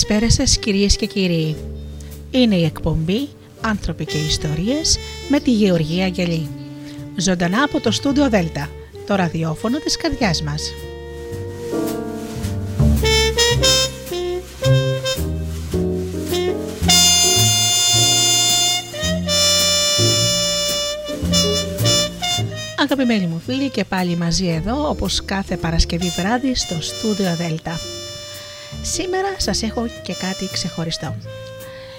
Καλησπέρα σας κυρίες και κύριοι. Είναι η εκπομπή «Άνθρωποι και Ιστορίες» με τη Γεωργία Αγγελή. Ζωντανά από το στούντιο Δέλτα, το ραδιόφωνο της καρδιάς μας. Αγαπημένοι μου φίλοι και πάλι μαζί εδώ όπως κάθε Παρασκευή βράδυ στο στούντιο Δέλτα. Σήμερα σας έχω και κάτι ξεχωριστό.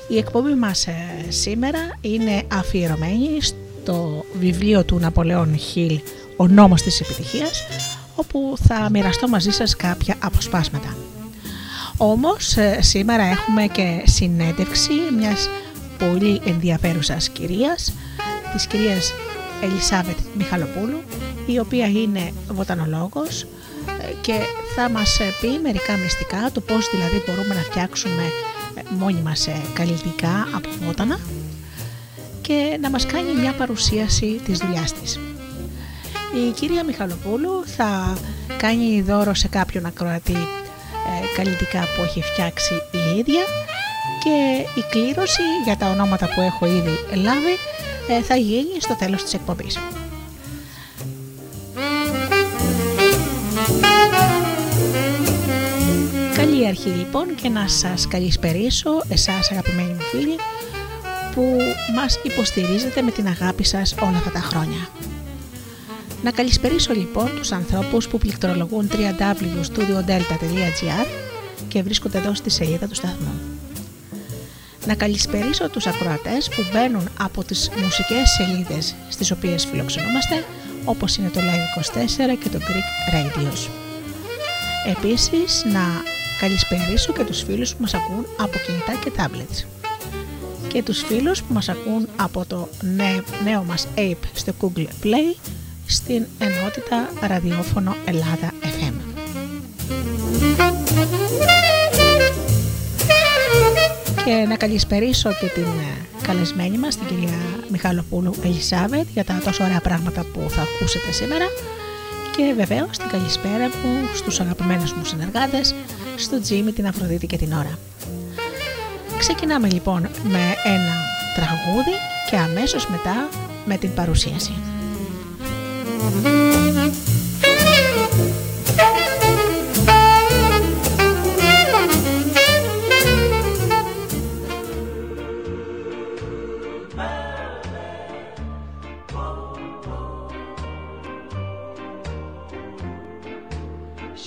Η εκπομπή μας ε, σήμερα είναι αφιερωμένη στο βιβλίο του Ναπολεόν Χιλ «Ο νόμος της επιτυχίας» όπου θα μοιραστώ μαζί σας κάποια αποσπάσματα. Όμως ε, σήμερα έχουμε και συνέντευξη μιας πολύ ενδιαφέρουσας κυρίας, της κυρίας Ελισάβετ Μιχαλοπούλου, η οποία είναι βοτανολόγος, και θα μας πει μερικά μυστικά το πώς δηλαδή μπορούμε να φτιάξουμε ε, μόνοι μας ε, καλλιτικά από βότανα και να μας κάνει μια παρουσίαση της δουλειάς της. Η κυρία Μιχαλοπούλου θα κάνει δώρο σε κάποιον ακροατή ε, καλλιτικά που έχει φτιάξει η ίδια και η κλήρωση για τα ονόματα που έχω ήδη λάβει θα γίνει στο τέλος της εκπομπής. Καλή αρχή λοιπόν και να σας καλησπερίσω εσάς αγαπημένοι μου φίλοι που μας υποστηρίζετε με την αγάπη σας όλα αυτά τα χρόνια. Να καλησπερίσω λοιπόν τους ανθρώπους που πληκτρολογούν www.studiodelta.gr και βρίσκονται εδώ στη σελίδα του σταθμού. Να καλησπερίσω τους ακροατές που μπαίνουν από τις μουσικές σελίδες στις οποίες φιλοξενούμαστε όπως είναι το Live24 και το Greek Radios. Επίσης να καλησπερίσω και τους φίλους που μας ακούν από κινητά και tablets και τους φίλους που μας ακούν από το νέο μας app στο Google Play στην ενότητα ραδιόφωνο Ελλάδα FM. Και να καλησπερίσω και την ε, καλεσμένη μας, την κυρία Μιχαλοπούλου Ελισάβετ, για τα τόσο ωραία πράγματα που θα ακούσετε σήμερα και βεβαίως την καλησπέρα μου στους αγαπημένους μου συνεργάτες, στο Τζίμι, την Αφροδίτη και την Ώρα. Ξεκινάμε λοιπόν με ένα τραγούδι και αμέσως μετά με την παρουσίαση.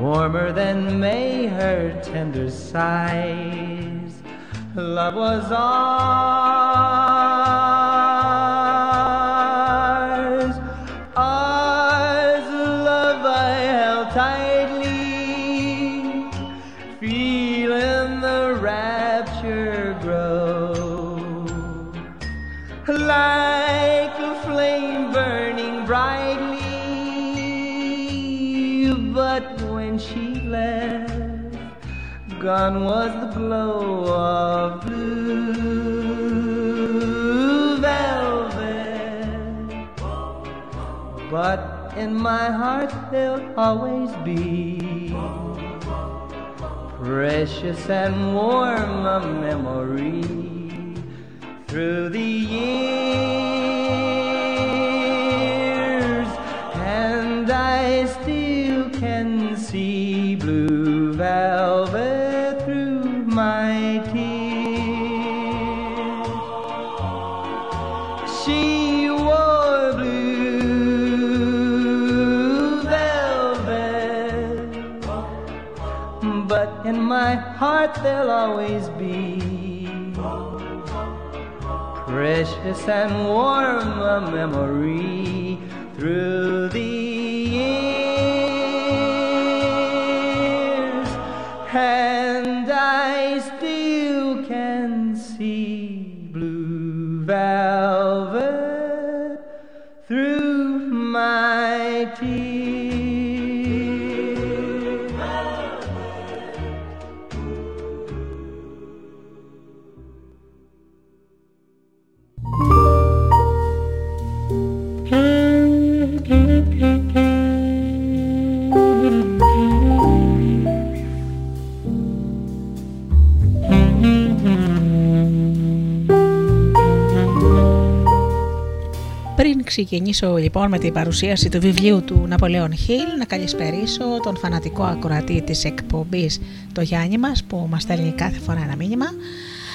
warmer than May her tender sighs. Love was ours, gone was the glow of blue velvet. but in my heart there'll always be precious and warm a memory through the years, heart they'll always be. Precious and warm a memory through the years, ξεκινήσω λοιπόν με την παρουσίαση του βιβλίου του Ναπολέον Χίλ, να καλησπερίσω τον φανατικό ακροατή της εκπομπής το Γιάννη μας που μας στέλνει κάθε φορά ένα μήνυμα.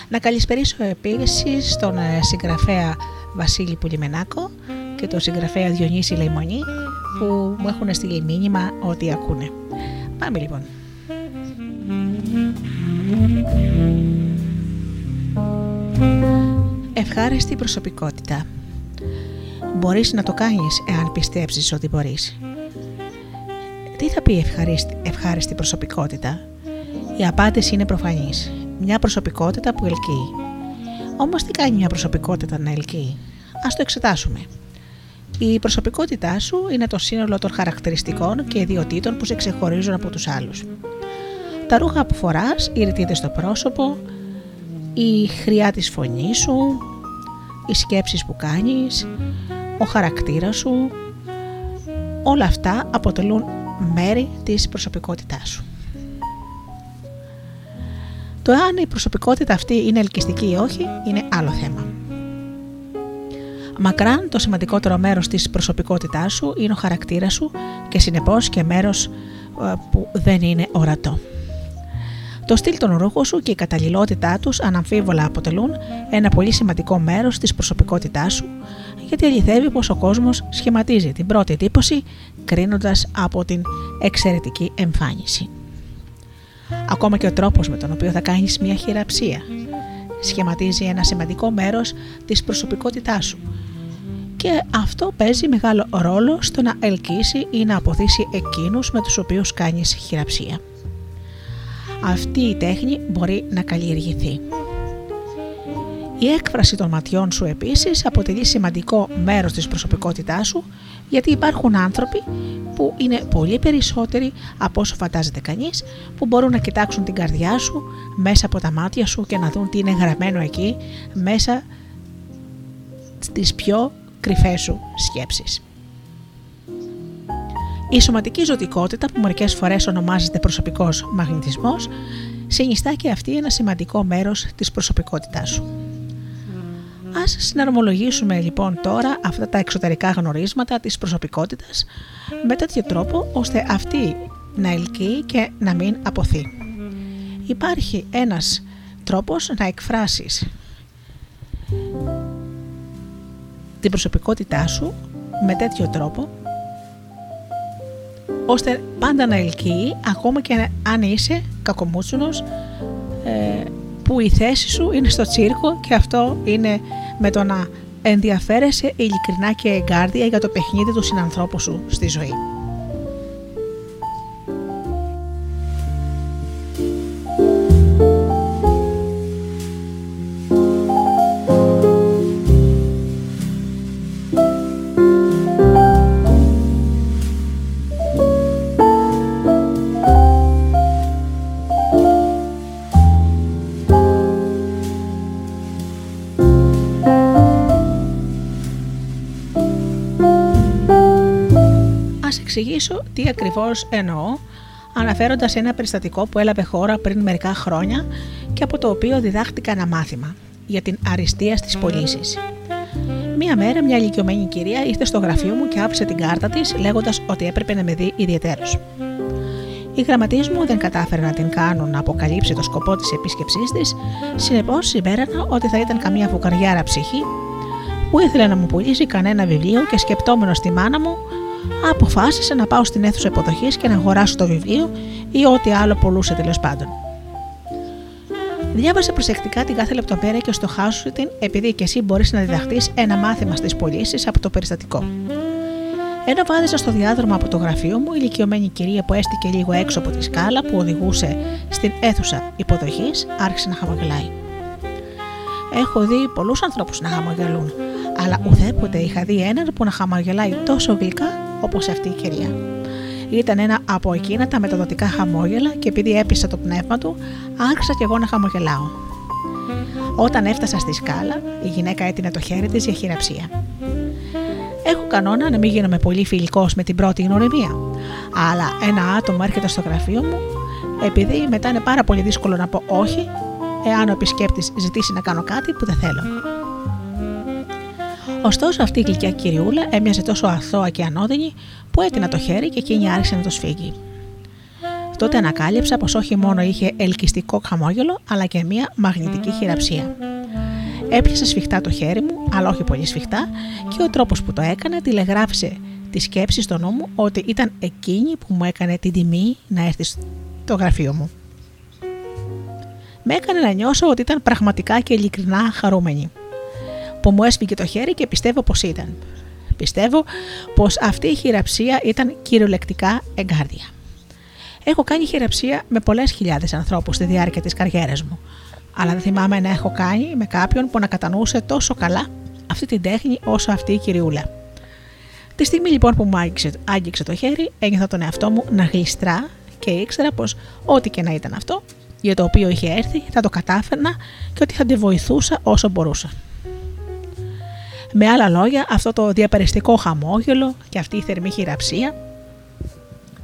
Να καλησπερίσω επίσης τον ε, συγγραφέα Βασίλη Πουλιμενάκο και τον συγγραφέα Διονύση Λεϊμονή που μου έχουν στείλει μήνυμα ότι ακούνε. Πάμε λοιπόν. Ευχάριστη προσωπικότητα Μπορείς να το κάνεις εάν πιστέψεις ότι μπορείς. Τι θα πει ευχάριστη, ευχάριστη προσωπικότητα; Η απάντηση είναι προφανής. Μια προσωπικότητα που ελκύει. Όμως τι κάνει μια προσωπικότητα να ελκύει; Ας το εξετάσουμε. Η προσωπικότητά σου είναι το σύνολο των χαρακτηριστικών και ιδιωτήτων που σε ξεχωρίζουν από τους άλλους. Τα ρούχα που φοράς, οι ρητίδες στο πρόσωπο, η χρειά της φωνής σου, οι σκέψεις που κάνεις, ο χαρακτήρας σου, όλα αυτά αποτελούν μέρη της προσωπικότητάς σου. Το αν η προσωπικότητα αυτή είναι ελκυστική ή όχι είναι άλλο θέμα. Μακράν το σημαντικότερο μέρος της προσωπικότητάς σου είναι ο χαρακτήρας σου και συνεπώς και μέρος ε, που δεν είναι ορατό. Το στυλ των ρούχων σου και η καταλληλότητά τους αναμφίβολα αποτελούν ένα πολύ σημαντικό μέρος της προσωπικότητάς σου γιατί αληθεύει πως ο κόσμος σχηματίζει την πρώτη εντύπωση κρίνοντας από την εξαιρετική εμφάνιση. Ακόμα και ο τρόπος με τον οποίο θα κάνεις μια χειραψία σχηματίζει ένα σημαντικό μέρος της προσωπικότητάς σου και αυτό παίζει μεγάλο ρόλο στο να ελκύσει ή να αποθήσει εκείνους με τους οποίους κάνεις χειραψία. Αυτή η τέχνη μπορεί να καλλιεργηθεί. Η έκφραση των ματιών σου επίσης αποτελεί σημαντικό μέρος της προσωπικότητάς σου γιατί υπάρχουν άνθρωποι που είναι πολύ περισσότεροι από όσο φαντάζεται κανείς που μπορούν να κοιτάξουν την καρδιά σου μέσα από τα μάτια σου και να δουν τι είναι γραμμένο εκεί μέσα στις πιο κρυφές σου σκέψεις. Η σωματική ζωτικότητα που μερικές φορές ονομάζεται προσωπικός μαγνητισμός συνιστά και αυτή ένα σημαντικό μέρος της προσωπικότητάς σου. Ας συναρμολογήσουμε λοιπόν τώρα αυτά τα εξωτερικά γνωρίσματα της προσωπικότητας με τέτοιο τρόπο ώστε αυτή να ελκύει και να μην αποθεί. Υπάρχει ένας τρόπος να εκφράσεις την προσωπικότητά σου με τέτοιο τρόπο ώστε πάντα να ελκύει ακόμα και αν είσαι κακομούτσουνος ε, που η θέση σου είναι στο τσίρκο και αυτό είναι με το να ενδιαφέρεσαι ειλικρινά και εγκάρδια για το παιχνίδι του συνανθρώπου σου στη ζωή. Εξηγήσω τι ακριβώς εννοώ, αναφέροντας ένα περιστατικό που έλαβε χώρα πριν μερικά χρόνια και από το οποίο διδάχτηκα ένα μάθημα για την αριστεία στις πωλήσεις. Μία μέρα, μια ηλικιωμένη κυρία ήρθε στο γραφείο μου και άφησε την κάρτα της, λέγοντας ότι έπρεπε να με δει ιδιαίτερω. Οι γραμματείς μου δεν κατάφεραν να την κάνουν να αποκαλύψει το σκοπό της επίσκεψής της, συνεπώς συμπέρανα ότι θα ήταν καμία φουκαριάρα ψυχή που ήθελε να μου πουλήσει κανένα βιβλίο και σκεπτόμενος τη μάνα μου, αποφάσισε να πάω στην αίθουσα υποδοχής και να αγοράσω το βιβλίο ή ό,τι άλλο πουλούσε τέλος πάντων. Διάβασε προσεκτικά την κάθε λεπτομέρεια και στο χάσου την, επειδή και εσύ μπορείς να διδαχθεί ένα μάθημα στις πωλήσεις από το περιστατικό. Ενώ βάδισα στο διάδρομο από το γραφείο μου, η ηλικιωμένη κυρία που έστηκε λίγο έξω από τη σκάλα που οδηγούσε στην αίθουσα υποδοχής άρχισε να χαμογελάει. Έχω δει πολλούς ανθρώπους να χαμογελούν, αλλά ουδέποτε είχα δει έναν που να χαμογελάει τόσο γλυκά όπως αυτή η κυρία. Ήταν ένα από εκείνα τα μεταδοτικά χαμόγελα και επειδή έπεισα το πνεύμα του, άρχισα κι εγώ να χαμογελάω. Όταν έφτασα στη σκάλα, η γυναίκα έτεινε το χέρι της για χειραψία. Έχω κανόνα να μην γίνομαι πολύ φιλικός με την πρώτη γνωριμία, αλλά ένα άτομο έρχεται στο γραφείο μου, επειδή μετά είναι πάρα πολύ δύσκολο να πω όχι, εάν ο επισκέπτης ζητήσει να κάνω κάτι που δεν θέλω. Ωστόσο, αυτή η γλυκιά κυριούλα έμοιαζε τόσο αθώα και ανώδυνη που έτεινα το χέρι και εκείνη άρχισε να το σφίγγει. Τότε ανακάλυψα πως όχι μόνο είχε ελκυστικό χαμόγελο, αλλά και μία μαγνητική χειραψία. Έπιασε σφιχτά το χέρι μου, αλλά όχι πολύ σφιχτά, και ο τρόπος που το έκανε τηλεγράφησε τη σκέψη στο νου μου ότι ήταν εκείνη που μου έκανε την τιμή να έρθει στο γραφείο μου. Με έκανε να νιώσω ότι ήταν πραγματικά και ειλικρινά χαρούμενη. Που μου έσφυγε το χέρι και πιστεύω πως ήταν. Πιστεύω πως αυτή η χειραψία ήταν κυριολεκτικά εγκάρδια. Έχω κάνει χειραψία με πολλές χιλιάδες ανθρώπους στη διάρκεια της καριέρας μου, αλλά δεν θυμάμαι να έχω κάνει με κάποιον που να κατανοούσε τόσο καλά αυτή την τέχνη όσο αυτή η κυριούλα. Τη στιγμή λοιπόν που μου άγγιξε, άγγιξε το χέρι, ένιωθα τον εαυτό μου να γλιστρά και ήξερα πως ό,τι και να ήταν αυτό, για το οποίο είχε έρθει, θα το κατάφερνα και ότι θα τη βοηθούσα όσο μπορούσα. Με άλλα λόγια, αυτό το διαπεριστικό χαμόγελο και αυτή η θερμή χειραψία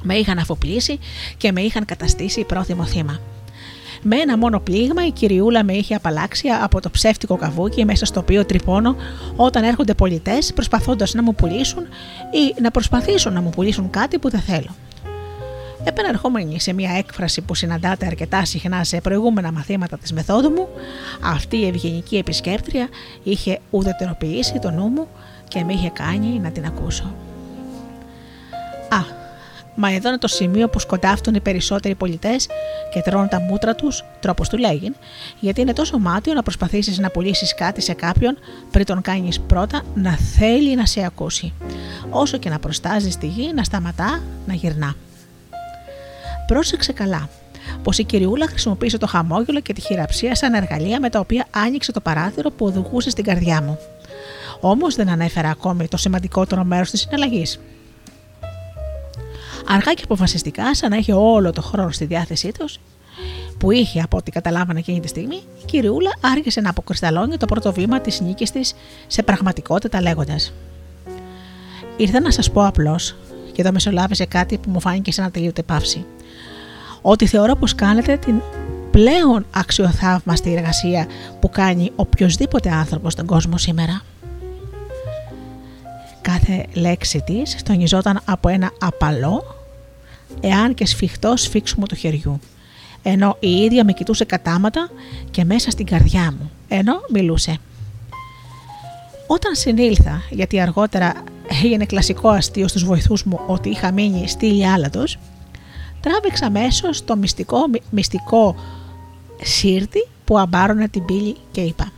με είχαν αφοπλίσει και με είχαν καταστήσει πρόθυμο θύμα. Με ένα μόνο πλήγμα η κυριούλα με είχε απαλλάξει από το ψεύτικο καβούκι μέσα στο οποίο τρυπώνω όταν έρχονται πολιτές προσπαθώντας να μου πουλήσουν ή να προσπαθήσουν να μου πουλήσουν κάτι που δεν θέλω. Επαναρχόμενη σε μια έκφραση που συναντάται αρκετά συχνά σε προηγούμενα μαθήματα της μεθόδου μου, αυτή η ευγενική επισκέπτρια είχε ουδετεροποιήσει το νου μου και με είχε κάνει να την ακούσω. Α, Μα εδώ είναι το σημείο που σκοντάφτουν οι περισσότεροι πολιτές και τρώνε τα μούτρα τους, τρόπος του λέγει, γιατί είναι τόσο μάτιο να προσπαθήσεις να πουλήσεις κάτι σε κάποιον πριν τον κάνεις πρώτα να θέλει να σε ακούσει. Όσο και να προστάζεις τη γη, να σταματά, να γυρνά. Πρόσεξε καλά πως η κυριούλα χρησιμοποίησε το χαμόγελο και τη χειραψία σαν εργαλεία με τα οποία άνοιξε το παράθυρο που οδηγούσε στην καρδιά μου. Όμως δεν ανέφερα ακόμη το σημαντικότερο μέρος της συναλλαγής. Αργά και αποφασιστικά, σαν να είχε όλο το χρόνο στη διάθεσή τους, που είχε από ό,τι καταλάβανα εκείνη τη στιγμή, η κυριούλα άρχισε να αποκρισταλώνει το πρώτο βήμα της νίκης της σε πραγματικότητα λέγοντας: Ήρθα να σας πω απλώς, και εδώ μεσολάβησε κάτι που μου φάνηκε σαν να τελείωται παύση, ότι θεωρώ πως κάνετε την πλέον αξιοθαύμαστη εργασία που κάνει οποιοδήποτε άνθρωπος στον κόσμο σήμερα. Κάθε λέξη της στονιζόταν από ένα απαλό, εάν και σφιχτό σφίξιμο του χεριού, ενώ η ίδια με κοιτούσε κατάματα και μέσα στην καρδιά μου, ενώ μιλούσε. Όταν συνήλθα, γιατί αργότερα έγινε κλασικό αστείο στους βοηθούς μου ότι είχα μείνει στήλη άλατος, τράβηξα μέσω το μυστικό, μυστικό σύρτη που αμπάρωνε την πύλη και είπα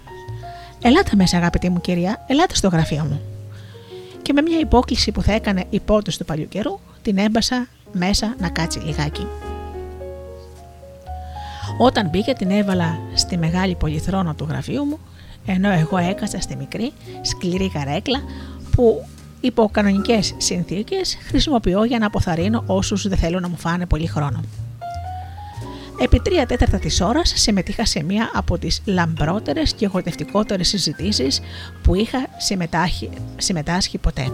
«Ελάτε μέσα αγαπητή μου κυρία, ελάτε στο γραφείο μου» και με μια υπόκληση που θα έκανε υπότες του παλιού καιρού την έμπασα μέσα να κάτσει λιγάκι. Όταν μπήκε την έβαλα στη μεγάλη πολυθρόνα του γραφείου μου ενώ εγώ έκατσα στη μικρή σκληρή καρέκλα που υπό κανονικές συνθήκες χρησιμοποιώ για να αποθαρρύνω όσους δεν θέλουν να μου φάνε πολύ χρόνο. Επί τρία τέταρτα της ώρας συμμετείχα σε μία από τις λαμπρότερες και γοητευτικότερες συζητήσεις που είχα συμμετάσχει, συμμετάσχει ποτέ.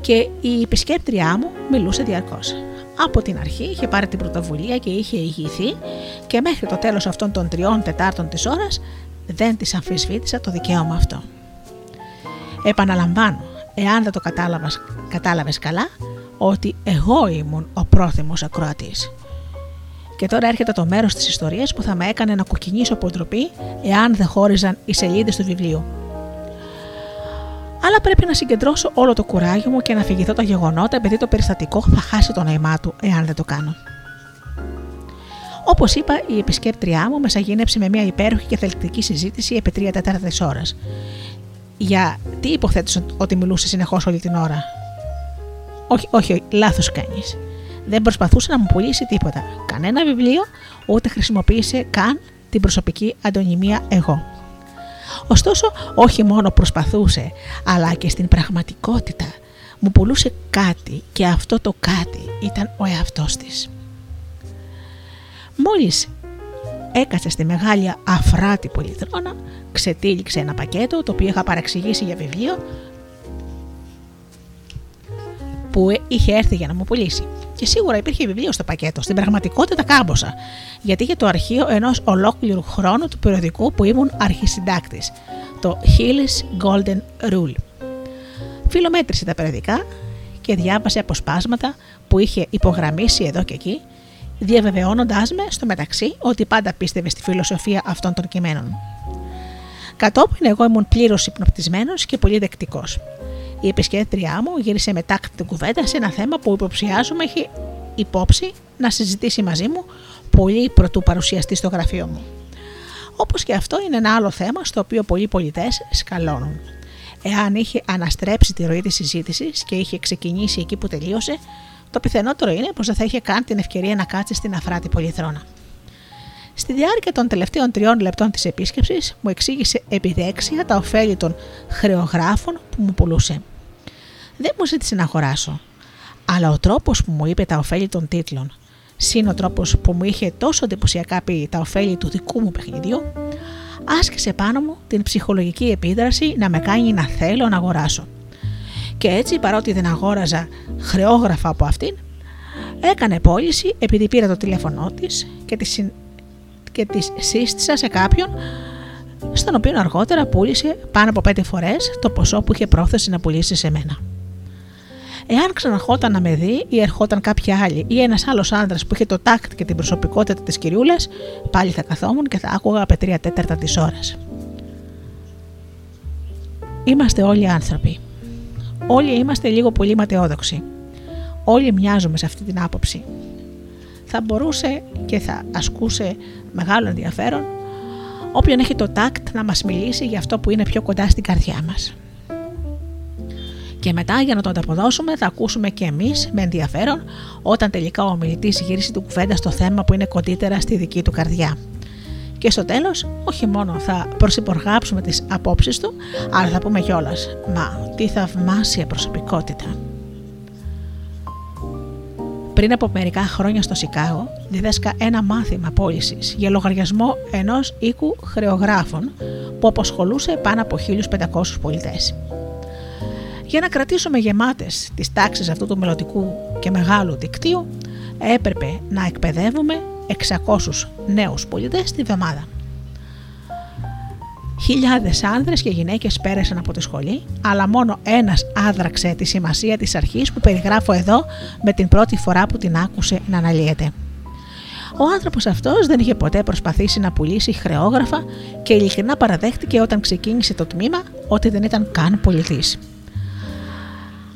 και η επισκέπτριά μου μιλούσε διαρκώς. Από την αρχή είχε πάρει την πρωτοβουλία και είχε ηγηθεί και μέχρι το τέλος αυτών των τριών τετάρτων της ώρας δεν της αμφισβήτησα το δικαίωμα αυτό. Επαναλαμβάνω, εάν δεν το κατάλαβες, κατάλαβες καλά, ότι εγώ ήμουν ο πρόθυμος ακροατής. Και τώρα έρχεται το μέρος της ιστορίας που θα με έκανε να κοκκινήσω από ντροπή εάν δεν χώριζαν οι σελίδες του βιβλίου. Αλλά πρέπει να συγκεντρώσω όλο το κουράγιο μου και να αφηγηθώ τα γεγονότα επειδή το περιστατικό θα χάσει το νόημά του εάν δεν το κάνω. Όπως είπα, η επισκέπτριά μου μεσαγίνεψε με μια υπέροχη και θελκτική συζήτηση επί τρία τέταρτε ώρα. Για τι υποθέτησε ότι μιλούσες συνεχώς όλη την ώρα; Όχι, όχι, λάθος κάνεις. Δεν προσπαθούσε να μου πουλήσει τίποτα. Κανένα βιβλίο, ούτε χρησιμοποίησε καν την προσωπική αντωνυμία εγώ. Ωστόσο, όχι μόνο προσπαθούσε, αλλά και στην πραγματικότητα μου πουλούσε κάτι και αυτό το κάτι ήταν ο εαυτός της. Μόλις έκατσε στη μεγάλη αφράτη πολυθρόνα, ξετύλιξε ένα πακέτο το οποίο είχα παραξηγήσει για βιβλίο που είχε έρθει για να μου πουλήσει. Και σίγουρα υπήρχε βιβλίο στο πακέτο. Στην πραγματικότητα κάμποσα, γιατί είχε το αρχείο ενός ολόκληρου χρόνου του περιοδικού που ήμουν αρχισυντάκτης, το Hills Golden Rule. Φιλομέτρησε τα περιοδικά και διάβασε αποσπάσματα που είχε υπογραμμίσει εδώ και εκεί, διαβεβαιώνοντάς με στο μεταξύ ότι πάντα πίστευε στη φιλοσοφία αυτών των κειμένων. Κατόπιν εγώ ήμουν πλήρως υπνοπτισμένος και πολύ δεκτικός. Η επισκέπτριά μου γύρισε μετά την κουβέντα σε ένα θέμα που υποψιάζομαι έχει υπόψη να συζητήσει μαζί μου πολύ πρωτού παρουσιαστεί στο γραφείο μου. Όπως και αυτό είναι ένα άλλο θέμα στο οποίο πολλοί πολιτές σκαλώνουν. Εάν είχε αναστρέψει τη ροή της συζήτησης και είχε ξεκινήσει εκεί που τελείωσε, το πιθανότερο είναι πως δεν θα είχε καν την ευκαιρία να κάτσει στην αφράτη πολυθρόνα. Στη διάρκεια των τελευταίων τριών λεπτών της επίσκεψης μου εξήγησε επιδέξια τα ωφέλη των χρεογράφων που μου πουλούσε. Δεν μου ζήτησε να αγοράσω, αλλά ο τρόπος που μου είπε τα ωφέλη των τίτλων, συν ο τρόπος που μου είχε τόσο εντυπωσιακά πει τα ωφέλη του δικού μου παιχνιδιού, άσκησε πάνω μου την ψυχολογική επίδραση να με κάνει να θέλω να αγοράσω. Και έτσι παρότι δεν αγόραζα χρεόγραφα από αυτήν, έκανε πώληση επειδή πήρα το τηλέφωνό της και τη και της σύστησα σε κάποιον στον οποίο αργότερα πούλησε πάνω από πέντε φορές το ποσό που είχε πρόθεση να πουλήσει σε μένα. Εάν ξαναρχόταν να με δει ή ερχόταν κάποια άλλη ή ένας άλλος άντρα που είχε το τάκτ και την προσωπικότητα της κυριούλας, πάλι θα καθόμουν και θα άκουγα από τρία τέταρτα της ώρας. Είμαστε όλοι άνθρωποι. Όλοι είμαστε λίγο πολύ ματαιόδοξοι. Όλοι μοιάζουμε σε αυτή την άποψη θα μπορούσε και θα ασκούσε μεγάλο ενδιαφέρον όποιον έχει το τάκτ να μας μιλήσει για αυτό που είναι πιο κοντά στην καρδιά μας. Και μετά για να το ανταποδώσουμε θα ακούσουμε και εμείς με ενδιαφέρον όταν τελικά ο ομιλητής γυρίσει την κουβέντα στο θέμα που είναι κοντύτερα στη δική του καρδιά. Και στο τέλος όχι μόνο θα προσυπογράψουμε τις απόψεις του, αλλά θα πούμε κιόλας «Μα τι θαυμάσια προσωπικότητα». Πριν από μερικά χρόνια στο Σικάγο, διδέσκα ένα μάθημα πώλησης για λογαριασμό ενός οίκου χρεογράφων που αποσχολούσε πάνω από 1500 πολιτές. Για να κρατήσουμε γεμάτες τις τάξεις αυτού του μελλοντικού και μεγάλου δικτύου, έπρεπε να εκπαιδεύουμε 600 νέους πολιτές τη βδομάδα. Χιλιάδες άνδρες και γυναίκες πέρασαν από τη σχολή, αλλά μόνο ένας άδραξε τη σημασία της αρχής που περιγράφω εδώ με την πρώτη φορά που την άκουσε να αναλύεται. Ο άνθρωπος αυτός δεν είχε ποτέ προσπαθήσει να πουλήσει χρεόγραφα και ειλικρινά παραδέχτηκε όταν ξεκίνησε το τμήμα ότι δεν ήταν καν πολιτής.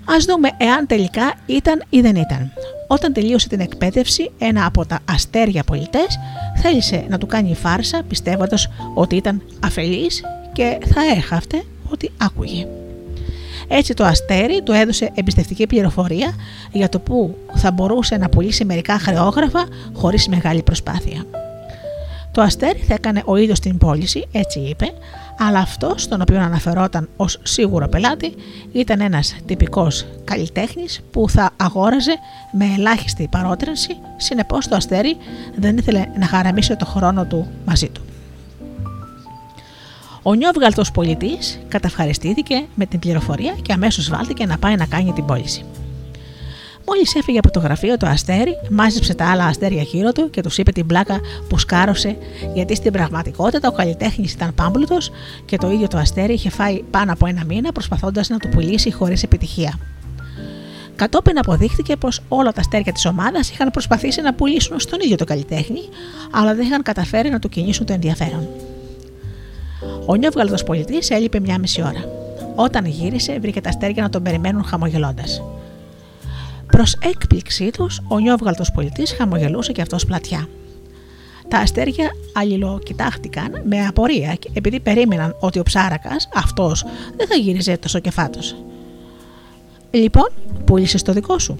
Α δούμε εάν τελικά ήταν ή δεν ήταν. Όταν τελείωσε την εκπαίδευση, ένα από τα αστέρια πολιτές θέλησε να του κάνει φάρσα πιστεύοντας ότι ήταν αφελής και θα έχαυτε ότι άκουγε. Έτσι το αστέρι του έδωσε εμπιστευτική πληροφορία για το που θα μπορούσε να πουλήσει μερικά χρεόγραφα χωρίς μεγάλη προσπάθεια. Το αστέρι θα έκανε ο ίδιος την πώληση, έτσι είπε, αλλά αυτό στον οποίο αναφερόταν ως σίγουρο πελάτη ήταν ένας τυπικός καλλιτέχνης που θα αγόραζε με ελάχιστη παρότρινση, συνεπώς το αστέρι δεν ήθελε να χαραμίσει το χρόνο του μαζί του. Ο νιόβγαλτο πολιτής καταυχαριστήθηκε με την πληροφορία και αμέσως βάλθηκε να πάει να κάνει την πώληση. Μόλις έφυγε από το γραφείο το αστέρι, μάζεψε τα άλλα αστέρια γύρω του και τους είπε την πλάκα που σκάρωσε, γιατί στην πραγματικότητα ο καλλιτέχνης ήταν πάμπλουτος και το ίδιο το αστέρι είχε φάει πάνω από ένα μήνα προσπαθώντας να του πουλήσει χωρίς επιτυχία. Κατόπιν αποδείχθηκε πως όλα τα αστέρια της ομάδας είχαν προσπαθήσει να πουλήσουν στον ίδιο το καλλιτέχνη, αλλά δεν είχαν καταφέρει να του κινήσουν το ενδιαφέρον. Ο νιόβγαλτο πολιτής έλειπε μια μισή ώρα. Όταν γύρισε, βρήκε τα αστέρια να τον περιμένουν χαμογελώντας. Προς έκπληξή τους, ο νιόβγαλτος πολιτής χαμογελούσε και αυτός πλατιά. Τα αστέρια αλληλοκοιτάχτηκαν με απορία επειδή περίμεναν ότι ο ψάρακας, αυτός, δεν θα γύριζε τόσο κεφάτος. Λοιπόν, πούλησε το δικό σου,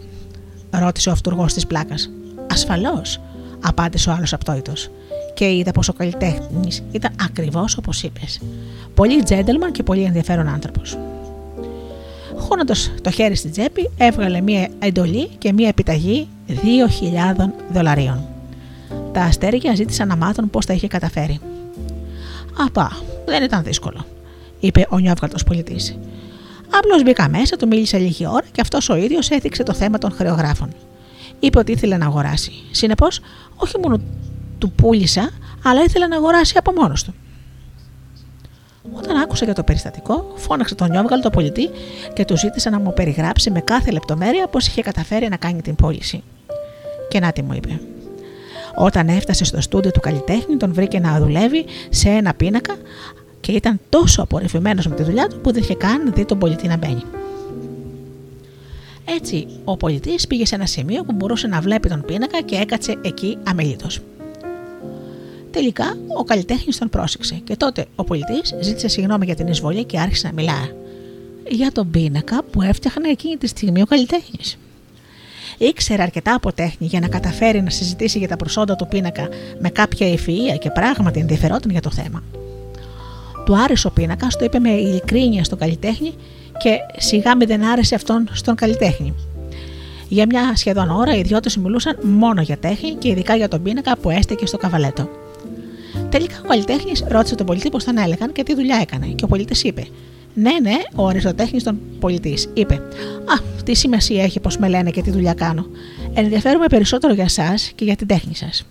ρώτησε ο αυτούργος της πλάκας. Ασφαλώς, απάντησε ο άλλος απτόητος. Και είδα πως ο καλλιτέχνης ήταν ακριβώς όπως είπες. Πολύ τζέντελμαν και πολύ ενδιαφέρον άνθρωπος. Χώνοντας το χέρι στην τσέπη, έβγαλε μία εντολή και μία επιταγή 2.000 δολαρίων. Τα αστέρια ζήτησαν να μάθουν πώς τα είχε καταφέρει. Απά, δεν ήταν δύσκολο, είπε ο νιόβγαλτος πολιτής. Απλώς μπήκα μέσα, του μίλησε λίγη ώρα και αυτός ο ίδιος έθιξε το θέμα των χρεογράφων. Είπε ότι ήθελε να αγοράσει. Συνεπώς, όχι μόνο του πούλησα, αλλά ήθελε να αγοράσει από μόνος του. Όταν άκουσε για το περιστατικό, φώναξε τον Νιόβγαλ το πολιτή και του ζήτησε να μου περιγράψει με κάθε λεπτομέρεια πώς είχε καταφέρει να κάνει την πώληση. Και να τι μου είπε. Όταν έφτασε στο στούντιο του καλλιτέχνη, τον βρήκε να δουλεύει σε ένα πίνακα και ήταν τόσο απορριφημένο με τη δουλειά του που δεν είχε καν δει τον πολιτή να μπαίνει. Έτσι, ο πολιτής πήγε σε ένα σημείο που μπορούσε να βλέπει τον πίνακα και έκατσε εκεί αμελήτως. Τελικά, ο καλλιτέχνης τον πρόσεξε και τότε ο πολιτής ζήτησε συγγνώμη για την εισβολή και άρχισε να μιλά για τον πίνακα που έφτιαχνε εκείνη τη στιγμή ο καλλιτέχνης. Ήξερε αρκετά από τέχνη για να καταφέρει να συζητήσει για τα προσόντα του πίνακα με κάποια ευφυα και πράγματι ενδιαφερόταν για το θέμα. Του άρεσε ο πίνακας, το είπε με ειλικρίνεια στον καλλιτέχνη και σιγά με δεν άρεσε αυτόν στον καλλιτέχνη. Για μια σχεδόν ώρα οι δυο μιλούσαν μόνο για τέχνη και ειδικά για τον πίνακα που έστεκε στο καβαλέτο. Τελικά ο καλλιτέχνης ρώτησε τον πολιτή πώς τον έλεγαν και τι δουλειά έκανε. Και ο πολίτης είπε: Ναι, ναι, ο αριστοτέχνης των πολιτής. Είπε: Α, τι σημασία έχει πώ με λένε και τι δουλειά κάνω. Ενδιαφέρομαι περισσότερο για εσά και για την τέχνη σας.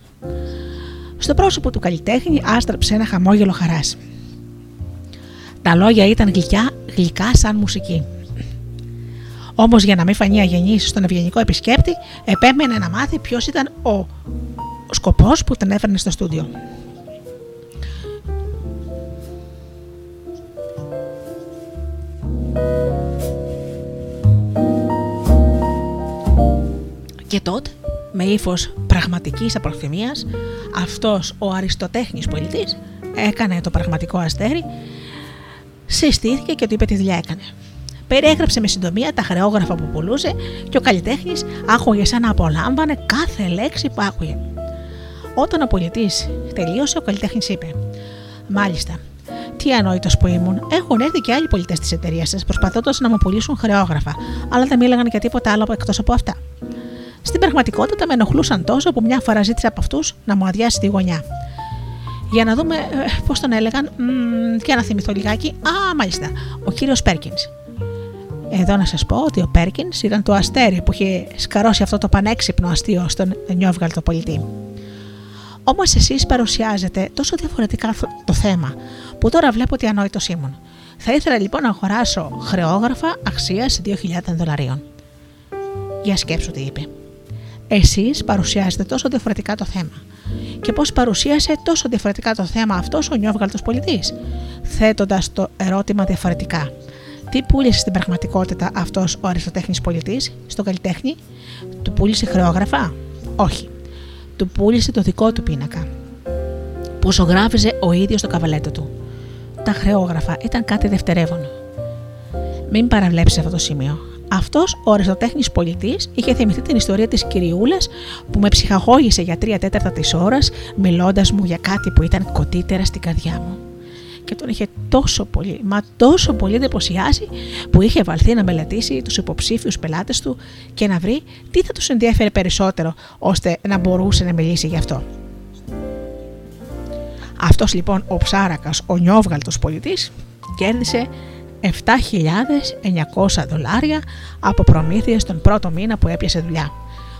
Στο πρόσωπο του καλλιτέχνη άστραψε ένα χαμόγελο χαράς. Τα λόγια ήταν γλυκιά, γλυκά σαν μουσική. Όμως για να μην φανεί αγενής στον ευγενικό επισκέπτη, επέμενε να μάθει ποιος ήταν ο σκοπός που τον έφερνε στο στούντιο. Και τότε, με ύφος πραγματικής απροθυμίας, αυτός ο αριστοτέχνης πολιτής έκανε το πραγματικό αστέρι, συστήθηκε και του είπε τι δουλειά έκανε. Περιέγραψε με συντομία τα χρεόγραφα που πουλούσε και ο καλλιτέχνης άκουγε σαν να απολάμβανε κάθε λέξη που άκουγε. Όταν ο πολιτής τελείωσε, ο καλλιτέχνης είπε: Μάλιστα, τι ανόητος που ήμουν. Έχουν έρθει και άλλοι πολιτές της εταιρείας σας προσπαθώντας να μου πουλήσουν χρεόγραφα, αλλά δεν μίλαγαν για τίποτα άλλο εκτός από αυτά. Στην πραγματικότητα με ενοχλούσαν τόσο που μια φορά ζήτησα από αυτούς να μου αδειάσει τη γωνιά. Για να δούμε ε, πώς τον έλεγαν, και να θυμηθώ λιγάκι. Α, μάλιστα, ο κύριος Πέρκινς. Εδώ να σας πω ότι ο Πέρκινς ήταν το αστέρι που είχε σκαρώσει αυτό το πανέξυπνο αστείο στον νιόβγαλτο πολιτή. Όμως εσείς παρουσιάζετε τόσο διαφορετικά το θέμα, που τώρα βλέπω ότι ανόητος ήμουν. Θα ήθελα λοιπόν να αγοράσω χρεόγραφα αξίας 2.000 δολαρίων. Για σκέψου τι είπε. Εσείς παρουσιάζετε τόσο διαφορετικά το θέμα. Και πώς παρουσίασε τόσο διαφορετικά το θέμα αυτός ο νιόβγαλτος πολιτής, θέτοντας το ερώτημα διαφορετικά. Τι πούλησε στην πραγματικότητα αυτός ο αριστοτέχνης πολιτής, στον καλλιτέχνη, του πούλησε χρεόγραφα, Όχι. Του πούλησε το δικό του πίνακα, που ζωγράφιζε ο ίδιος το καβαλέτο του. Τα χρεόγραφα ήταν κάτι δευτερεύον. Μην παραβλέψεις αυτό το σημείο. Αυτός ο αριστοτέχνης πολιτής είχε θυμηθεί την ιστορία της κυριούλας που με ψυχαγώγησε για τρία τέταρτα της ώρας, μιλώντας μου για κάτι που ήταν κοντύτερα στην καρδιά μου. Και τον είχε τόσο πολύ, μα τόσο πολύ εντυπωσιάσει που είχε βαλθεί να μελετήσει τους υποψήφιους πελάτες του και να βρει τι θα τους ενδιαφέρει περισσότερο ώστε να μπορούσε να μιλήσει γι' αυτό. Αυτός λοιπόν ο ψάρακας, ο νιόβγαλτος πολιτής, κέρδισε 7.900 δολάρια από προμήθειες τον πρώτο μήνα που έπιασε δουλειά.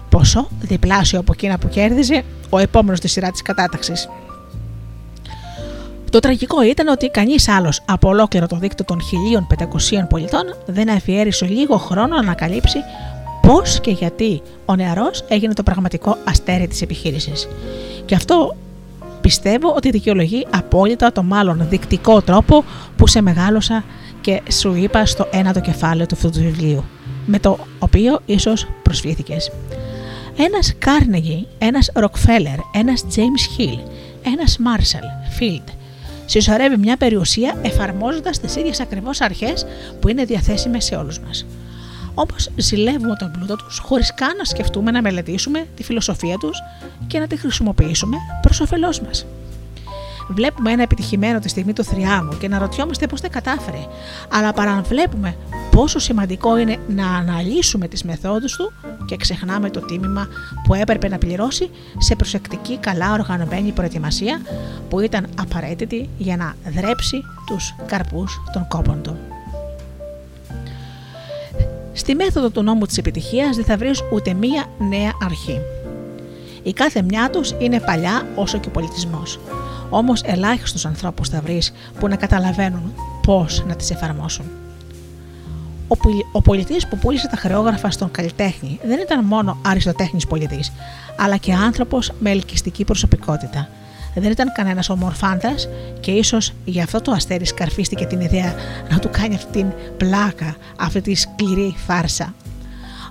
Ποσό διπλάσιο από εκείνα που κέρδιζε ο επόμενος στη σειρά της κατάταξης. Το τραγικό ήταν ότι κανείς άλλος από ολόκληρο το δίκτυο των 1500 πολιτών δεν αφιέρισε λίγο χρόνο να ανακαλύψει πώς και γιατί ο νεαρός έγινε το πραγματικό αστέρι της επιχείρησης. Και αυτό πιστεύω ότι δικαιολογεί απόλυτα το μάλλον δεικτικό τρόπο που σε μεγάλωσα και σου είπα στο ένατο κεφάλαιο του αυτού του βιβλίου, με το οποίο ίσως προσφύθηκες. Ένας Κάρνεγι, ένας Ροκφέλερ, ένας James Hill, ένας Μάρσαλ, Field, συσσωρεύει μια περιουσία εφαρμόζοντας τις ίδιες ακριβώς αρχές που είναι διαθέσιμες σε όλους μας. Όμω ζηλεύουμε τον πλούτο τους χωρίς καν να σκεφτούμε να μελετήσουμε τη φιλοσοφία τους και να τη χρησιμοποιήσουμε προς όφελός μας. Βλέπουμε ένα επιτυχημένο τη στιγμή του θριάμου και να ρωτιόμαστε πώς δεν κατάφερε, αλλά παραβλέπουμε πόσο σημαντικό είναι να αναλύσουμε τις μεθόδους του και ξεχνάμε το τίμημα που έπρεπε να πληρώσει σε προσεκτική καλά οργανωμένη προετοιμασία που ήταν απαραίτητη για να δρέψει τους καρπούς των κόπων του. Στη μέθοδο του νόμου της επιτυχίας δεν θα βρεις ούτε μία νέα αρχή. Η κάθε μια τους είναι παλιά όσο και ο πολιτισμός. Όμως ελάχιστους ανθρώπους θα βρεις που να καταλαβαίνουν πώς να τις εφαρμόσουν. Ο πολιτής που πούλησε τα χρεόγραφα στον καλλιτέχνη δεν ήταν μόνο αριστοτέχνης πολιτής, αλλά και άνθρωπος με ελκυστική προσωπικότητα. Δεν ήταν κανένας ομορφάντα και ίσως γι' αυτό το αστέρι σκαρφίστηκε την ιδέα να του κάνει αυτή την πλάκα, αυτή τη σκληρή φάρσα.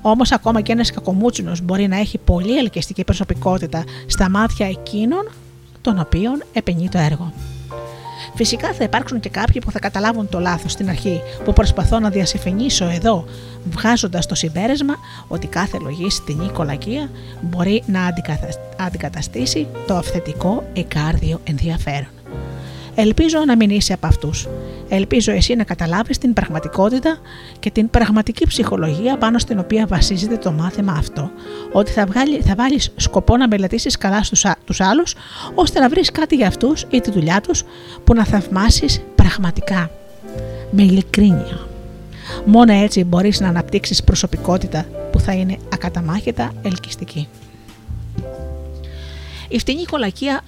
Όμως, ακόμα και ένας κακομούτσινος μπορεί να έχει πολύ ελκυστική προσωπικότητα στα μάτια εκείνων των οποίων επενεί το έργο. Φυσικά θα υπάρξουν και κάποιοι που θα καταλάβουν το λάθος στην αρχή, που προσπαθώ να διασυφενήσω εδώ, βγάζοντας το συμπέρασμα ότι κάθε λογή στην κολακία μπορεί να αντικαταστήσει το αυθεντικό εκάρδιο ενδιαφέρον. Ελπίζω να μην είσαι από αυτούς. Ελπίζω εσύ να καταλάβεις την πραγματικότητα και την πραγματική ψυχολογία πάνω στην οποία βασίζεται το μάθημα αυτό. Ότι θα, βγάλει, θα βάλεις σκοπό να μελετήσεις καλά στους, τους άλλους, ώστε να βρεις κάτι για αυτούς ή τη δουλειά τους που να θαυμάσεις πραγματικά. Με ειλικρίνεια. Μόνο έτσι μπορείς να αναπτύξεις προσωπικότητα που θα είναι ακαταμάχητα ελκυστική. Η φτηνή κολακία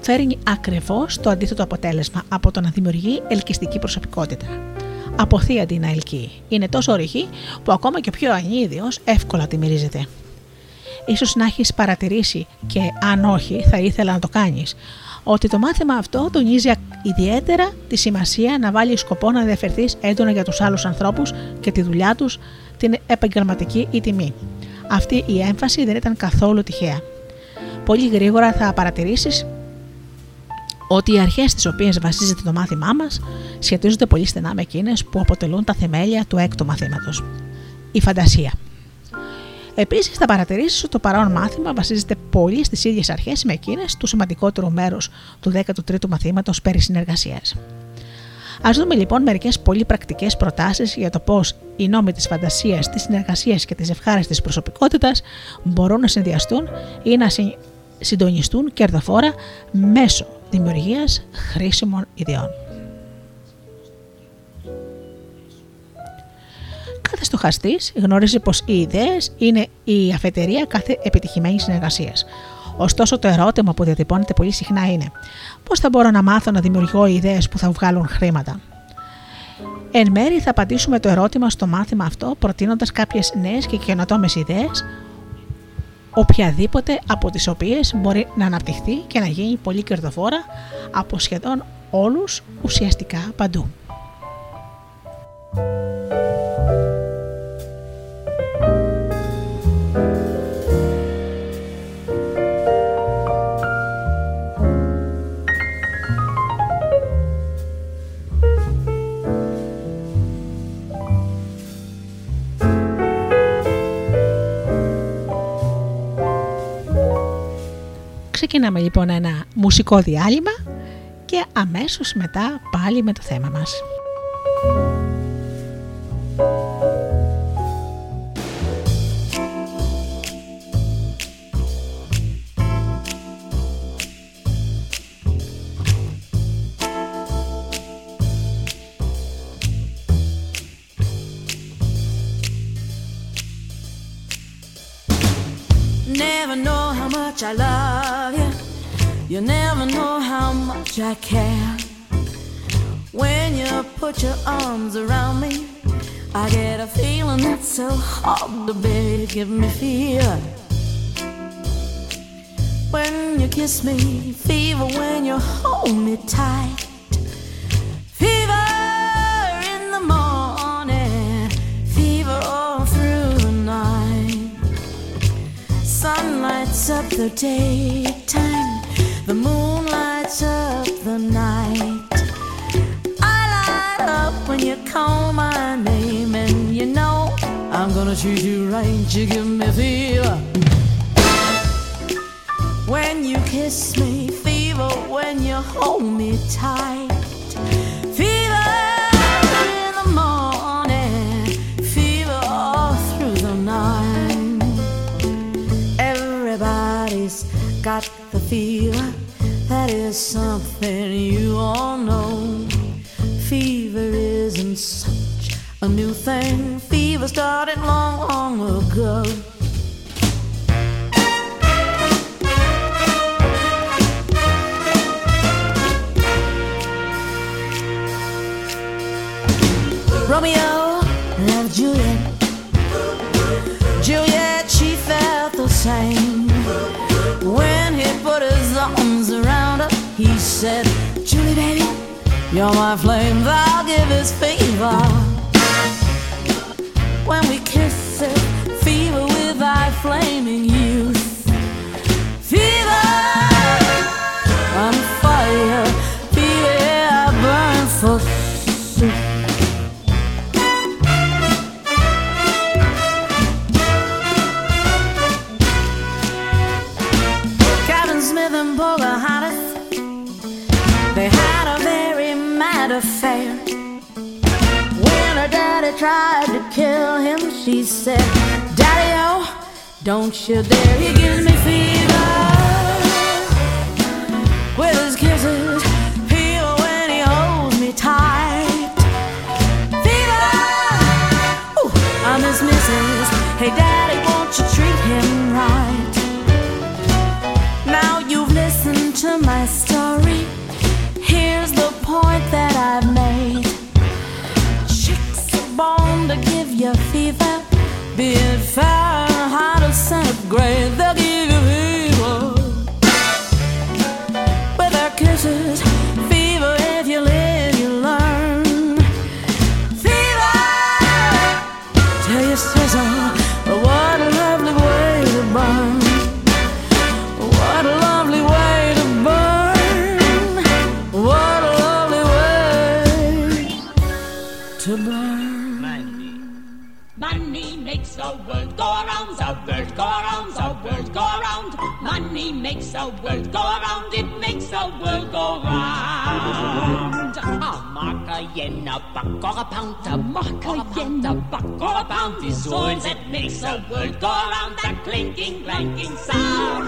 φέρνει ακριβώς το αντίθετο αποτέλεσμα από το να δημιουργεί ελκυστική προσωπικότητα. Αποθεί αντί να ελκύει. Είναι τόσο ορυχή που ακόμα και ο πιο ανίδιος εύκολα τη μυρίζεται. Ίσως να έχεις παρατηρήσει και αν όχι θα ήθελα να το κάνεις ότι το μάθημα αυτό τονίζει ιδιαίτερα τη σημασία να βάλει σκοπό να ενδιαφερθεί έντονα για τους άλλους ανθρώπους και τη δουλειά τους την επαγγελματική ή τιμή. Αυτή η έμφαση δεν ήταν καθόλου τυχαία. Πολύ γρήγορα θα παρατηρήσεις ότι οι αρχές στις οποίες βασίζεται το μάθημά μας σχετίζονται πολύ στενά με εκείνες που αποτελούν τα θεμέλια του έκτου μαθήματος. Η φαντασία. Επίσης, θα παρατηρήσεις ότι το παρόν μάθημα βασίζεται πολύ στις ίδιες αρχές με εκείνες του σημαντικότερου μέρους του 13ου μαθήματος περί συνεργασίας. Α δούμε λοιπόν μερικές πολύ πρακτικές προτάσεις για το πώς οι νόμοι της φαντασίας, της συνεργασίας και της ευχάριστη προσωπικότητας μπορούν να συνδυαστούν ή να συντονιστούν κερδοφόρα μέσω δημιουργίας χρήσιμων ιδεών. Κάθε στοχαστής γνωρίζει πως οι ιδέες είναι η αφετερία κάθε επιτυχημένης συνεργασίας. Ωστόσο, το ερώτημα που διατυπώνεται πολύ συχνά είναι: Πώς θα μπορώ να μάθω να δημιουργώ ιδέες που θα βγάλουν χρήματα. Εν μέρη θα απαντήσουμε το ερώτημα στο μάθημα αυτό προτείνοντας κάποιες νέες και καινοτόμες ιδέες οποιαδήποτε από τις οποίες μπορεί να αναπτυχθεί και να γίνει πολύ κερδοφόρα από σχεδόν όλους ουσιαστικά παντού. Ξεκινάμε λοιπόν ένα μουσικό διάλειμμα και αμέσως μετά πάλι με το θέμα μας. I care. When you put your arms around me, I get a feeling that's so hard to bear. Give me fear. When you kiss me, fever when you hold me tight. Fever in the morning, fever all through the night. Sun lights up the daytime, the moon lights up call my name, and you know I'm gonna treat you right. You give me fever. When you kiss me, fever when you hold me tight. Fever in the morning, fever all through the night. Everybody's got the fever, that is something you all know. Fever isn't such a new thing, fever started long, long ago. Romeo loved Juliet. Juliet, she felt the same. When he put his arms around her, he said, Julie, baby, you're my flame. Give his fever. When we kiss it, fever with thy flaming youth. Tried to kill him, she said, Daddy, oh, don't you dare. He gives me fever with his kisses, fever oh, when he holds me tight. Fever, Ooh, I'm his missus. Hey, Daddy, won't you treat him A pound the muck or about the buck or pound the sword that makes the world go round that clinking, clanking sound.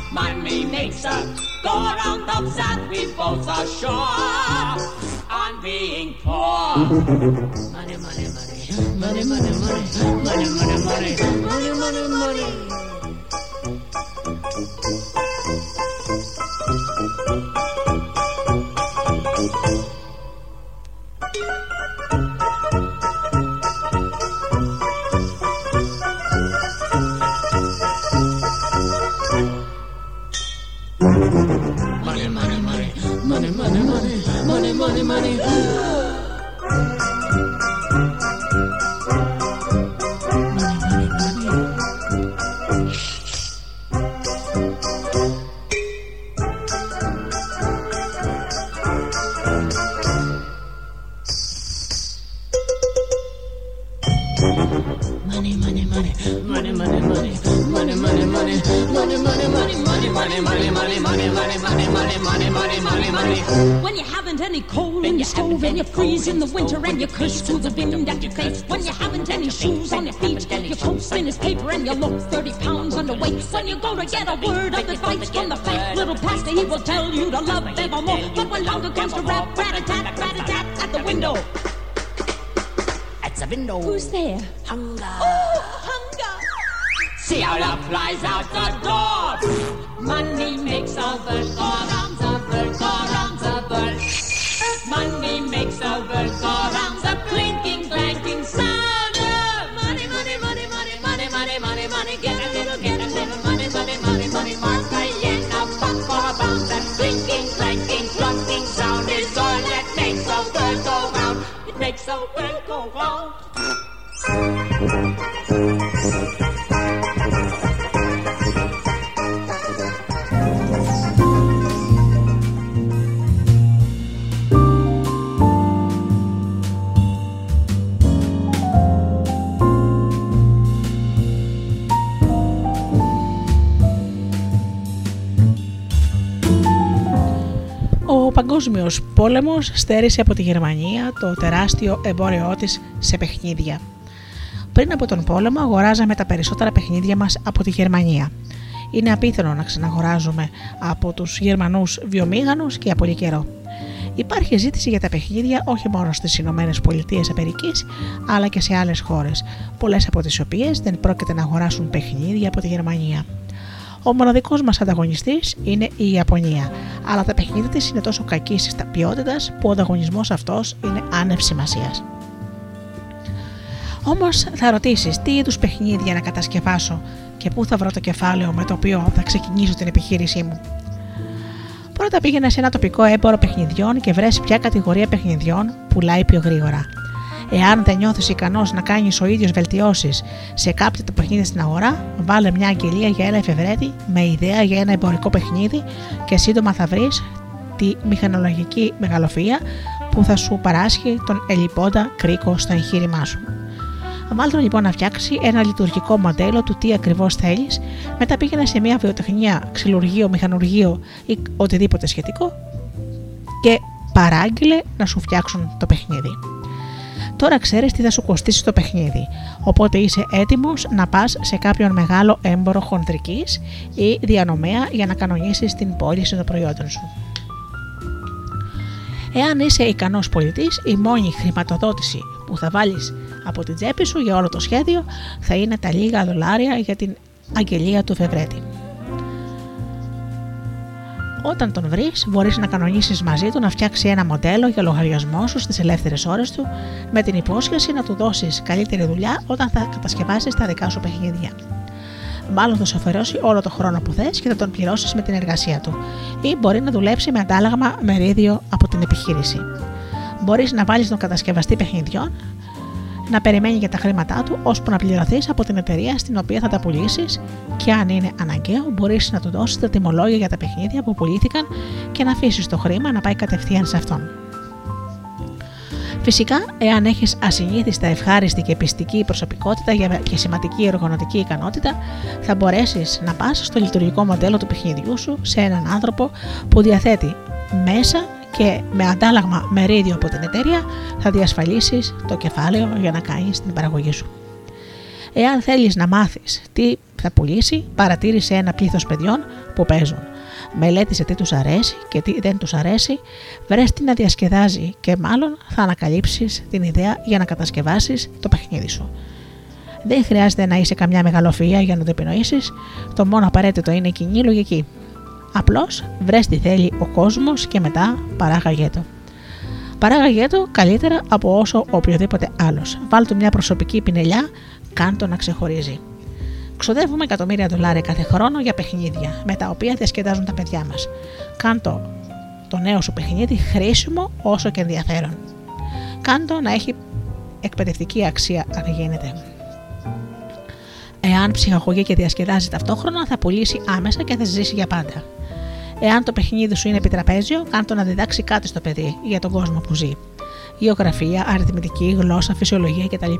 Money makes the go round of that we both are sure on being poor. Money, money, money, money, money, money, money, money, money, money, money, money. Money, money, any coal in your stove and you freeze in the winter and you curse to the wind at your face. When you haven't any shoes on your feet, your coat's thin as paper and you look 30 pounds underweight. When you go to get a word of advice from the fat little pastor, he will tell you to love evermore. But when longer comes to rap, rat-a-tat, rat-a-tat at the window. At the window. Who's there? Hunger. Oh, hunger. See how love flies out the door. Money makes the world go round, the world go round, the world. so we'll go home. Ο Παγκόσμιος Πόλεμος στέρισε από τη Γερμανία το τεράστιο εμπόριό της σε παιχνίδια. Πριν από τον πόλεμο, αγοράζαμε τα περισσότερα παιχνίδια μας από τη Γερμανία. Είναι απίθανο να ξαναγοράζουμε από τους Γερμανούς βιομήγανου και για πολύ καιρό. Υπάρχει ζήτηση για τα παιχνίδια όχι μόνο στις Ηνωμένες Πολιτείες Αμερικής, αλλά και σε άλλες χώρες, πολλές από τις οποίες δεν πρόκειται να αγοράσουν παιχνίδια από τη Γερμανία. Ο μοναδικός μας ανταγωνιστής είναι η Ιαπωνία, αλλά τα παιχνίδια της είναι τόσο κακή ποιότητας που ο ανταγωνισμός αυτός είναι άνευ σημασίας. Όμως θα ρωτήσεις τι είδους παιχνίδια να κατασκευάσω και πού θα βρω το κεφάλαιο με το οποίο θα ξεκινήσω την επιχείρησή μου. Πρώτα πήγαινε σε ένα τοπικό έμπορο παιχνιδιών και βρες ποια κατηγορία παιχνιδιών πουλάει πιο γρήγορα. Εάν δεν νιώθεις ικανός να κάνεις ο ίδιος βελτιώσεις σε κάποιο το παιχνίδι στην αγορά, βάλε μια αγγελία για ένα εφευρέτη με ιδέα για ένα εμπορικό παιχνίδι και σύντομα θα βρεις τη μηχανολογική μεγαλοφία που θα σου παράσχει τον ελιπώντα κρίκο στο εγχείρημά σου. Βάλτε τον λοιπόν να φτιάξεις ένα λειτουργικό μοντέλο του τι ακριβώς θέλεις, μετά πήγαινε σε μια βιοτεχνία, ξυλουργείο, μηχανουργείο ή οτιδήποτε σχετικό και παράγγειλε να σου φτιάξουν το παιχνίδι. Τώρα ξέρεις τι θα σου κοστίσει το παιχνίδι, οπότε είσαι έτοιμος να πας σε κάποιον μεγάλο έμπορο χοντρική ή διανομέα για να κανονίσεις την πώληση των προϊόντων σου. Εάν είσαι ικανός πολιτής, η μόνη χρηματοδότηση που θα βάλεις από την τσέπη σου για όλο το σχέδιο θα είναι τα λίγα δολάρια για την αγγελία του Φεβρέτη. Όταν τον βρεις, μπορείς να κανονίσεις μαζί του να φτιάξει ένα μοντέλο για λογαριασμό σου στις ελεύθερες ώρες του, με την υπόσχεση να του δώσεις καλύτερη δουλειά όταν θα κατασκευάσεις τα δικά σου παιχνίδια. Μάλλον θα σου αφαιρώσει όλο το χρόνο που θες και θα τον πληρώσεις με την εργασία του, ή μπορεί να δουλέψει με αντάλλαγμα μερίδιο από την επιχείρηση. Μπορείς να βάλεις τον κατασκευαστή παιχνιδιών να περιμένει για τα χρήματά του ώσπου να πληρωθείς από την εταιρεία στην οποία θα τα πουλήσεις και αν είναι αναγκαίο μπορείς να του δώσεις τα τιμολόγια για τα παιχνίδια που πουλήθηκαν και να αφήσεις το χρήμα να πάει κατευθείαν σε αυτόν. Φυσικά, εάν έχεις ασυνήθιστα ευχάριστη και πιστική προσωπικότητα και σημαντική εργονοτική ικανότητα, θα μπορέσεις να πας στο λειτουργικό μοντέλο του παιχνιδιού σου σε έναν άνθρωπο που διαθέτει μέσα και με αντάλλαγμα μερίδιο από την εταιρεία θα διασφαλίσεις το κεφάλαιο για να κάνεις την παραγωγή σου. Εάν θέλεις να μάθεις τι θα πουλήσει, παρατήρησε ένα πλήθος παιδιών που παίζουν. Μελέτησε τι τους αρέσει και τι δεν τους αρέσει, βρες τι να διασκεδάζει και μάλλον θα ανακαλύψεις την ιδέα για να κατασκευάσεις το παιχνίδι σου. Δεν χρειάζεται να είσαι καμιά μεγαλοφία για να το επινοήσεις, το μόνο απαραίτητο είναι η κοινή λογική. Απλώς βρες τι θέλει ο κόσμος και μετά παράγαγέ το. Παράγαγέ το καλύτερα από όσο οποιοδήποτε άλλος. Βάλ του μια προσωπική πινελιά, κάν το να ξεχωρίζει. Ξοδεύουμε εκατομμύρια δολάρια κάθε χρόνο για παιχνίδια, με τα οποία διασκεδάζουν τα παιδιά μας. Κάν το, το νέο σου παιχνίδι χρήσιμο όσο και ενδιαφέρον. Κάν το να έχει εκπαιδευτική αξία αν γίνεται. Εάν ψυχαγωγεί και διασκεδάζει ταυτόχρονα, θα πουλήσει άμεσα και θα ζήσει για πάντα. Εάν το παιχνίδι σου είναι επιτραπέζιο, κάνε το να διδάξει κάτι στο παιδί για τον κόσμο που ζει. Γεωγραφία, αριθμητική, γλώσσα, φυσιολογία κτλ.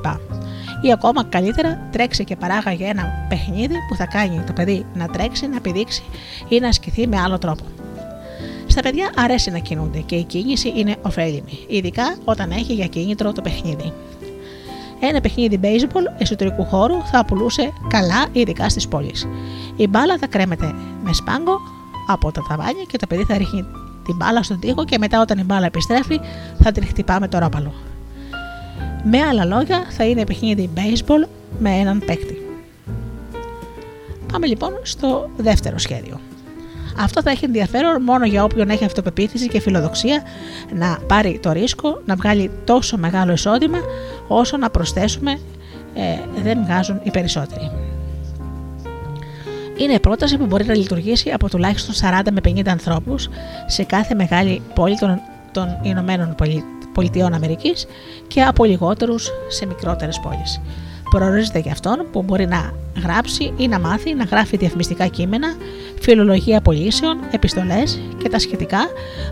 Ή ακόμα καλύτερα, τρέξει και παράγαγε ένα παιχνίδι που θα κάνει το παιδί να τρέξει, να πηδήξει ή να ασκηθεί με άλλο τρόπο. Στα παιδιά αρέσει να κινούνται και η κίνηση είναι ωφέλιμη, ειδικά όταν έχει για κίνητρο το παιχνίδι. Ένα παιχνίδι baseball εσωτερικού χώρου θα πουλούσε καλά, ειδικά στις πόλεις. Η μπάλα θα κρέμεται με σπάγκο από τα ταβάνια και το παιδί θα ρίχνει την μπάλα στον τοίχο και μετά όταν η μπάλα επιστρέφει θα την χτυπά με το ρόπαλο. Με άλλα λόγια θα είναι παιχνίδι baseball με έναν παίκτη. Πάμε λοιπόν στο δεύτερο σχέδιο. Αυτό θα έχει ενδιαφέρον μόνο για όποιον έχει αυτοπεποίθηση και φιλοδοξία να πάρει το ρίσκο να βγάλει τόσο μεγάλο εισόδημα όσο να προσθέσουμε ε, δεν βγάζουν οι περισσότεροι. Είναι πρόταση που μπορεί να λειτουργήσει από τουλάχιστον 40 με 50 ανθρώπους σε κάθε μεγάλη πόλη των, των Ηνωμένων Πολιτειών Αμερικής και από λιγότερους σε μικρότερες πόλεις. Προορίζεται για αυτόν που μπορεί να γράψει ή να μάθει να γράφει διαφημιστικά κείμενα, φιλολογία πωλήσεων, επιστολές και τα σχετικά,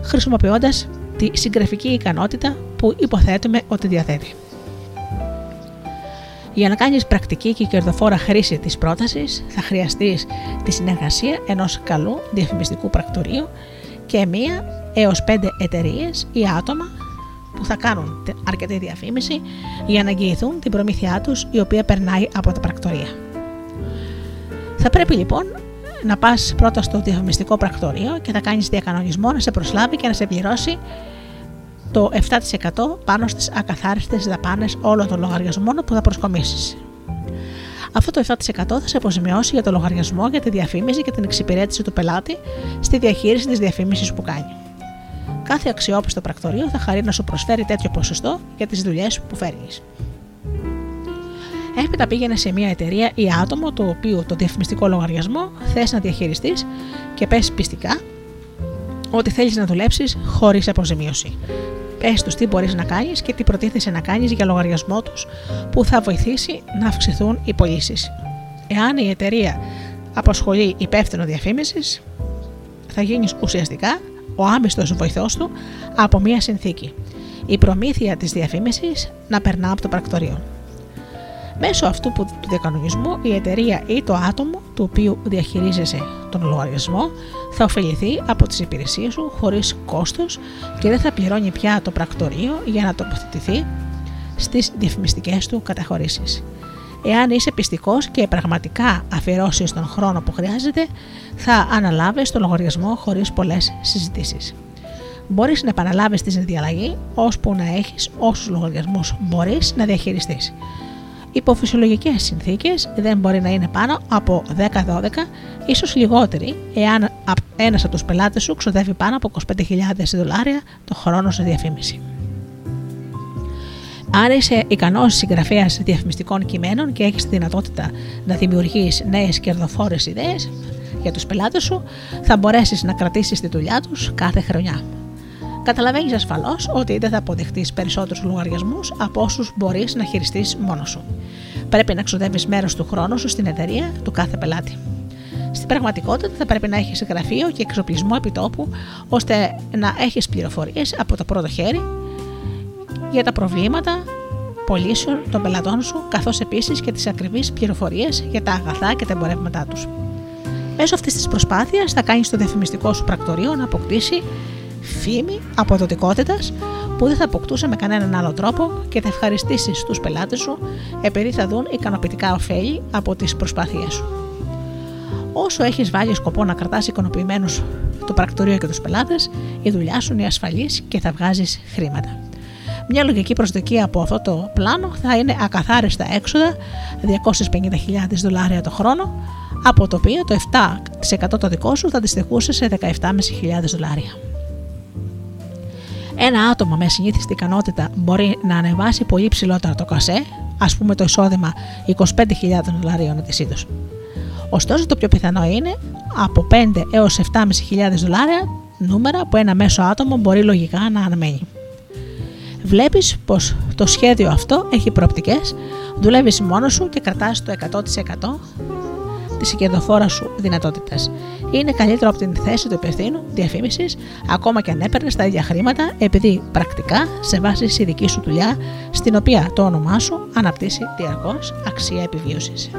χρησιμοποιώντας τη συγγραφική ικανότητα που υποθέτουμε ότι διαθέτει. Για να κάνεις πρακτική και κερδοφόρα χρήση της πρότασης θα χρειαστείς τη συνεργασία ενός καλού διαφημιστικού πρακτορείου και μία έως πέντε εταιρείες ή άτομα που θα κάνουν αρκετή διαφήμιση για να εγγυηθούν την προμήθειά τους η οποία περνάει από τα πρακτορία. Θα πρέπει λοιπόν να πας πρώτα στο διαφημιστικό πρακτορείο και θα κάνεις διακανονισμό να σε προσλάβει και να σε πληρώσει το 7% πάνω στις ακαθάριστες δαπάνες όλων των λογαριασμών που θα προσκομίσεις. Αυτό το 7% θα σε αποζημιώσει για το λογαριασμό, για τη διαφήμιση και την εξυπηρέτηση του πελάτη στη διαχείριση της διαφήμισης που κάνει. Κάθε αξιόπιστο πρακτορείο θα χαρεί να σου προσφέρει τέτοιο ποσοστό για τις δουλειές που φέρνεις. Έπειτα πήγαινε σε μια εταιρεία ή άτομο το οποίο το διαφημιστικό λογαριασμό θες να διαχειριστείς και πες πιστικά ότι θέλεις να δουλέψεις χωρίς αποζημίωση. Πες τους τι μπορείς να κάνεις και τι προτίθεσαι να κάνεις για λογαριασμό τους που θα βοηθήσει να αυξηθούν οι πωλήσεις. Εάν η εταιρεία απασχολεί υπεύθυνο διαφήμισης, θα γίνεις ουσιαστικά ο άμυστο βοηθός του από μία συνθήκη. Η προμήθεια της διαφήμισης να περνά από το πρακτορείο. Μέσω αυτού του διακανονισμού η εταιρεία ή το άτομο του οποίου διαχειρίζεσαι τον λογαριασμό θα ωφεληθεί από τις υπηρεσίες σου χωρίς κόστος και δεν θα πληρώνει πια το πρακτορείο για να τοποθετηθεί στις διαφημιστικές του καταχωρήσεις. Εάν είσαι πιστικός και πραγματικά αφιερώσεις τον χρόνο που χρειάζεται, θα αναλάβεις το λογαριασμό χωρίς πολλές συζητήσεις. Μπορείς να επαναλάβεις τη διαλλαγή ώσπου να έχεις όσους λογαριασμούς μπορείς να διαχειριστείς. Υπό φυσιολογικές συνθήκες δεν μπορεί να είναι πάνω από 10-12, ίσως λιγότεροι, εάν ένας από τους πελάτες σου ξοδεύει πάνω από 25.000 δολάρια το χρόνο σε διαφήμιση. Αν είσαι ικανός συγγραφέας διαφημιστικών κειμένων και έχεις τη δυνατότητα να δημιουργείς νέες κερδοφόρες ιδέες για τους πελάτες σου, θα μπορέσεις να κρατήσεις τη δουλειά τους κάθε χρονιά καταλαβαίνεις ασφαλώς ότι δεν θα αποδεχτείς περισσότερους λογαριασμούς από όσους μπορείς να χειριστείς μόνος σου. Πρέπει να ξοδεύεις μέρος του χρόνου σου στην εταιρεία του κάθε πελάτη. Στην πραγματικότητα θα πρέπει να έχεις γραφείο και εξοπλισμό επιτόπου ώστε να έχεις πληροφορίες από το πρώτο χέρι για τα προβλήματα πωλήσεων των πελατών σου, καθώς επίσης και τις ακριβείς πληροφορίες για τα αγαθά και τα εμπορεύματά τους. Μέσω αυτής της προσπάθειας θα κάνεις το διαφημιστικό σου πρακτορείο να αποκτήσει φήμη αποδοτικότητας που δεν θα αποκτούσε με κανέναν άλλο τρόπο και θα ευχαριστήσει τους πελάτες σου επειδή θα δουν ικανοποιητικά ωφέλη από τις προσπάθειές σου. Όσο έχεις βάλει σκοπό να κρατάς ικανοποιημένους το πρακτορείο και τους πελάτες, η δουλειά σου είναι ασφαλής και θα βγάζεις χρήματα. Μια λογική προσδοκία από αυτό το πλάνο θα είναι ακαθάριστα έξοδα 250.000 δολάρια το χρόνο, από το οποίο το 7% το δικό σου θα αντιστοιχούσε σε 17.500 δολάρια. Ένα άτομο με συνήθιστη ικανότητα μπορεί να ανεβάσει πολύ ψηλότερα το κασέ, ας πούμε το εισόδημα 25.000 δολαρίων ετησίω. Ωστόσο, το πιο πιθανό είναι από 5 έως 7.500 δολάρια νούμερα που ένα μέσο άτομο μπορεί λογικά να αναμένει. Βλέπεις πως το σχέδιο αυτό έχει προοπτικές, δουλεύεις μόνος σου και κρατάς το 100% της κερδοφόρας σου δυνατότητας. Είναι καλύτερο από την θέση του υπευθύνου διαφήμισης, ακόμα και αν έπαιρνες τα ίδια χρήματα, επειδή πρακτικά σε βάση στη δική σου δουλειά, στην οποία το όνομά σου αναπτύσσει διαρκώς αξία επιβίωσης.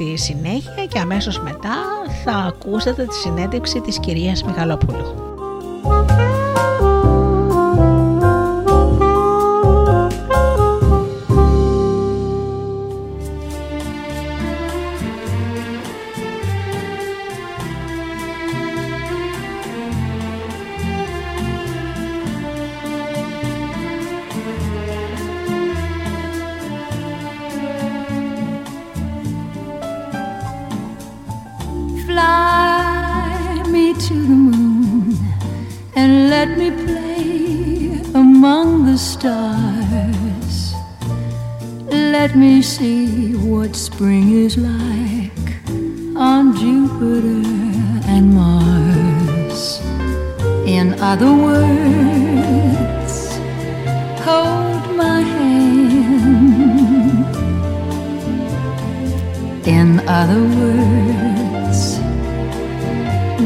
Τραγούδι για τη συνέχεια και αμέσως μετά θα ακούσετε τη συνέντευξη της κυρίας Μιχαλόπουλου.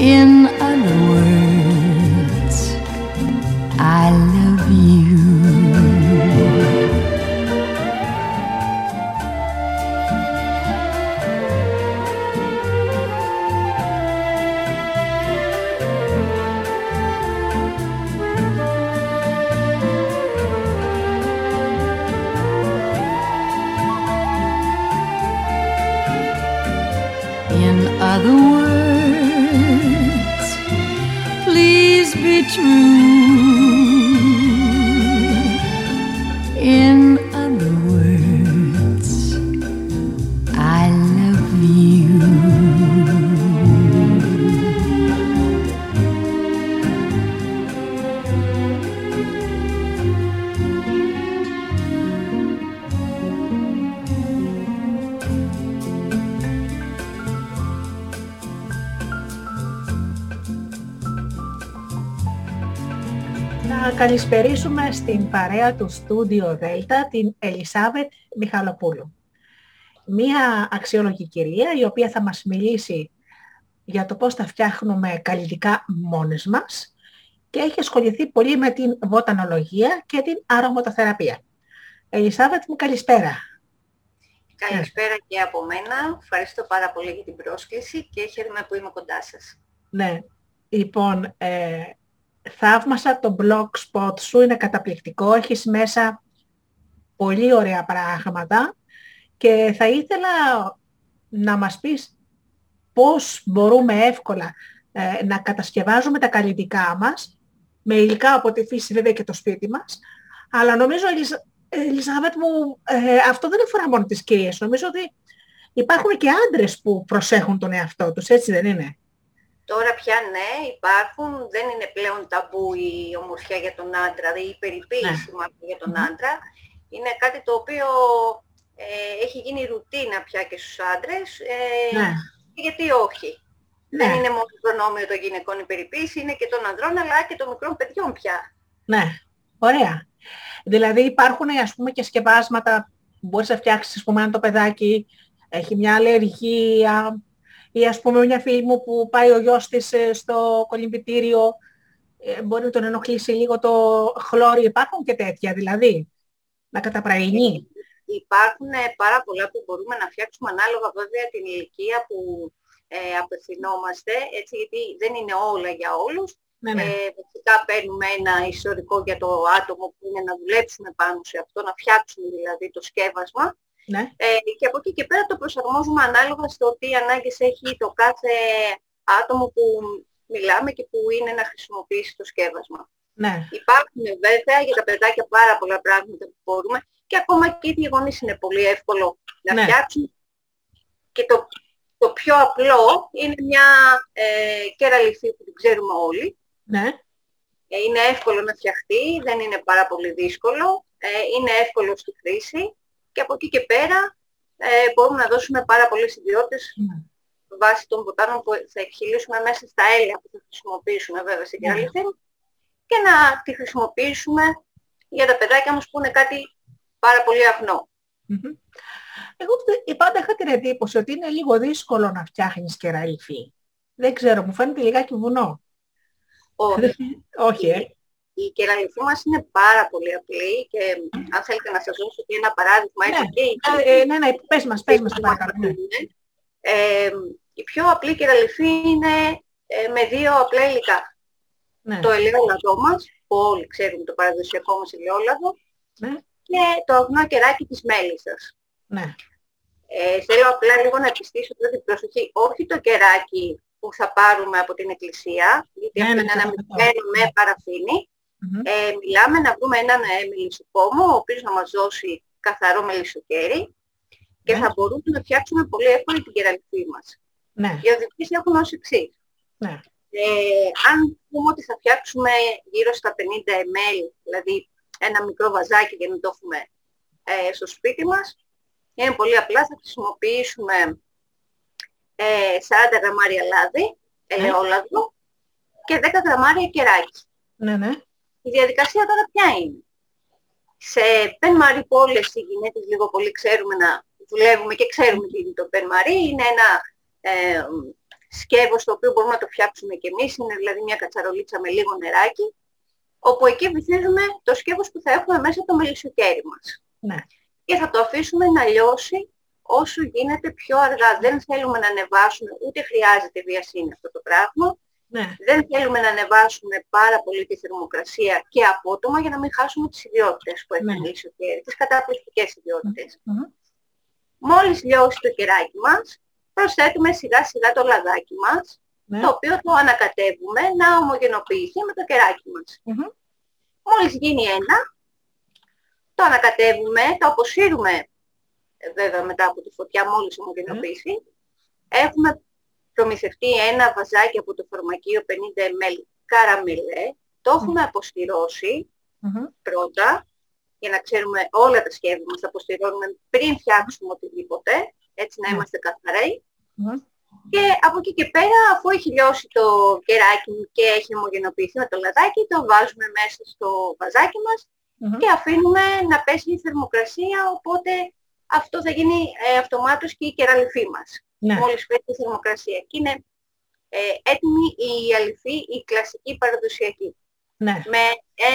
In στην παρέα του Στούντιο Δέλτα την Ελισάβετ Μιχαλοπούλου. Μία αξιόλογη κυρία η οποία θα μας μιλήσει για το πώς θα φτιάχνουμε καλλιτικά μόνες μας και έχει ασχοληθεί πολύ με την βοτανολογία και την αρωματοθεραπεία. Ελισάβετ μου καλησπέρα. Καλησπέρα και από μένα. Ευχαριστώ πάρα πολύ για την πρόσκληση και χαίρομαι που είμαι κοντά σας. Ναι, λοιπόν, ε, θαύμασα το blog spot σου, είναι καταπληκτικό, έχεις μέσα πολύ ωραία πράγματα και θα ήθελα να μας πεις πώς μπορούμε εύκολα ε, να κατασκευάζουμε τα καλλιτικά μας με υλικά από τη φύση βέβαια και το σπίτι μας. Αλλά νομίζω Ελισ... Ελισάβετ μου ε, αυτό δεν αφορά μόνο τις κυρίες. Νομίζω ότι υπάρχουν και άντρες που προσέχουν τον εαυτό τους έτσι δεν είναι; Τώρα πια ναι, υπάρχουν, δεν είναι πλέον ταμπού η ομορφιά για τον άντρα, δηλαδή η περιποίηση Ναι. μάλλον για τον άντρα. Είναι κάτι το οποίο ε, έχει γίνει ρουτίνα πια και στους άντρες, ε, Ναι. και γιατί όχι. Ναι. Δεν είναι μόνο προνόμιο των γυναικών η περιποίηση, είναι και των ανδρών, αλλά και των μικρών παιδιών πια. Ναι, ωραία. Δηλαδή υπάρχουν ας πούμε και σκευάσματα που μπορείς να φτιάξεις ας πούμε αν το παιδάκι έχει μια αλλεργία ή ας πούμε μια φίλη μου που πάει ο γιος της ε, στο κολυμπητήριο ε, μπορεί να τον ενοχλήσει λίγο το χλώριο. Υπάρχουν και τέτοια δηλαδή. Να καταπραγινεί. Υπάρχουν ε, πάρα πολλά που μπορούμε να φτιάξουμε ανάλογα βέβαια την ηλικία που ε, απευθυνόμαστε, έτσι, γιατί δεν είναι όλα για όλους. Ναι, ναι. Ε, βασικά παίρνουμε ένα ιστορικό για το άτομο που είναι να δουλέψουμε πάνω σε αυτό, να φτιάξουμε δηλαδή το σκεύασμα. Ναι. Ε, και από εκεί και πέρα το προσαρμόζουμε ανάλογα στο τι ανάγκες έχει το κάθε άτομο που μιλάμε και που είναι να χρησιμοποιήσει το σκεύασμα. ναι. Υπάρχουν βέβαια για τα παιδάκια πάρα πολλά πράγματα που μπορούμε και ακόμα και οι ίδιοι γονείς είναι πολύ εύκολο να Ναι. φτιάξουν. Και το, το πιο απλό είναι μια ε, κεραλιφή που την ξέρουμε όλοι. ναι. Ε, είναι εύκολο να φτιαχτεί, δεν είναι πάρα πολύ δύσκολο. ε, είναι εύκολο στη χρήση και από εκεί και πέρα ε, μπορούμε να δώσουμε πάρα πολλές ιδιότητες Ναι. βάσει των βοτάνων που θα εκχυλήσουμε μέσα στα έλαια που θα χρησιμοποιήσουμε βέβαια στην Ναι. κεραλιθή και να τη χρησιμοποιήσουμε για τα παιδάκια μας που είναι κάτι πάρα πολύ αγνό. Μμμ. Εγώ τε- πάντα είχα την εντύπωση ότι είναι λίγο δύσκολο να φτιάχνεις κεραλιφή. Δεν ξέρω, μου φαίνεται λιγάκι βουνό. Όχι. Όχι, ε. Η κεραλιθή μας είναι πάρα πολύ απλή και αν θέλετε να σας δώσω και ένα παράδειγμα έτσι Ναι. και η Ε, ε, ναι, ναι, πες μας, πες μας, παρακαλώ. Ναι. Ε, η πιο απλή κεραλιφή είναι ε, με δύο απλά υλικά. Ναι. Το ελαιόλαδό μας, που όλοι ξέρουμε το παραδοσιακό μας ελαιόλαδο, Ναι. και το αγνό κεράκι της μέλισσας. Ναι. Ε, θέλω απλά λίγο να επιστήσω τώρα την προσοχή, όχι το κεράκι που θα πάρουμε από την εκκλησία, γιατί Ναι, αυτό ναι, είναι ένα κατανοητό. μυρωμένο με παραφίνη. Μμμ. Ε, μιλάμε να βρούμε έναν ε, μελισσοκόμο, ο οποίος να μας δώσει καθαρό μελισσοκέρι και Ναι. θα μπορούμε να φτιάξουμε πολύ εύκολα την κεραλιφή μας. Ναι. Οι οδηγίες έχουν ως εξής. Ναι. Ε, αν πούμε ότι θα φτιάξουμε γύρω στα 50 ml, δηλαδή ένα μικρό βαζάκι για να το έχουμε ε, στο σπίτι μας, είναι πολύ απλά, θα χρησιμοποιήσουμε ε, 40 γραμμάρια λάδι, ελαιόλαδο και 10 γραμμάρια κεράκι. Ναι, ναι. Η διαδικασία τώρα ποια είναι; Σε πεν μαρί που όλες οι γυναίκες λίγο πολύ ξέρουμε να δουλεύουμε και ξέρουμε τι είναι το πεν μαρί. Είναι ένα ε, σκεύος το οποίο μπορούμε να το φτιάξουμε και εμείς. Είναι δηλαδή μια κατσαρολίτσα με λίγο νεράκι. Όπου εκεί βυθίζουμε το σκεύος που θα έχουμε μέσα το μελισσοκέρι μας. Ναι. Και θα το αφήσουμε να λιώσει όσο γίνεται πιο αργά. Δεν θέλουμε να ανεβάσουμε, ούτε χρειάζεται βιασύνη αυτό το πράγμα. Ναι. Δεν θέλουμε να ανεβάσουμε πάρα πολύ τη θερμοκρασία και απότομα για να μην χάσουμε τις ιδιότητες που έχει Ναι. ναι. η τις καταπληκτικές ιδιότητες. Μμμ. Μόλις λιώσει το κεράκι μας, προσθέτουμε σιγά σιγά το λαδάκι μας, Ναι. το οποίο το ανακατεύουμε να ομογενοποιηθεί με το κεράκι μας. Μμμ. Μόλις γίνει ένα, το ανακατεύουμε, το αποσύρουμε ε, βέβαια μετά από τη φωτιά μόλις ομογενοποιήσει. Έχουμε προμηθευτεί ένα βαζάκι από το φαρμακείο 50 ml καραμελέ, το έχουμε αποστηρώσει Μμμ. πρώτα, για να ξέρουμε όλα τα σχέδια μας, τα αποστηρώνουμε πριν φτιάξουμε οτιδήποτε, έτσι να Ναι. είμαστε καθαροί. Μμμ. Και από εκεί και πέρα, αφού έχει λιώσει το κεράκι μου και έχει ομογενοποιηθεί με το λαδάκι, το βάζουμε μέσα στο βαζάκι μας Μμμ. και αφήνουμε να πέσει η θερμοκρασία, οπότε αυτό θα γίνει ε, αυτομάτως και η κεραλιφή μας. Ναι. Μόλις πέσει η θερμοκρασία. Και είναι ε, έτοιμη η αληθή, η κλασική παραδοσιακή. Ναι. Με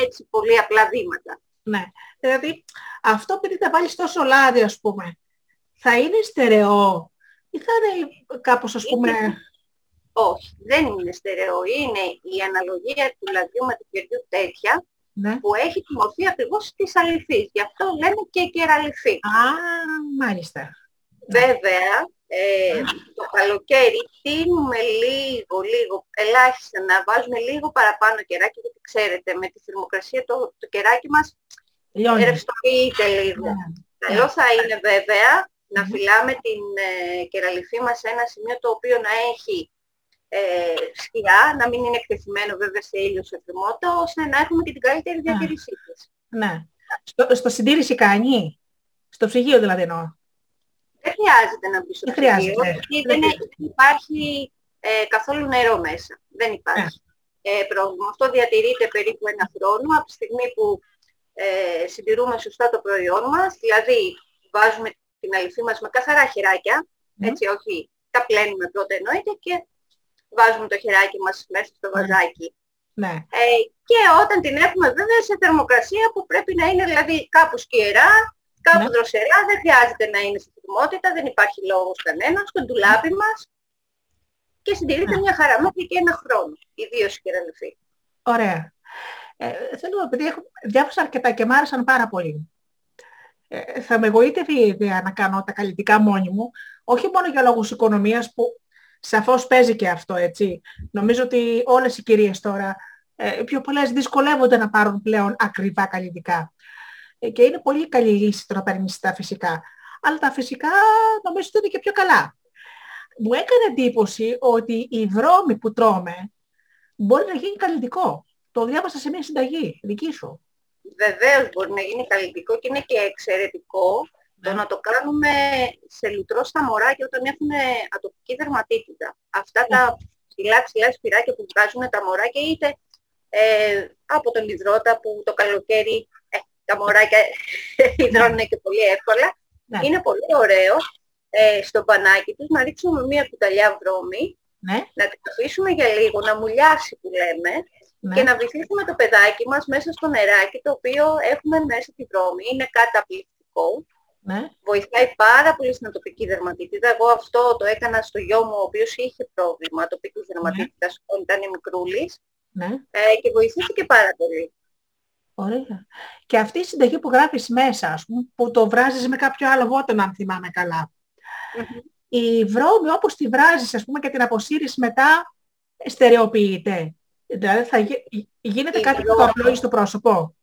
έτσι πολύ απλά βήματα. Ναι. Δηλαδή, αυτό επειδή θα βάλεις τόσο λάδι, ας πούμε, θα είναι στερεό ή θα είναι κάπως, ας πούμε... Όχι, δεν είναι στερεό. Είναι η αναλογία του λαδιού με του κεριού τέτοια Ναι. που έχει τη μορφή ακριβώς της αληθής. Γι' αυτό λέμε και κεραλιφή. Α, μάλιστα. Βέβαια, ε, το καλοκαίρι τίνουμε λίγο, λίγο, ελάχιστα να βάζουμε λίγο παραπάνω κεράκι, γιατί ξέρετε, με τη θερμοκρασία το, το κεράκι μας Λιώνει. ρευστοποιείται λίγο. Ναι. Καλό θα είναι βέβαια να Μμμ. φυλάμε την ε, κεραλιφή μας σε ένα σημείο το οποίο να έχει ε, σκιά, να μην είναι εκτεθειμένο βέβαια σε ήλιο σε θερμότητα, ώστε να έχουμε και την καλύτερη διατήρησή της. Ναι. Στο, στο συντήρηση κάνει; Στο ψυγείο δηλαδή εννοώ. Δεν χρειάζεται να μπει στο Δεν ψυγείο, χρειάζεται. γιατί Δεν δεν υπάρχει ε, καθόλου νερό μέσα. Δεν υπάρχει ε, πρόβλημα. Αυτό διατηρείται περίπου ένα χρόνο από τη στιγμή που ε, συντηρούμε σωστά το προϊόν μας, δηλαδή βάζουμε την αληθή μας με καθαρά χεράκια, Ναι. έτσι όχι, τα πλένουμε πρώτα εννοείται και βάζουμε το χεράκι μας μέσα στο Ναι. βαζάκι. Ναι. Ε, και όταν την έχουμε βέβαια σε θερμοκρασία που πρέπει να είναι δηλαδή κάπου σκιερά, κάπου Ναι. δροσερά, δεν χρειάζεται να είναι στη θερμότητα, δεν υπάρχει λόγος κανένας, στο ντουλάπι μας και συντηρείται Ναι. μια χαρά μέχρι και ένα χρόνο, ιδίως η κεραλιφή. Ωραία. Ε, θέλω, επειδή έχω, διάβασα αρκετά και μ' άρεσαν πάρα πολύ. Ε, θα με εγωίτευε η ιδέα να κάνω τα καλλιτικά μόνη μου, όχι μόνο για λόγους οικονομίας που σαφώς παίζει και αυτό, έτσι. Νομίζω ότι όλες οι κυρίες τώρα, ε, πιο πολλές δυσκολεύονται να πάρουν πλέον ακριβά καλλιτικά. Ε, και είναι πολύ καλή λύση το να παίρνεις τα φυσικά. Αλλά τα φυσικά νομίζω ότι είναι και πιο καλά. Μου έκανε εντύπωση ότι η βρώμη που τρώμε μπορεί να γίνει καλλιτικό. Το διάβασα σε μια συνταγή δική σου. βεβαίως μπορεί να γίνει καλλιτικό και είναι και εξαιρετικό το Ναι. να το κάνουμε σε λουτρό στα μωράκια όταν έχουν ατοπική δερματίτιδα. Αυτά Ναι. τα ψηλά ψηλά σπυράκια που βγάζουν τα μωράκια είτε ε, από τον υδρότα που το καλοκαίρι ε, τα μωράκια υδρώνουν και πολύ εύκολα. Ναι. Είναι πολύ ωραίο ε, στο πανάκι τους να ρίξουμε μία κουταλιά βρώμη, Ναι, να την αφήσουμε για λίγο, να μουλιάσει που λέμε ναι. και να βυθίσουμε το παιδάκι μας μέσα στο νεράκι το οποίο έχουμε μέσα τη βρώμη. Είναι καταπληκτικό. ναι. Βοηθάει πάρα πολύ στην ατοπική δερματίτιδα. Εγώ αυτό το έκανα στο γιο μου, ο οποίος είχε πρόβλημα ατοπικής δερματίτιδας όταν ήταν μικρούλης ναι. ε, και βοηθήθηκε πάρα πολύ. Ωραία. Και αυτή η συνταγή που γράφεις μέσα, ας πούμε, που το βράζεις με κάποιο άλλο βότανο, αν θυμάμαι καλά. Μμμ. Η βρώμη όπως τη βράζεις, ας πούμε, και την αποσύρεις μετά, στερεοποιείται. Δηλαδή θα γι- γίνεται Η κάτι που το βρώμη. απλώει στο πρόσωπο.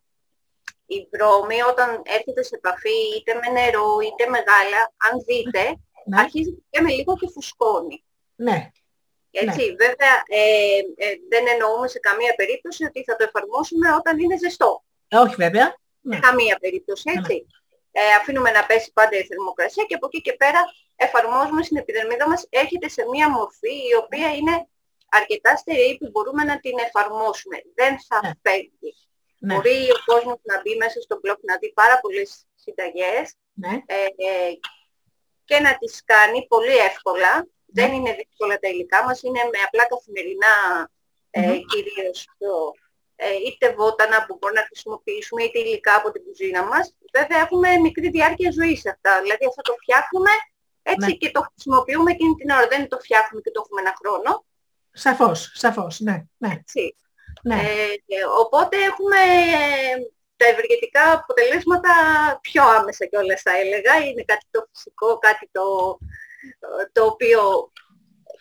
Η βρώμη όταν έρχεται σε επαφή είτε με νερό είτε με γάλα, αν δείτε, Ναι, αρχίζει και με λίγο και φουσκώνει. ναι, Έτσι, βέβαια ε, ε, δεν εννοούμε σε καμία περίπτωση ότι θα το εφαρμόσουμε όταν είναι ζεστό. Ε, όχι βέβαια. Ναι. Σε καμία περίπτωση, έτσι. Ε, αφήνουμε να πέσει πάντα η θερμοκρασία και από εκεί και πέρα εφαρμόζουμε στην επιδερμίδα μας. Έρχεται σε μία μορφή η οποία είναι αρκετά στερεή που μπορούμε να την εφαρμόσουμε. Δεν θα Ναι. φεύγει. Ναι, Μπορεί ο κόσμος να μπει μέσα στο blog να δει πάρα πολλές συνταγές ναι, ε, ε, και να τις κάνει πολύ εύκολα. Ναι. Δεν είναι δύσκολα τα υλικά μας, είναι με απλά καθημερινά ε, Μμμ. κυρίως το, ε, είτε βότανα που μπορούμε να χρησιμοποιήσουμε, είτε υλικά από την κουζίνα μας. Βέβαια έχουμε μικρή διάρκεια ζωής σε αυτά, δηλαδή αυτό το φτιάχνουμε έτσι Ναι. και το χρησιμοποιούμε εκείνη την ώρα. Δεν το φτιάχνουμε και το έχουμε ένα χρόνο. σαφώς, σαφώς, ναι, ναι, Έτσι. ναι. Ε, ε, οπότε έχουμε ε, τα ευεργετικά αποτελέσματα πιο άμεσα κιόλας θα έλεγα. Είναι κάτι το φυσικό, κάτι το, το οποίο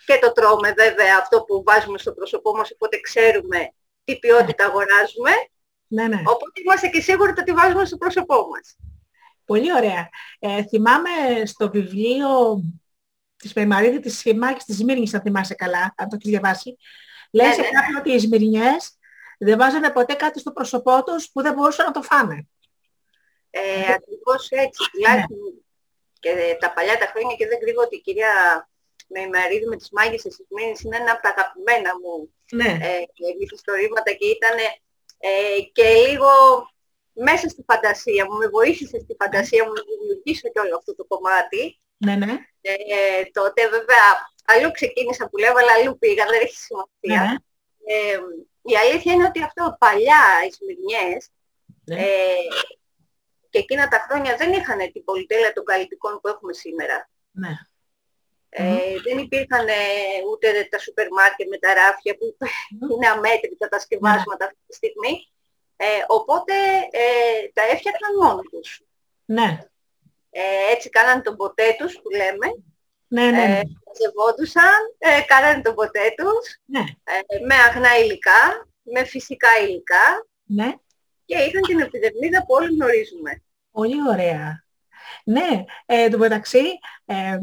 και το τρώμε βέβαια αυτό που βάζουμε στο πρόσωπό μας, οπότε ξέρουμε τι ποιότητα αγοράζουμε, ναι, ναι. οπότε είμαστε και σίγουροι το τι βάζουμε στο πρόσωπό μας. Πολύ ωραία. Ε, θυμάμαι στο βιβλίο της Πεμαρίδη της Σχημάκης της Μύρνης, αν θυμάσαι καλά, αν το έχεις διαβάσει, λέει Ναι, σε ναι. κάποιον ότι οι Σμυρνιές δεν βάζανε ποτέ κάτι στο πρόσωπό τους που δεν μπορούσαν να το φάνε. Ε, ακριβώς έτσι, τουλάχιστον και τα παλιά τα χρόνια και δεν κρύβω ότι η κυρία Μεϊμαρίδη με τις μάγισσες της Μήνης είναι ένα από τα αγαπημένα μου Ναι. ε, μυθιστορήματα και ήταν ε, και λίγο μέσα στη φαντασία μου, με βοήθησε στη φαντασία μου να δημιουργήσω και όλο αυτό το κομμάτι. Ναι, ναι. Ε, τότε βέβαια αλλού ξεκίνησα που λέω, αλλά αλλού πήγα, δεν έχει σημασία. ναι, ναι. Ε, η αλήθεια είναι ότι αυτό παλιά οι Σμυρνιές Ναι. ε, και εκείνα τα χρόνια δεν είχαν την πολυτέλεια των καλλιτικών που έχουμε σήμερα. ναι. Ε, δεν υπήρχαν ε, ούτε τα σούπερ μάρκετ με τα ράφια που είναι αμέτρητα τα σκευάσματα αυτή τη στιγμή. Ε, οπότε ε, τα έφτιαχναν μόνοι τους. Ναι, Ε, έτσι κάνανε τον ποτέ τους που λέμε. ναι, ναι, ναι. Ε, μαζευόντουσαν, ε, κάνανε τον ποτέ τους ναι, ε, με αγνά υλικά, με φυσικά υλικά ναι. Και είχαν την επιδερμίδα που όλοι γνωρίζουμε. Πολύ ωραία. Ναι, ε, εν τω μεταξύ, ε,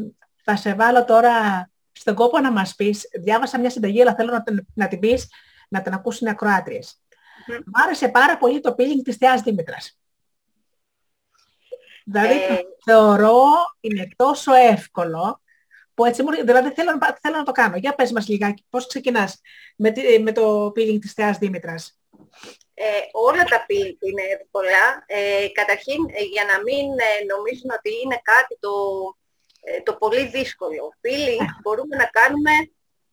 θα σε βάλω τώρα στον κόπο να μας πεις, διάβασα μια συνταγή, αλλά θέλω να την, να την πεις, να την ακούσουν οι ακροάτριες. Μμμ. Μ' άρεσε πάρα πολύ το peeling της Θεάς Δήμητρας. Δηλαδή, Ε, το θεωρώ είναι τόσο εύκολο, που έτσι μου, δηλαδή θέλω, να- θέλω να το κάνω. Για πες μας λιγάκι, πώς ξεκινάς με, τη- με το peeling της Θεάς Δήμητρας. Ε, όλα τα peeling είναι εύκολα. Ε, καταρχήν, ε, για να μην ε, νομίζουν ότι είναι κάτι το, ε, το πολύ δύσκολο. Peeling μπορούμε να κάνουμε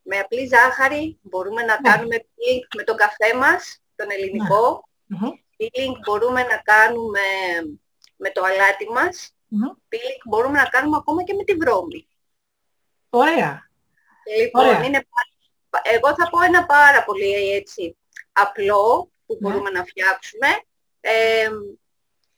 με απλή ζάχαρη, μπορούμε να Ναι. κάνουμε peeling με τον καφέ μας, τον ελληνικό. Μμμ, Peeling μπορούμε να κάνουμε με το αλάτι μας. μμμ. Peeling μπορούμε να κάνουμε ακόμα και με τη βρώμη. Ωραία. Λοιπόν, Ωραία. είναι, πα- εγώ θα πω ένα πάρα πολύ έτσι απλό που Ναι. μπορούμε να φτιάξουμε. Ε,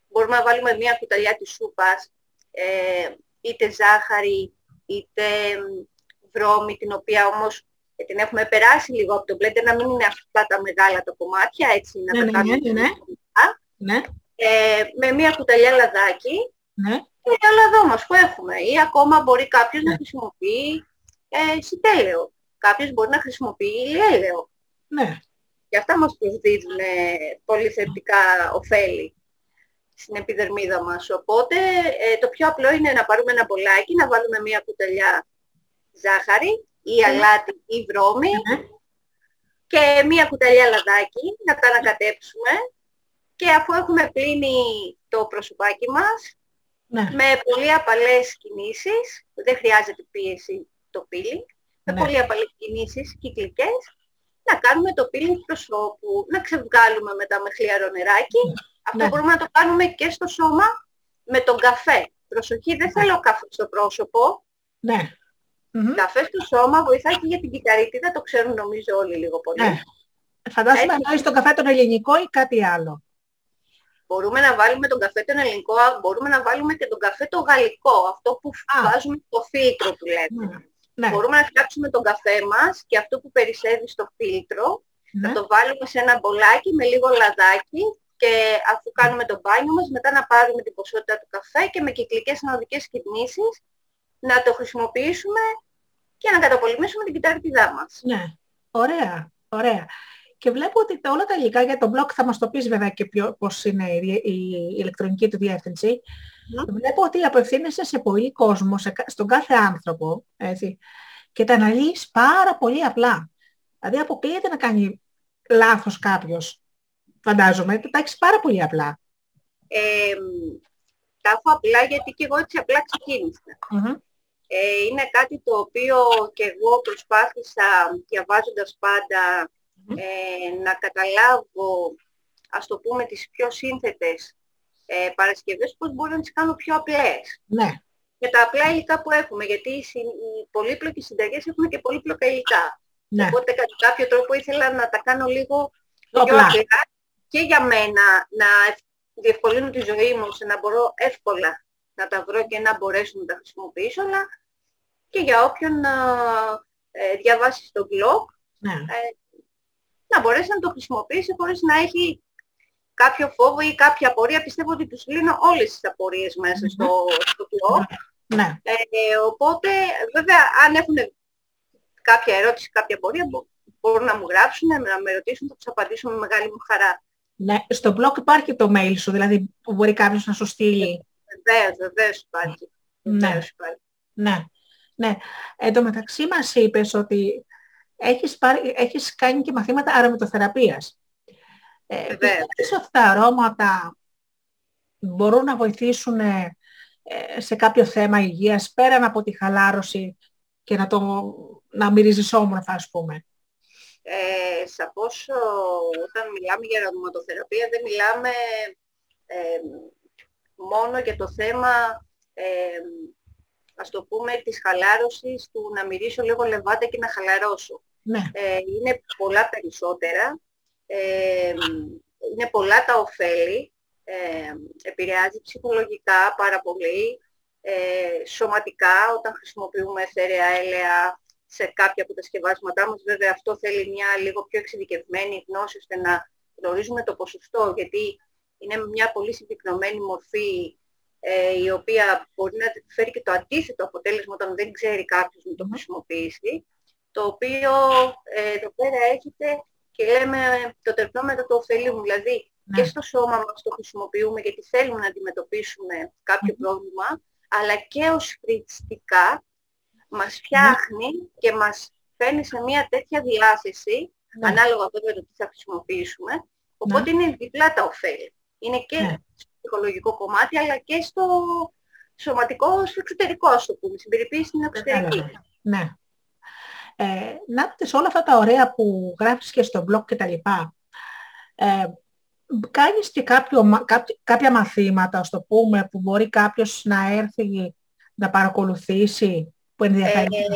μπορούμε να βάλουμε μία κουταλιά της σούπας, ε, είτε ζάχαρη, είτε μ, βρώμη, την οποία όμως ε, την έχουμε περάσει λίγο από το blender, να μην είναι αυτά τα μεγάλα τα κομμάτια, έτσι, να Ναι, τα ναι, κάνουμε ναι, ναι, ναι. μικρά. Ναι, Ε, με μία κουταλιά λαδάκι, ναι. και το λαδό μας που έχουμε. Ή ακόμα μπορεί κάποιος Ναι. να χρησιμοποιεί ε, σιτέλαιο. Κάποιος μπορεί να χρησιμοποιεί ηλιέλαιο. Ναι. Και αυτά μας προσδίδουν ε, πολύ θετικά ωφέλη στην επιδερμίδα μας. Οπότε ε, το πιο απλό είναι να πάρουμε ένα μπολάκι, να βάλουμε μία κουταλιά ζάχαρη ή αλάτι ή βρώμη και μία κουταλιά λαδάκι, να τα ανακατέψουμε και αφού έχουμε πλύνει το προσωπάκι μας, Ναι. με πολύ απαλές κινήσεις, δεν χρειάζεται πίεση το peeling, με Ναι. πολύ απαλές κινήσεις κυκλικές, να κάνουμε το peeling του προσώπου, να ξεβγάλουμε μετά με χλιαρό νεράκι. Αυτό Ναι. μπορούμε να το κάνουμε και στο σώμα με τον καφέ. Προσοχή, δεν θέλω καφέ στο πρόσωπο. Ναι. Μμμ. Καφέ στο σώμα βοηθάει και για την κυταρίτιδα, το ξέρουν νομίζω όλοι λίγο πολύ. Ναι. Φαντάζομαι Έτσι. εννοείς τον καφέ τον ελληνικό ή κάτι άλλο. Μπορούμε να βάλουμε τον καφέ τον ελληνικό, α, μπορούμε να βάλουμε και τον καφέ το γαλλικό, αυτό που Α. βάζουμε στο φίλτρο που λέμε. Ναι. Ναι. Μπορούμε να φτιάξουμε τον καφέ μας και αυτό που περισσεύει στο φίλτρο Ναι. να το βάλουμε σε ένα μπολάκι με λίγο λαδάκι και αφού κάνουμε το μπάνιο μας μετά να πάρουμε την ποσότητα του καφέ και με κυκλικές ανωδικές κινήσεις να το χρησιμοποιήσουμε και να καταπολεμήσουμε την κυταρίτιδά μας. Ναι. Ωραία. Ωραία. Και βλέπω ότι τα, όλα τα υλικά για το blog θα μας το πεις βέβαια και ποιο, πώς είναι η, η, η ηλεκτρονική του διεύθυνση. Βλέπω ότι απευθύνεσαι σε πολύ κόσμο, σε, κα- στον κάθε άνθρωπο, έτσι, και τα αναλύεις πάρα πολύ απλά. Δηλαδή αποκλείεται να κάνει λάθος κάποιος, φαντάζομαι, τα έχεις πάρα πολύ απλά. Ε, τα έχω απλά γιατί και εγώ έτσι απλά ξεκίνησα. Μμμ. Ε, είναι κάτι το οποίο και εγώ προσπάθησα διαβάζοντας πάντα ε, να καταλάβω, ας το πούμε, τις πιο σύνθετες ε, παρασκευές, πώς μπορώ να τις κάνω πιο απλές. Ναι, Με τα απλά υλικά που έχουμε, γιατί οι, συ- οι πολύπλοκες συνταγές έχουν και πολύπλοκα υλικά. ναι. Οπότε κατά κάποιο τρόπο ήθελα να τα κάνω λίγο Πιο πιο απλά. απλά και για μένα να ευ- διευκολύνω τη ζωή μου, ώστε να μπορώ εύκολα να τα βρω και να μπορέσω να τα χρησιμοποιήσω, αλλά και για όποιον α, ε, διαβάσει στο blog, ναι. Να μπορέσει να το χρησιμοποιήσει χωρίς να έχει κάποιο φόβο ή κάποια απορία. Πιστεύω ότι τους λύνω όλες τις απορίες μέσα στο, στο blog. ναι. Ε, οπότε, βέβαια, αν έχουν κάποια ερώτηση, κάποια απορία, μπο- μπορούν να μου γράψουν, να με ρωτήσουν, θα τους απαντήσω με μεγάλη μου χαρά. ναι. Στο blog υπάρχει το mail σου, δηλαδή που μπορεί κάποιος να σου στείλει. Βεβαίως, βεβαίως υπάρχει. Ναι. Βεβαίως υπάρχει. Ναι, ναι. Εν τω μεταξύ μας είπες ότι έχεις, πάρει, έχεις κάνει και μαθήματα αρωματοθεραπείας. Ε, Βεβαίως. πιστεύεις ότι τα αρώματα μπορούν να βοηθήσουν ε, σε κάποιο θέμα υγείας πέραν από τη χαλάρωση και να, το, να μυρίζεις όμορφα ας πούμε; Ε, σαφώς ο, όταν μιλάμε για αρωματοθεραπεία δεν μιλάμε ε, μόνο για το θέμα ε, ας το πούμε της χαλάρωσης του να μυρίσω λίγο λεβάντα και να χαλαρώσω. Ναι, Ε, είναι πολλά περισσότερα. Ε, είναι πολλά τα ωφέλη. Ε, επηρεάζει ψυχολογικά πάρα πολύ. Ε, σωματικά όταν χρησιμοποιούμε εθέρεα έλαια σε κάποια από τα σκευάσματά μας. Βέβαια αυτό θέλει μια λίγο πιο εξειδικευμένη γνώση ώστε να γνωρίζουμε το ποσοστό γιατί είναι μια πολύ συμπυκνωμένη μορφή ε, η οποία μπορεί να φέρει και το αντίθετο αποτέλεσμα όταν δεν ξέρει κάποιος να το χρησιμοποιήσει το οποίο ε, εδώ πέρα έχετε και λέμε το τερπνόμετρο του ωφελίου. Δηλαδή Ναι. και στο σώμα μας το χρησιμοποιούμε γιατί θέλουμε να αντιμετωπίσουμε κάποιο πρόβλημα, αλλά και ως φριτιστικά μας φτιάχνει και μας φέρνει σε μια τέτοια διάθεση, Ναι. ανάλογα βέβαια το τι θα χρησιμοποιήσουμε, οπότε είναι διπλά τα ωφέλη. Είναι και Ναι. στο ψυχολογικό κομμάτι, αλλά και στο σωματικό, στο εξωτερικό, ας το πούμε, στην περιποίηση στην εξωτερική. Κατάλαβα. Ναι. Ε, να δείτε σε όλα αυτά τα ωραία που γράφεις και στο blog και τα λοιπά, ε, κάνεις και κάποιο, μα- κάποιο- κάποια μαθήματα, ας το πούμε, που μπορεί κάποιος να έρθει να παρακολουθήσει, που ενδιαφέρει. Ε,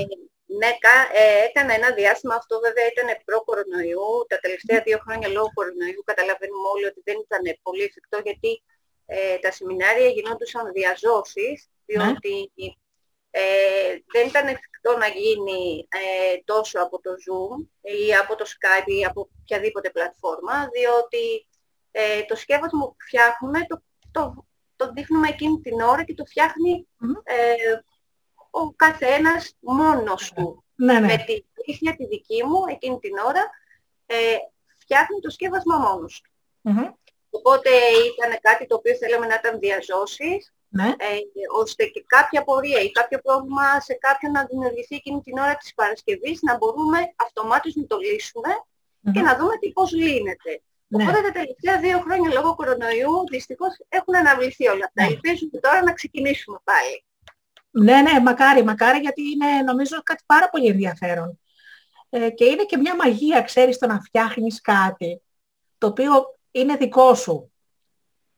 ναι, κα- ε, έκανα ένα διάστημα, αυτό βέβαια ήταν προ-κορονοϊού. Τα τελευταία δύο χρόνια λόγω κορονοϊού καταλαβαίνουμε όλοι ότι δεν ήταν πολύ εφικτό γιατί ε, τα σεμινάρια γινόντουσαν διαζώσεις, διότι ε, δεν ήταν εφικτό να γίνει ε, τόσο από το Zoom ή από το Skype ή από οποιαδήποτε πλατφόρμα, διότι ε, το σκεύασμα που φτιάχνουμε το, το, το δείχνουμε εκείνη την ώρα και το φτιάχνει Μμμ. ε, ο καθένας μόνος του. ναι, ναι. Με τη βοήθεια τη δική μου εκείνη την ώρα ε, φτιάχνει το σκεύασμα μόνος του. Μμμ. Οπότε ήταν κάτι το οποίο θέλαμε να ήταν διαζώσεις, Ναι. ε, ώστε και κάποια πορεία ή κάποιο πρόβλημα σε κάποιον να δημιουργηθεί εκείνη την ώρα της Παρασκευής να μπορούμε αυτομάτως να το λύσουμε και Μμμ. να δούμε τι πώς λύνεται. Ναι. Οπότε τα τελευταία δύο χρόνια λόγω κορονοϊού δυστυχώς έχουν αναβληθεί όλα αυτά. Ναι. Ελπίζουμε τώρα να ξεκινήσουμε πάλι. Ναι, ναι, μακάρι, μακάρι, γιατί είναι νομίζω κάτι πάρα πολύ ενδιαφέρον. Ε, και είναι και μια μαγεία, ξέρεις, το να φτιάχνεις κάτι, το οποίο είναι δικό σου.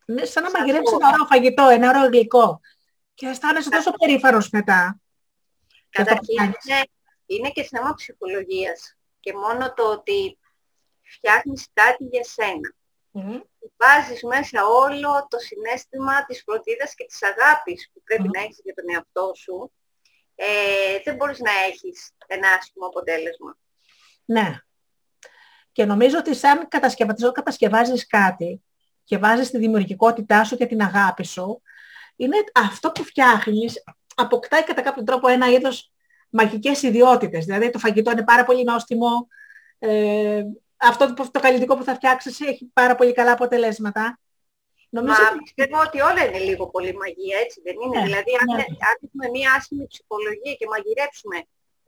Είναι σαν να Σαφώς. μαγειρέψεις ένα ωραίο φαγητό, ένα ωραίο γλυκό. Και αισθάνεσαι τόσο περήφανος μετά. για αυτό που Καταρχήν κάνεις. είναι, είναι και θέμα ψυχολογίας και μόνο το ότι φτιάχνεις κάτι για σένα. Μμμ. Βάζεις μέσα όλο το συνέστημα της φροντίδας και της αγάπης που πρέπει Μμμ. να έχεις για τον εαυτό σου. Ε, δεν μπορείς να έχεις ένα άσχημο αποτέλεσμα. Ναι. Και νομίζω ότι σαν κατασκευαστής, όταν κατασκευάζεις κάτι και βάζεις τη δημιουργικότητά σου και την αγάπη σου, είναι αυτό που φτιάχνεις, αποκτάει κατά κάποιο τρόπο ένα είδος μαγικές ιδιότητες. Δηλαδή το φαγητό είναι πάρα πολύ νόστιμο, ε, αυτό το, το καλλιτικό που θα φτιάξεις έχει πάρα πολύ καλά αποτελέσματα. Νομίζω Μα ότι- πιστεύω ότι όλα είναι λίγο πολύ μαγεία, έτσι δεν είναι; Ναι, δηλαδή αν, ναι. αν έχουμε μία άσχημη ψυχολογία και μαγειρέψουμε,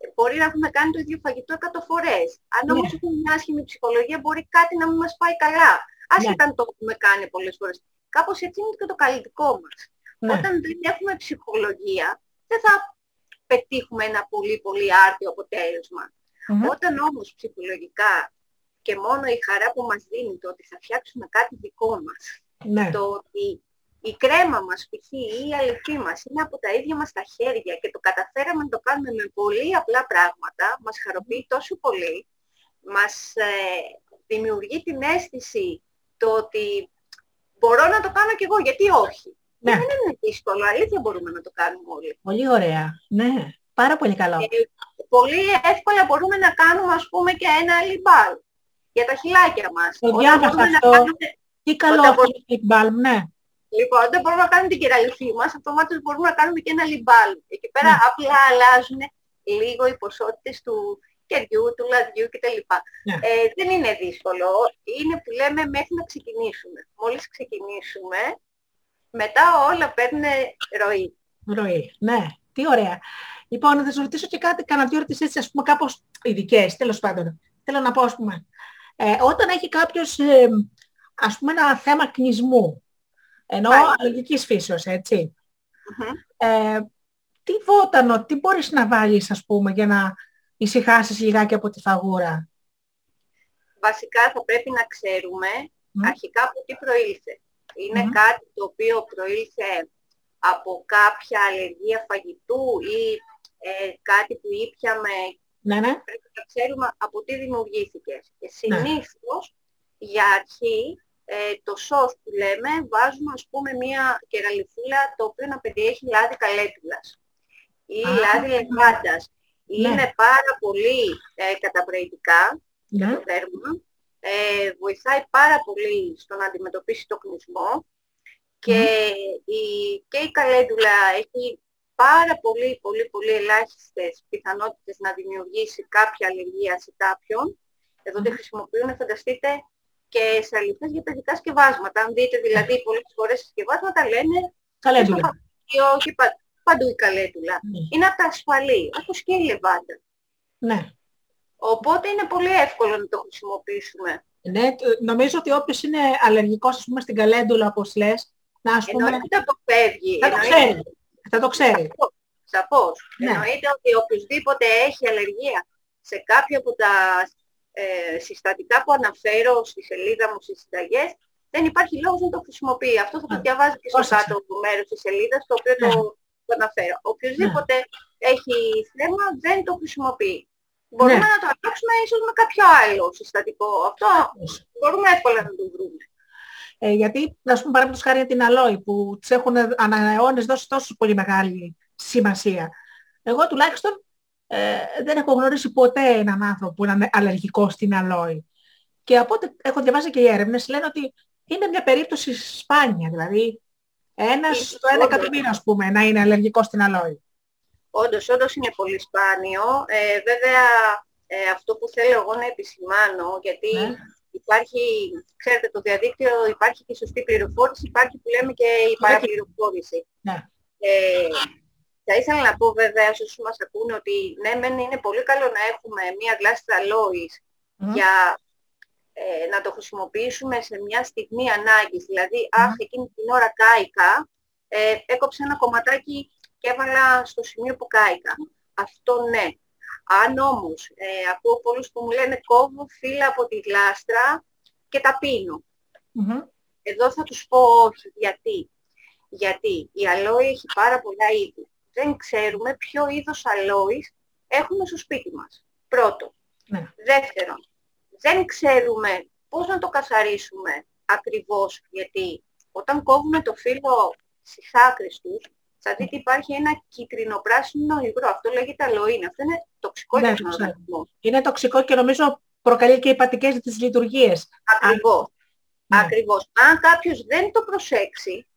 ε, μπορεί να έχουμε κάνει το ίδιο φαγητό 100 φορές. Αν Ναι. όμως έχουμε μια άσχημη ψυχολογία μπορεί κάτι να μην μας πάει καλά. Άσχετα αν το έχουμε κάνει πολλές φορές. Κάπως έτσι είναι και το καλλιτικό μας. ναι. Όταν δεν έχουμε ψυχολογία, δεν θα πετύχουμε ένα πολύ πολύ άρτιο αποτέλεσμα. Μμμ. Όταν όμως ψυχολογικά και μόνο η χαρά που μας δίνει το ότι θα φτιάξουμε κάτι δικό μας, ναι. το ότι η κρέμα μας π.χ. ή η αληθή μας είναι από τα ίδια μας τα χέρια και το καταφέραμε να το κάνουμε με πολύ απλά πράγματα, μας χαροποιεί τόσο πολύ, μας ε, δημιουργεί την αίσθηση το ότι μπορώ να το κάνω κι εγώ, γιατί όχι. Ναι. Δεν είναι δύσκολο, αλήθεια μπορούμε να το κάνουμε όλοι. Πολύ ωραία. Ναι. Πάρα πολύ καλό. Ε, πολύ εύκολα μπορούμε να κάνουμε ας πούμε και ένα λιμπάλ για τα χιλάκια μας. Το Όταν διάβασα μπορούμε να αυτό. κάνουμε- Τι καλό όταν αυτό μπορούμε- το lip balm, ναι. Λοιπόν, όταν μπορούμε να κάνουμε την κεραλιφή μας, αυτομάτως μπορούμε να κάνουμε και ένα λιμπάλ. Εκεί πέρα Ναι. απλά αλλάζουν λίγο οι ποσότητες του κεριού, του λαδιού κτλ. Ναι. Ε, δεν είναι δύσκολο. Είναι που λέμε μέχρι να ξεκινήσουμε. Μόλις ξεκινήσουμε, μετά όλα παίρνουν ροή. Ροή. Ναι. Τι ωραία. Λοιπόν, θα σα ρωτήσω και κάτι, κανένα δύο ερωτήσεις, ας πούμε, κάπως ειδικές, τέλος πάντων. Θέλω να πω, ας πούμε, ε, όταν έχει κάποιος, ε, ας πούμε, ένα θέμα κνισμού, ενώ Πάει. αλλαγικής φύσεως, έτσι, Μμμ. ε, τι βότανο, τι μπορείς να βάλεις, ας πούμε, για να ησυχάσεις λιγάκι από τη φαγούρα. Βασικά θα πρέπει να ξέρουμε Μμ. αρχικά από τι προήλθε. Είναι Μμμ. κάτι το οποίο προήλθε από κάποια αλλεργία φαγητού ή ε, κάτι που ήπιαμε Ναι, ναι. πρέπει να ξέρουμε από τι δημιουργήθηκε. Και Ναι. συνήθως για αρχή ε, το σως που λέμε βάζουμε ας πούμε μία κεραλιφούλα το οποίο να περιέχει λάδι καλέτουλας ή Α, λάδι λεβάντας. Ναι. Είναι πάρα πολύ ε, καταπραγητικά ναι. το δέρμα. Ε, βοηθάει πάρα πολύ στο να αντιμετωπίσει το κλεισμό και, η, και η καλέντουλα έχει πάρα πολύ, πολύ, πολύ ελάχιστες πιθανότητες να δημιουργήσει κάποια αλλεργία σε κάποιον. Εδώ τη χρησιμοποιούν, φανταστείτε, και σε αληθές για παιδικά σκευάσματα. Αν δείτε δηλαδή πολλές φορές σκευάσματα λένε Καλέντουλα. στο φαγητό, όχι πα- παντού η καλέντουλα. Ναι. Είναι από τα ασφαλή, όπως και η λεβάντα. Ναι. Οπότε είναι πολύ εύκολο να το χρησιμοποιήσουμε. Ναι, το- νομίζω ότι όποιος είναι αλλεργικός, ας πούμε, στην καλέντουλα, όπως λες, να ας πούμε, Εννοείται το φεύγει. θα το εννοείται. ξέρει. Θα το ξέρει. Σαφώς, Σαφώς. Ναι. Εννοείται ότι οποιοδήποτε έχει αλλεργία σε κάποιο από τα ε, συστατικά που αναφέρω στη σελίδα μου στις συνταγές, δεν υπάρχει λόγος να το χρησιμοποιεί. Αυτό θα το Α, διαβάζει και στο πρόσεξε. κάτω του μέρους της σελίδας, το οποίο Ναι. το, το αναφέρω. Οποιοδήποτε έχει θέμα δεν το χρησιμοποιεί. Μπορούμε Ναι. να το αλλάξουμε ίσως με κάποιο άλλο συστατικό. Αυτό μπορούμε εύκολα να το βρούμε. Ε, γιατί, ας πούμε, παραδείγματος χάρη την αλόη που της έχουν ανά αιώνες δώσεις τόσο πολύ μεγάλη σημασία. Εγώ τουλάχιστον ε, δεν έχω γνωρίσει ποτέ έναν άνθρωπο που είναι αλλεργικό στην αλόη. Και από ό,τι έχω διαβάσει και οι έρευνες λένε ότι είναι μια περίπτωση σπάνια. Δηλαδή, ένας Είναι στο ένα όντως. εκατομμύριο, ας πούμε, να είναι αλλεργικό στην αλόη. Όντως, όντως είναι πολύ σπάνιο. Ε, βέβαια, ε, αυτό που θέλω εγώ να επισημάνω, γιατί Ναι. υπάρχει, ξέρετε, το διαδίκτυο υπάρχει και σωστή πληροφόρηση, υπάρχει που λέμε και η παραπληροφόρηση. Ναι. Ε, θα ήθελα να πω βέβαια σε όσους μας ακούνε ότι ναι, μεν είναι πολύ καλό να έχουμε μία γλάστρα αλόης για ε, να το χρησιμοποιήσουμε σε μια στιγμή ανάγκης. Δηλαδή, αχ, εκείνη την ώρα κάηκα, ε, έκοψα ένα κομματάκι και έβαλα στο σημείο που κάηκα. Αυτό ναι. Αν όμως ε, ακούω πολλούς που μου λένε κόβω φύλλα από τη γλάστρα και τα πίνω. Εδώ θα τους πω όχι. Γιατί; Γιατί η αλόη έχει πάρα πολλά είδη. Δεν ξέρουμε ποιο είδος αλόης έχουμε στο σπίτι μας. Πρώτο. Ναι. Δεύτερον, δεν ξέρουμε πώς να το καθαρίσουμε ακριβώς. Γιατί όταν κόβουμε το φύλλο στις άκρες τους, θα δείτε υπάρχει ένα κίτρινο-πράσινο υγρό. Αυτό λέγεται αλοίνα. Αυτό είναι τοξικό Ναι, για το τον ξέρω. οργανισμό. Είναι τοξικό και νομίζω προκαλεί και υπατικές της λειτουργίες. Ακριβώς. Ναι. Ακριβώς. Αν κάποιος δεν το προσέξει,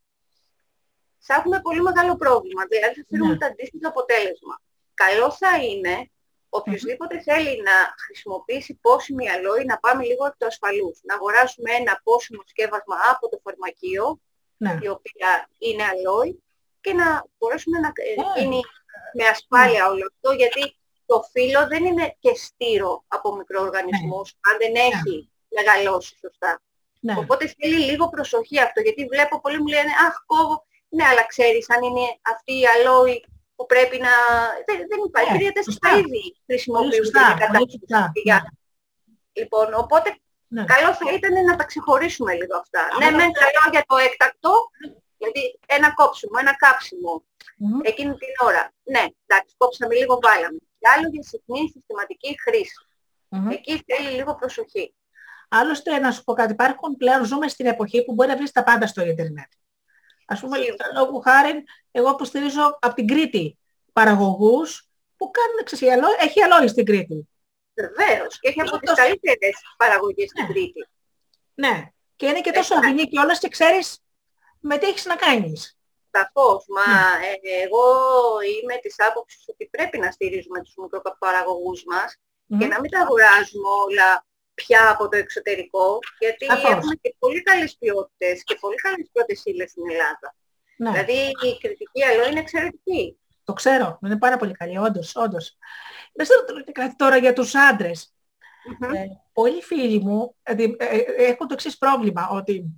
θα έχουμε πολύ μεγάλο πρόβλημα. Δηλαδή θα φέρουμε Ναι. το αντίστοιχο αποτέλεσμα. Καλό θα είναι οποιοδήποτε θέλει να χρησιμοποιήσει πόσιμη αλόη να πάμε λίγο εκ του ασφαλούς. Να αγοράσουμε ένα πόσιμο σκεύασμα από το φαρμακείο, Ναι. η οποία είναι αλόη, και να μπορέσουμε να ε, Ναι. γίνει με ασφάλεια όλο αυτό, γιατί το φύλλο δεν είναι και στήρο από μικροοργανισμούς, αν δεν έχει μεγαλώσει σωστά. Ναι. Οπότε θέλει λίγο προσοχή αυτό, γιατί βλέπω πολλοί μου λένε «Αχ, κόβω». Ναι, αλλά ξέρεις αν είναι αυτή η αλόη που πρέπει να... Δεν, δεν υπάρχει. Ναι, Τρία σωστά. τέσσερα είδη χρησιμοποιούνται σωστά, για πολύ κατάσταση σωστά. για- Λοιπόν, οπότε Ναι. καλό θα ήταν να τα ξεχωρίσουμε λίγο αυτά. Αλλά ναι, αυτό- μεν καλό για το έκτακτο, δηλαδή ένα κόψιμο, ένα κάψιμο, Μμμ. εκείνη την ώρα. Ναι, εντάξει, κόψαμε λίγο, βάλαμε. Και άλλο για συχνή συστηματική χρήση. Μμμ. Εκεί θέλει λίγο προσοχή. Άλλωστε, να σου πω κάτι, υπάρχουν πλέον, ζούμε στην εποχή που μπορεί να βρεις τα πάντα στο ίντερνετ. Ας πούμε, Σίγουρα. λόγου χάρη, εγώ υποστηρίζω από την Κρήτη παραγωγούς που κάνουν, ξέρεις, η αλό- έχει αλόη στην Κρήτη. Βεβαίως. Και έχει από τις Τόσο- καλύτερες παραγωγές στην Ναι. Κρήτη. Ναι. Και είναι και τόσο Εντάξει. υγιεινή κιόλας και ξέρεις με τι έχεις να κάνεις. Σαφώς. Μα Ναι. ε, εγώ είμαι της άποψης ότι πρέπει να στηρίζουμε τους μικροπαραγωγούς μας και Μμμ. να μην τα αγοράζουμε όλα πια από το εξωτερικό, γιατί Σαφώς. έχουμε και πολύ καλές ποιότητες και πολύ καλές πρώτες ύλες στην Ελλάδα. Ναι. Δηλαδή η κριτική αλό είναι εξαιρετική. Το ξέρω, είναι πάρα πολύ καλή, όντως, όντως. Να σε ρωτήσω κάτι τώρα για τους άντρες. Μμμ. Ε, πολλοί φίλοι μου ε, δι- ε, ε, έχουν το εξής πρόβλημα, ότι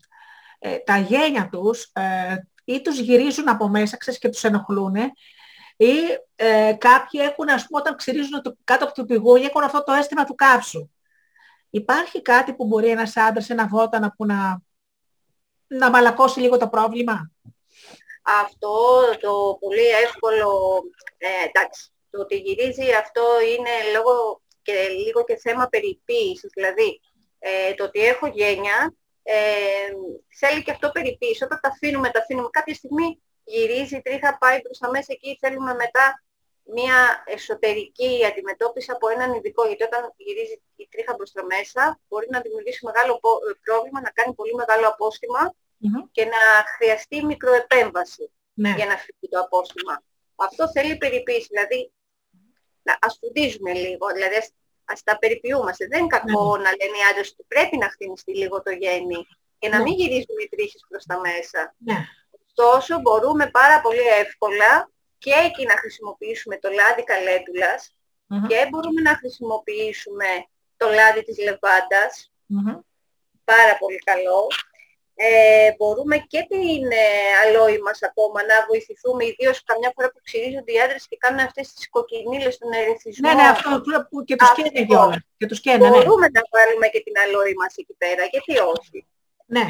ε, τα γένια τους ε, ή τους γυρίζουν από μέσα, ξέρεις, και τους ενοχλούν, ή ε, κάποιοι έχουν, ας πούμε, όταν ξυρίζουν το, κάτω από το πηγούνι, έχουν αυτό το αίσθημα του κάψου. Υπάρχει κάτι που μπορεί ένας άντρας, ένα βότανα που να, να μαλακώσει λίγο το πρόβλημα; Αυτό το πολύ εύκολο, ε, εντάξει, το ότι γυρίζει αυτό είναι λόγω και λίγο και θέμα περιποίησης. Δηλαδή, ε, το ότι έχω γένια, ε, θέλει και αυτό περιποίηση. Όταν τα αφήνουμε, τα αφήνουμε. Κάποια στιγμή γυρίζει η τρίχα, πάει προς τα μέσα εκεί, θέλουμε μετά μια εσωτερική αντιμετώπιση από έναν ειδικό. Γιατί όταν γυρίζει η τρίχα προς τα μέσα, μπορεί να δημιουργήσει μεγάλο πο- ε, πρόβλημα, να κάνει πολύ μεγάλο απόστημα Μμμ. και να χρειαστεί μικροεπέμβαση Ναι. για να φύγει το απόστημα. Αυτό θέλει περιποίηση, δηλαδή να ας φροντίζουμε λίγο, δηλαδή ας, ας τα περιποιούμαστε. Δεν είναι κακό να λένε οι άντρες ότι πρέπει να χτινιστεί λίγο το γέννη και να Ναι. μην γυρίζουν οι τρίχες προς τα μέσα. Ναι. Ωστόσο μπορούμε πάρα πολύ εύκολα και εκεί να χρησιμοποιήσουμε το λάδι καλέντουλας Μμμ. και μπορούμε να χρησιμοποιήσουμε το λάδι της λεβάντας Μμμ. πάρα πολύ καλό. Ε, μπορούμε και την ε, αλόη μας ακόμα να βοηθηθούμε, ιδίως καμιά φορά που ξυρίζονται οι άντρες και κάνουν αυτές τις κοκκινίλες στον ερεθισμό. Ναι, ναι, αυτό που- που και τους Αυτό. καίνε κιόλας. Και τους καίνε, ναι. Μπορούμε να βάλουμε και την αλόη μας εκεί πέρα, γιατί όχι. Ναι,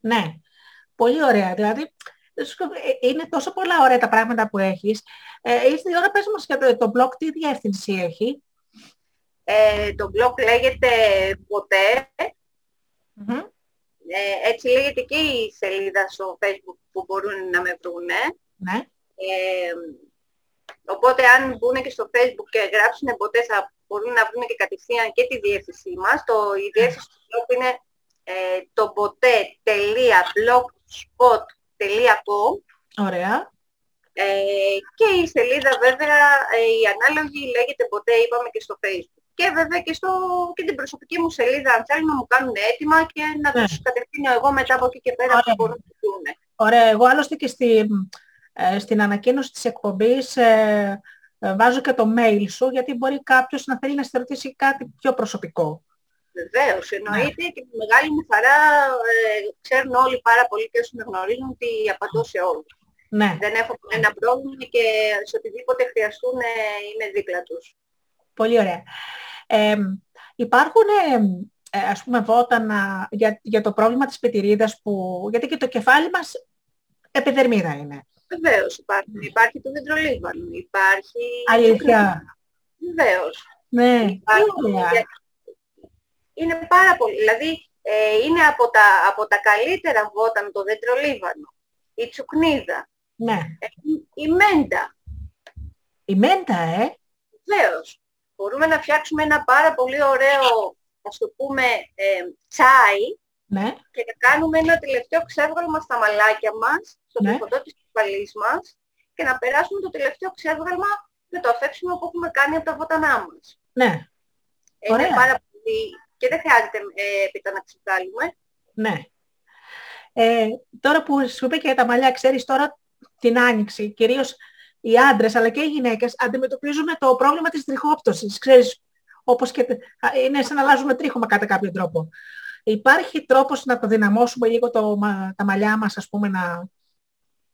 ναι. Πολύ ωραία. Δηλαδή, σου πω, ε, είναι τόσο πολλά ωραία τα πράγματα που έχεις. Ε, ήρθε η ώρα, πες μας για το, το blog, τι διεύθυνση έχει. Ε, το blog λέγεται ποτέ, Μμμ. ε, έτσι λέγεται και η σελίδα στο facebook που μπορούν να με βρούνε. Ναι. Ε, οπότε αν μπουν και στο facebook και γράψουν ποτέ θα μπορούν να βρουν και κατευθείαν και τη διεύθυνσή μας. Το, η διεύθυνση του blog είναι ε, το ποτέ.blogspot.com Ωραία. ε, και η σελίδα βέβαια ε, η ανάλογη λέγεται ποτέ είπαμε και στο facebook. και βέβαια και, στο, και την προσωπική μου σελίδα αν θέλουν να μου κάνουν έτοιμα και να Ναι. τους κατευθύνω εγώ μετά από εκεί και πέρα Ωραία. που μπορούν να δουν. Ωραία, εγώ άλλωστε και στη, ε, στην ανακοίνωση της εκπομπής ε, ε, βάζω και το mail σου, γιατί μπορεί κάποιος να θέλει να σε ρωτήσει κάτι πιο προσωπικό. Βεβαίως, εννοείται και με μεγάλη μου χαρά ε, ξέρουν όλοι πάρα πολύ και όσοι με γνωρίζουν ότι απαντώ σε όλους. Ναι, Δεν έχω κανένα πρόβλημα και σε οτιδήποτε χρειαστούν ε, είμαι δίπλα τους. πολύ ωραία. Ε, υπάρχουν, ε, ε, ας πούμε, βότανα για, για το πρόβλημα της πετηρίδας που... Γιατί και το κεφάλι μας επιδερμίδα είναι. Βεβαίως υπάρχει. Υπάρχει το δεντρολίβανο, υπάρχει... Αλήθεια. Βεβαίως. Ναι, Υπάρχει- τι ωραία. Είναι πάρα πολύ. Δηλαδή ε, είναι από τα, από τα καλύτερα βότανα το δεντρολίβανο, η τσουκνίδα, Ναι. ε, η- η μέντα. Η μέντα, ε. Βεβαίως. Μπορούμε να φτιάξουμε ένα πάρα πολύ ωραίο, ας το πούμε, ε, τσάι Ναι, και να κάνουμε ένα τελευταίο ξέβγαλμα στα μαλάκια μας, στο Ναι. ναι. της κεφαλής μας και να περάσουμε το τελευταίο ξέβγαλμα με το αφέψιμο που έχουμε κάνει από τα βότανά μας. ναι, Είναι Ωραία. πάρα πολύ... και δεν χρειάζεται ε, έπειτα να ξεβγάλουμε. ναι. Ε, τώρα που σου είπε και για τα μαλλιά, ξέρεις τώρα την άνοιξη, κυρίως οι άντρες αλλά και οι γυναίκες αντιμετωπίζουμε το πρόβλημα της τριχόπτωσης. Ξέρεις, όπως και α, είναι σαν να αλλάζουμε τρίχωμα κατά κάποιο τρόπο. Υπάρχει τρόπος να το δυναμώσουμε λίγο το, μα- τα μαλλιά μας, ας πούμε, να...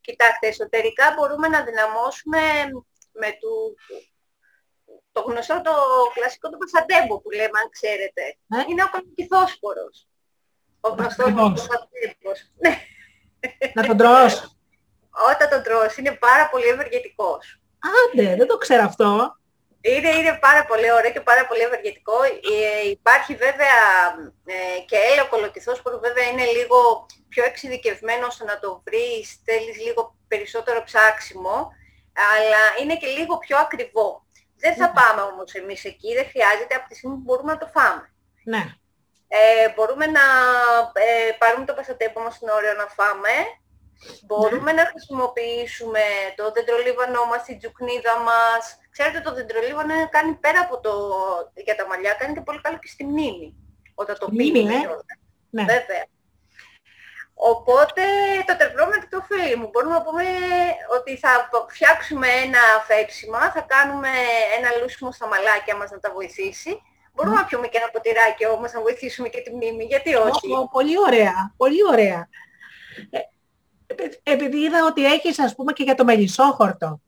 Κοιτάξτε, εσωτερικά μπορούμε να δυναμώσουμε με το, το γνωστό, το κλασικό το πασαντέμπο που λέμε, αν ξέρετε. Ε; Είναι ο κολοκυθόσπορος. Ο γνωστός Ακριβώς. πασαντέμπος. Ναι. να τον τρως. Όταν τον τρως είναι πάρα πολύ ευεργετικός. Άντε, δεν το ξέρω αυτό. Είναι, είναι πάρα πολύ ωραίο και πάρα πολύ ευεργετικό. Ε, υπάρχει βέβαια ε, και έλαιο κολοκυθός που βέβαια είναι λίγο πιο εξειδικευμένος στο να το βρεις, θέλεις λίγο περισσότερο ψάξιμο, αλλά είναι και λίγο πιο ακριβό. Δεν θα πάμε όμως εμείς εκεί, δεν χρειάζεται από τη στιγμή που μπορούμε να το φάμε. Ναι, Ε, μπορούμε να ε, πάρουμε το πασατέμπο μας στην ώρα να φάμε. Μπορούμε να χρησιμοποιήσουμε το δεντρολίβανό μας, την τζουκνίδα μας. Ξέρετε, το δεντρολίβανο κάνει πέρα από το για τα μαλλιά, κάνει και πολύ καλό και στη μνήμη. Όταν το Μνήμη, πίνουμε ε. κιόλας. ναι. Βέβαια. Οπότε το τερπλώμα και το φίλι μου. Μπορούμε να πούμε ότι θα φτιάξουμε ένα αφέψιμα, θα κάνουμε ένα λούσιμο στα μαλάκια μας να τα βοηθήσει. Μπορούμε να πιούμε και ένα ποτηράκι όμως να βοηθήσουμε και τη μνήμη, γιατί όχι; Ω, πολύ ωραία, πολύ ωραία. Ε, επει- επειδή είδα ότι έχεις, ας πούμε, και για το μελισσόχορτο.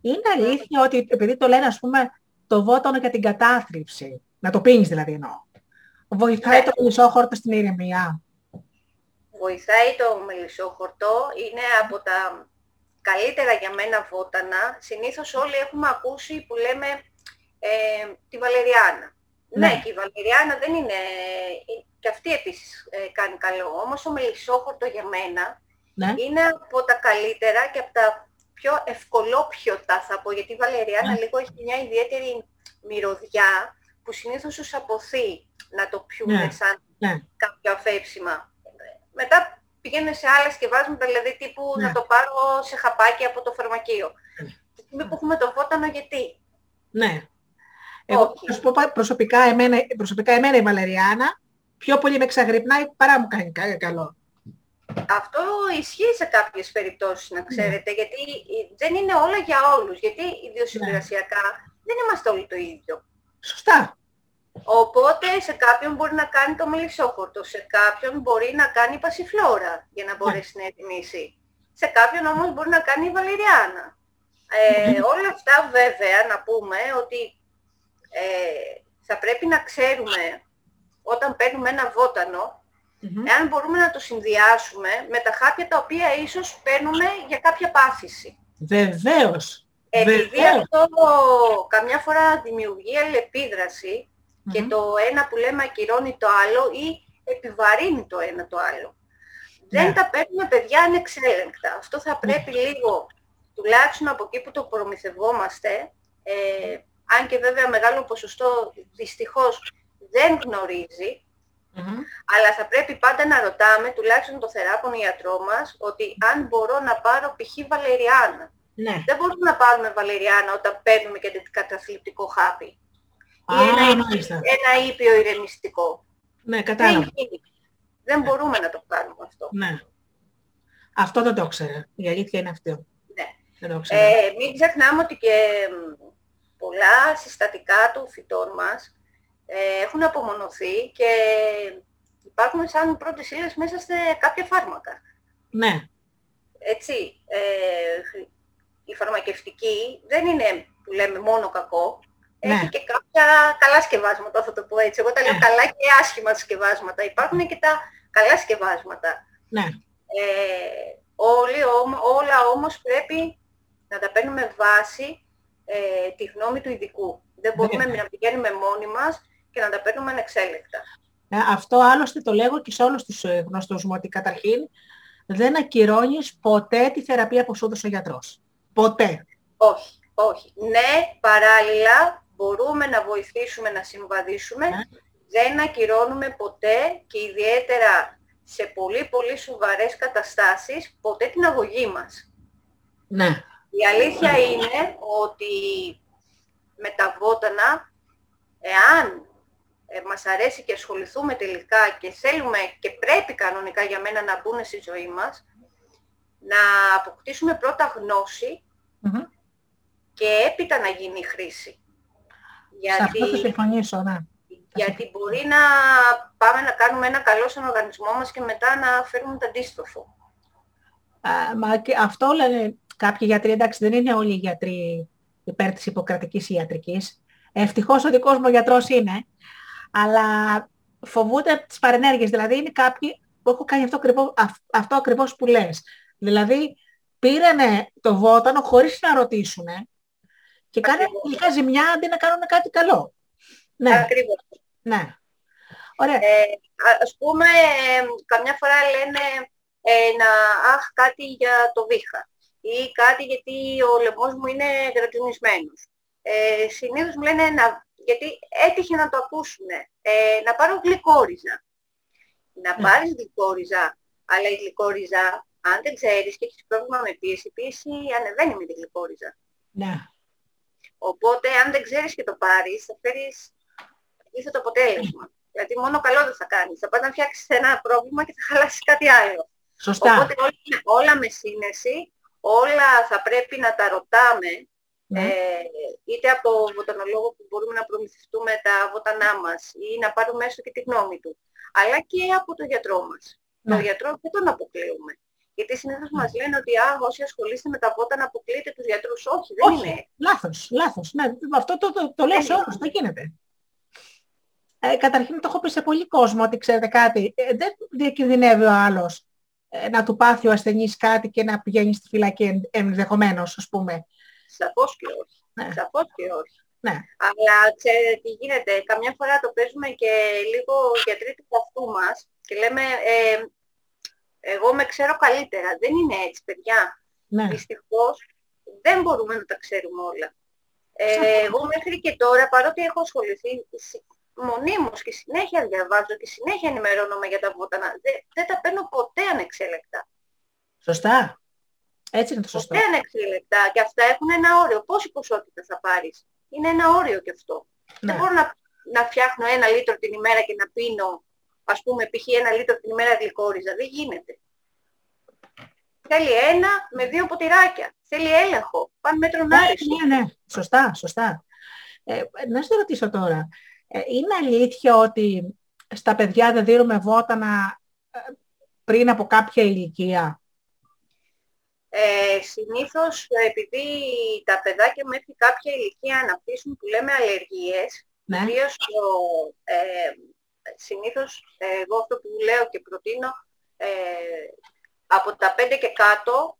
Είναι αλήθεια ότι, επειδή το λένε, ας πούμε, το βότανο για την κατάθλιψη, να το πίνεις δηλαδή εννοώ, βοηθάει Ναι. το μελισσόχορτο στην ηρεμία; Βοηθάει το μελισσόχορτο, είναι από τα καλύτερα για μένα βότανα. Συνήθως όλοι έχουμε ακούσει που λέμε ε, τη βαλεριάνα. Ναι. Ναι. και η βαλεριάνα δεν είναι... Και αυτή επίσης ε, κάνει καλό. Όμως το μελισσόχορτο για μένα Ναι, είναι από τα καλύτερα και από τα πιο ευκολόπιωτα θα πω, γιατί η βαλεριάνα Ναι. λίγο έχει μια ιδιαίτερη μυρωδιά που συνήθως τους αποθεί να το πιούνε Ναι. σαν ναι, κάποιο αφέψιμα. Μετά πηγαίνουν σε άλλα σκευάσματα, δηλαδή τύπου Ναι. να το πάρω σε χαπάκι από το φαρμακείο. Τη στιγμή που έχουμε το βότανο, γιατί; ναι. Εγώ Όχι. θα σου πω πα- προσωπικά εμένα, προσωπικά εμένα η Βαλεριάνα πιο πολύ με εξαγρυπνάει παρά μου κάνει κα- καλό. Αυτό ισχύει σε κάποιες περιπτώσεις, Ναι. να ξέρετε, γιατί δεν είναι όλα για όλους. Γιατί ιδιοσυγκρασιακά δεν είμαστε όλοι το ίδιο. Σωστά. Οπότε σε κάποιον μπορεί να κάνει το μελισσόχορτο, σε κάποιον μπορεί να κάνει πασιφλόρα για να μπορέσει να ετοιμήσει. Σε κάποιον όμως μπορεί να κάνει η βαλεριάνα. Ε, όλα αυτά βέβαια να πούμε ότι ε, θα πρέπει να ξέρουμε όταν παίρνουμε ένα βότανο, Μμμ. εάν μπορούμε να το συνδυάσουμε με τα χάπια τα οποία ίσως παίρνουμε για κάποια πάθηση. Βεβαίως. Επειδή Βεβαίως. αυτό καμιά φορά δημιουργεί αλληλεπίδραση και Μμμ. το ένα που λέμε ακυρώνει το άλλο ή επιβαρύνει το ένα το άλλο. Ναι. Δεν τα παίρνουμε παιδιά ανεξέλεγκτα. Αυτό θα πρέπει λίγο, τουλάχιστον από εκεί που το προμηθευόμαστε, ε, αν και βέβαια μεγάλο ποσοστό δυστυχώς δεν γνωρίζει, Μμμ. αλλά θα πρέπει πάντα να ρωτάμε, τουλάχιστον το θεράπον ιατρό μας, ότι αν μπορώ να πάρω π.χ. βαλεριάνα. Ναι. Δεν μπορούμε να πάρουμε βαλεριάνα όταν παίρνουμε και καταθλιπτικό χάπι. Α, ή ένα, μάλιστα. ένα ήπιο ηρεμιστικό. Ναι, Δεν κατάλαβα. γίνει. Δεν μπορούμε να το κάνουμε αυτό. Ναι. Αυτό δεν το ήξερα. Η αλήθεια είναι αυτό. Ναι. Δεν το ήξερα. Ε, μην ξεχνάμε ότι και μ, πολλά συστατικά των φυτών μας ε, έχουν απομονωθεί και υπάρχουν σαν πρώτες ύλες μέσα σε κάποια φάρμακα. Ναι. Έτσι, ε, χρ- η φαρμακευτική δεν είναι που λέμε μόνο κακό. Ναι. Έχει και κάποια καλά σκευάσματα, θα το πω έτσι. Εγώ τα λέω Ναι. καλά και άσχημα σκευάσματα. Υπάρχουν και τα καλά σκευάσματα. Ναι. Ε, όλοι, όμ- όλα όμως πρέπει να τα παίρνουμε βάση ε, τη γνώμη του ειδικού. Δεν μπορούμε Ναι. να πηγαίνουμε μόνοι μας και να τα παίρνουμε ανεξέλεκτα. Ε, Αυτό άλλωστε το λέγω και σε όλους τους ε, γνωστούς μου ότι καταρχήν δεν ακυρώνεις ποτέ τη θεραπεία που σου έδωσε ο γιατρός. Ποτέ. Όχι, όχι. Ναι, παράλληλα μπορούμε να βοηθήσουμε να συμβαδίσουμε. Ναι. Δεν ακυρώνουμε ποτέ και ιδιαίτερα σε πολύ πολύ σοβαρές καταστάσεις ποτέ την αγωγή μας. Ναι. Η αλήθεια είναι ότι με τα βότανα, εάν ε, μας αρέσει και ασχοληθούμε τελικά και θέλουμε και πρέπει κανονικά για μένα να μπουν στη ζωή μας, να αποκτήσουμε πρώτα γνώση Μμμ. και έπειτα να γίνει η χρήση. Σε αυτό θα Γιατί, συμφωνήσω, ναι. γιατί μπορεί να πάμε να κάνουμε ένα καλό στον οργανισμό μας και μετά να φέρουμε το αντίστροφο. Α, μα και αυτό λένε κάποιοι γιατροί, εντάξει δεν είναι όλοι οι γιατροί υπέρ της υποκρατικής ιατρικής. Ευτυχώς ο δικός μου γιατρός είναι, αλλά φοβούνται τις παρενέργειες. Δηλαδή είναι κάποιοι που έχουν κάνει αυτό, ακριβώς, αυ- αυτό ακριβώς που λες. Δηλαδή πήρανε το βότανο χωρίς να ρωτήσουν και κάνανε Ακριβώς. τελικά ζημιά αντί να κάνουν κάτι καλό. Ναι, Ακριβώς. ναι. Ωραία. Ε, α- ας πούμε, ε, καμιά φορά λένε ε, να, αχ, κάτι για το βήχα ή κάτι γιατί ο λαιμός μου είναι γρατζουνισμένος. Ε, συνήθως μου λένε να, γιατί έτυχε να το ακούσουν, ε, να πάρω γλυκόριζα. Να Ναι. πάρεις γλυκόριζα, αλλά η γλυκόριζα, αν δεν ξέρεις και έχεις πρόβλημα με πίεση, η πίεση ανεβαίνει με τη γλυκόριζα. Ναι. Οπότε, αν δεν ξέρεις και το πάρεις, θα φέρεις αντίθετο αποτέλεσμα. Γιατί μόνο καλό δεν θα κάνεις. Θα πας να φτιάξεις ένα πρόβλημα και θα χαλάσεις κάτι άλλο. Σωστά. Οπότε όλα, όλα με σύνεση, όλα θα πρέπει να τα ρωτάμε, Ναι. ε, είτε από το βοτανολόγο που μπορούμε να προμηθευτούμε τα βότανά μας ή να πάρουμε έστω και τη γνώμη του, αλλά και από τον γιατρό μας. Ναι. Τον γιατρό δεν τον αποκλείουμε. Γιατί συνήθως μας λένε ότι α, όσοι ασχολείστε με τα βότανα αποκλείετε τους γιατρούς. Όχι, δεν Όχι, είναι. λάθος, λάθος. Ναι, αυτό το, το, το λέω σε είναι. όλους, δεν γίνεται. Ε, καταρχήν το έχω πει σε πολύ κόσμο ότι ξέρετε κάτι, ε, δεν διακινδυνεύει ο άλλος ε, να του πάθει ο ασθενής κάτι και να πηγαίνει στη φυλακή εν- ενδεχομένως, ας πούμε. Σαφώς και όχι. Ναι. Σαφώς και όχι. Ναι. Αλλά ξέρετε τι γίνεται, καμιά φορά το παίζουμε και λίγο γιατροί του αυτού μας και λέμε ε, εγώ με ξέρω καλύτερα. Δεν είναι έτσι παιδιά. Ναι. Δυστυχώς δεν μπορούμε να τα ξέρουμε όλα. Ε, Σαφώς. εγώ μέχρι και τώρα, παρότι έχω ασχοληθεί συ- μονίμως και συνέχεια διαβάζω και συνέχεια ενημερώνομαι για τα βότανα, δεν, δεν τα παίρνω ποτέ ανεξέλεκτα. Σωστά. Έτσι είναι το σωστό. Ποτέ ανεξέλεκτα. Και αυτά έχουν ένα όριο. Πόση ποσότητα θα πάρεις; Είναι ένα όριο και αυτό. Δεν Ναι. μπορώ να, να φτιάχνω ένα λίτρο την ημέρα και να πίνω, ας πούμε, π.χ. ένα λίτρο την ημέρα γλυκόριζα. Δεν γίνεται. Θέλει ένα με δύο ποτηράκια. Θέλει έλεγχο. Πάνε μέτρον Ναι, άριστο. ναι, ναι. Σωστά, σωστά. Ε, να σε ρωτήσω τώρα. Ε, είναι αλήθεια ότι στα παιδιά δεν δίνουμε βότανα ε, πριν από κάποια ηλικία; Ε, συνήθως επειδή τα παιδάκια μέχρι κάποια ηλικία αναπτύσσουν που λέμε αλλεργίες, Ναι. Ιδίως το, ε, συνήθως ε, εγώ αυτό που λέω και προτείνω ε, από τα 5 και κάτω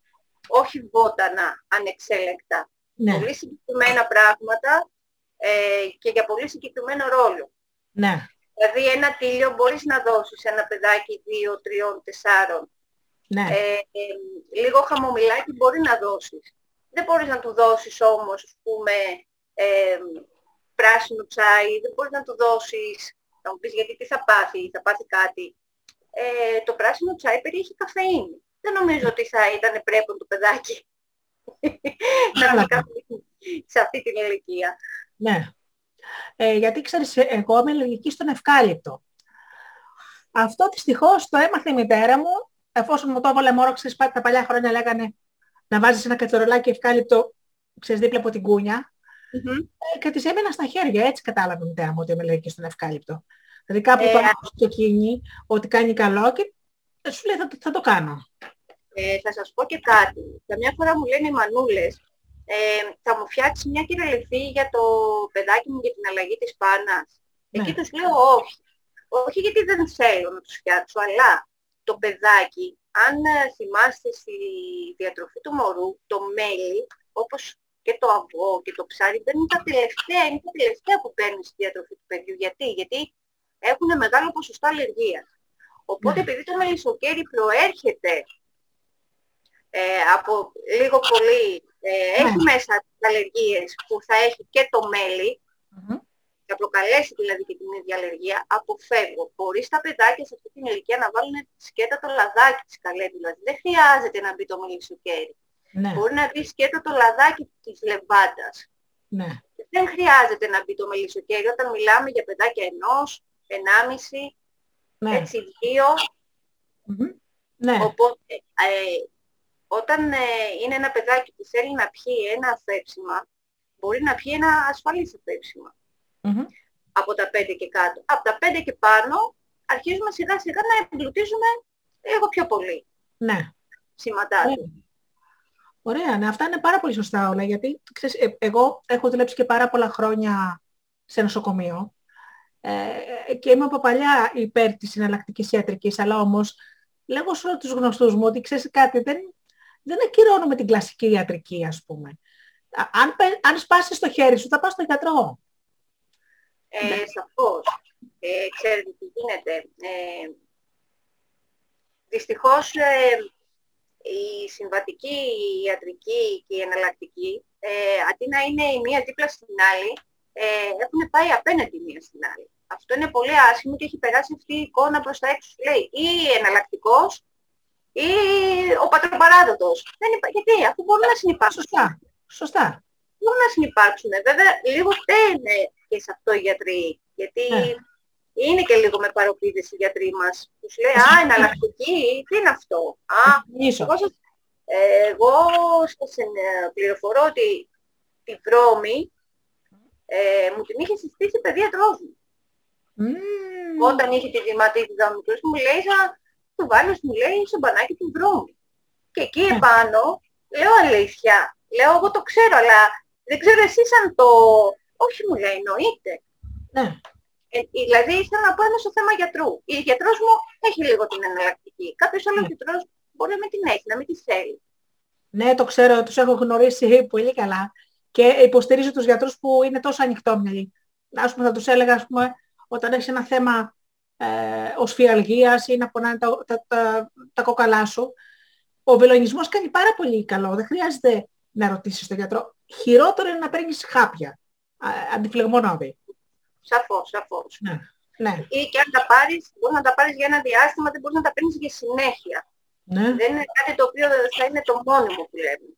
όχι βότανα ανεξέλεκτα. Ναι. Πολύ συγκεκριμένα πράγματα ε, και για πολύ συγκεκριμένο ρόλο. Ναι. Δηλαδή ένα τίλιο μπορείς να δώσεις σε ένα παιδάκι 2, 3, 4. Ναι. Ε, ε, λίγο χαμομηλάκι μπορεί να δώσεις. Δεν μπορείς να του δώσεις όμως, ας πούμε, ε, πράσινο τσάι, δεν μπορείς να του δώσεις, θα μου πεις γιατί τι θα πάθει, θα πάθει κάτι. Ε, το πράσινο τσάι περιέχει καφεΐνη. Δεν νομίζω ότι θα ήταν πρέπον το παιδάκι να Κατάλαβα. πει καφεΐνη σε αυτή την ηλικία. Ναι. Ε, γιατί ξέρεις, εγώ είμαι αλλεργική στον ευκάλυπτο. Αυτό δυστυχώς το έμαθε η μητέρα μου, εφόσον μου το έβαλε μόνο, ξέρεις, τα παλιά χρόνια λέγανε να βάζεις ένα κατσορολάκι ευκάλυπτο, ξέρεις, δίπλα από την κούνια. Μμμ. Ε, και της έμεινα στα χέρια, έτσι κατάλαβε η μητέρα μου ότι είμαι αλλεργική στον ευκάλυπτο. Δηλαδή κάπου Ε, το άκουσε και εκείνη ότι κάνει καλό και σου λέει θα, το- θα το κάνω. Ε, θα σας πω και κάτι. Καμιά φορά μου λένε οι μανούλες, ε, θα μου φτιάξεις μια κυραλιθή για το παιδάκι μου για την αλλαγή της πάνας. Ναι. Εκεί τους λέω όχι. Όχι γιατί δεν θέλω να τους φτιάξω, αλλά το παιδάκι, αν ε, θυμάστε στη διατροφή του μωρού, το μέλι, όπως και το αυγό και το ψάρι, δεν είναι τα τελευταία, είναι τα τελευταία που παίρνει στη διατροφή του παιδιού. Γιατί, γιατί έχουν μεγάλο ποσοστό αλλεργίας. Οπότε Ναι. επειδή το μελισσοκέρι προέρχεται ε, από λίγο πολύ, ε, έχει Ναι. μέσα τις αλλεργίες που θα έχει και το μέλι, Μμμ. θα προκαλέσει δηλαδή και την ίδια αλλεργία, αποφεύγω. Μπορείς στα παιδάκια σε αυτή την ηλικία να βάλουν σκέτα το λαδάκι της καλέντουλας. Δεν χρειάζεται να μπει το μελισσοκέρι. Ναι, Μπορεί να μπει σκέτα το λαδάκι της λεβάντας. ναι. Δεν χρειάζεται να μπει το μελισσοκέρι όταν μιλάμε για παιδάκια ενός, ενάμιση, ναι. έτσι δύο. Μμμ. Ναι, Οπότε, ε, όταν ε, είναι ένα παιδάκι που θέλει να πιει ένα αφέψιμα, μπορεί να πιει ένα ασφαλής αφέψιμα Μμμ. από τα 5 και κάτω. Από τα 5 και πάνω αρχίζουμε σιγά σιγά να εμπλουτίζουμε λίγο πιο πολύ ναι. σηματάκι. Ωραία. Ωραία, ναι, αυτά είναι πάρα πολύ σωστά όλα, γιατί ξέρεις, ε, εγώ έχω δουλέψει και πάρα πολλά χρόνια σε νοσοκομείο ε, και είμαι από παλιά υπέρ της συναλλακτικής ιατρικής, αλλά όμως λέγω σε όλους τους γνωστούς μου ότι ξέρεις κάτι, δεν, δεν ακυρώνουμε την κλασική ιατρική, ας πούμε. Α- Αν, πε- αν σπάσεις το χέρι σου, θα πας στον γιατρό. Ε, Ναι. Σαφώς. Ε, ξέρετε τι γίνεται. Ε, δυστυχώς ε, η συμβατική η ιατρική και η εναλλακτική, ε, αντί να είναι η μία δίπλα στην άλλη, ε, έχουν πάει απέναντι η μία στην άλλη. Αυτό είναι πολύ άσχημο και έχει περάσει αυτή η εικόνα προς τα έξω. Λέει ή εναλλακτικός ή ο πατροπαράδοτος. Δεν υπά... Γιατί, αφού μπορούν να συνεπάρξουν. Σωστά, σωστά. Μπορούν να συνεπάρξουν. Βέβαια, λίγο φταίνε και σε αυτό οι γιατροί. Γιατί Ναι. Είναι και λίγο με παροπίδες οι γιατροί μας. Τους λέει, α, εναλλακτική, τι είναι αυτό; Α, Ίσο. εγώ, σας, ε, εγώ σας ε, πληροφορώ ότι τη βρώμη ε, μου την είχε συστήσει παιδίατρός μου. Μμμ. Όταν είχε τη δηματίτιδα ο μικρός μου λέει, θα του βάλεις, μου λέει, στο μπανάκι τη βρώμη. Και εκεί Ναι. επάνω, λέω αλήθεια, λέω εγώ το ξέρω, αλλά δεν ξέρω εσείς αν το... Όχι μου λέει, εννοείται. Ναι, Ε, δηλαδή ήθελα να πω ένα στο θέμα γιατρού. Η γιατρός μου έχει λίγο την εναλλακτική. Κάποιος άλλος Ναι. γιατρός μπορεί να μην την έχει, να μην τη θέλει. ναι, το ξέρω, τους έχω γνωρίσει πολύ καλά και υποστηρίζω τους γιατρούς που είναι τόσο ανοιχτόμυαλοι. Ας πούμε, θα τους έλεγα, ας πούμε, όταν έχεις ένα θέμα ε, οσφιαλγίας ή να πονάνε τα, τα, τα, τα κόκαλά σου, ο βελονισμός κάνει πάρα πολύ καλό. Δεν χρειάζεται να ρωτήσεις τον γιατρό. Χειρότερο είναι να παίρνεις χάπια, α, αντιφλεγμονώδη. Σαφώς, σαφώς. Ναι, ναι, Ή και αν τα πάρεις, μπορείς να τα πάρεις για ένα διάστημα, δεν μπορείς να τα παίρνεις για συνέχεια. ναι, Δεν είναι κάτι το οποίο θα είναι το μόνιμο που λέμε.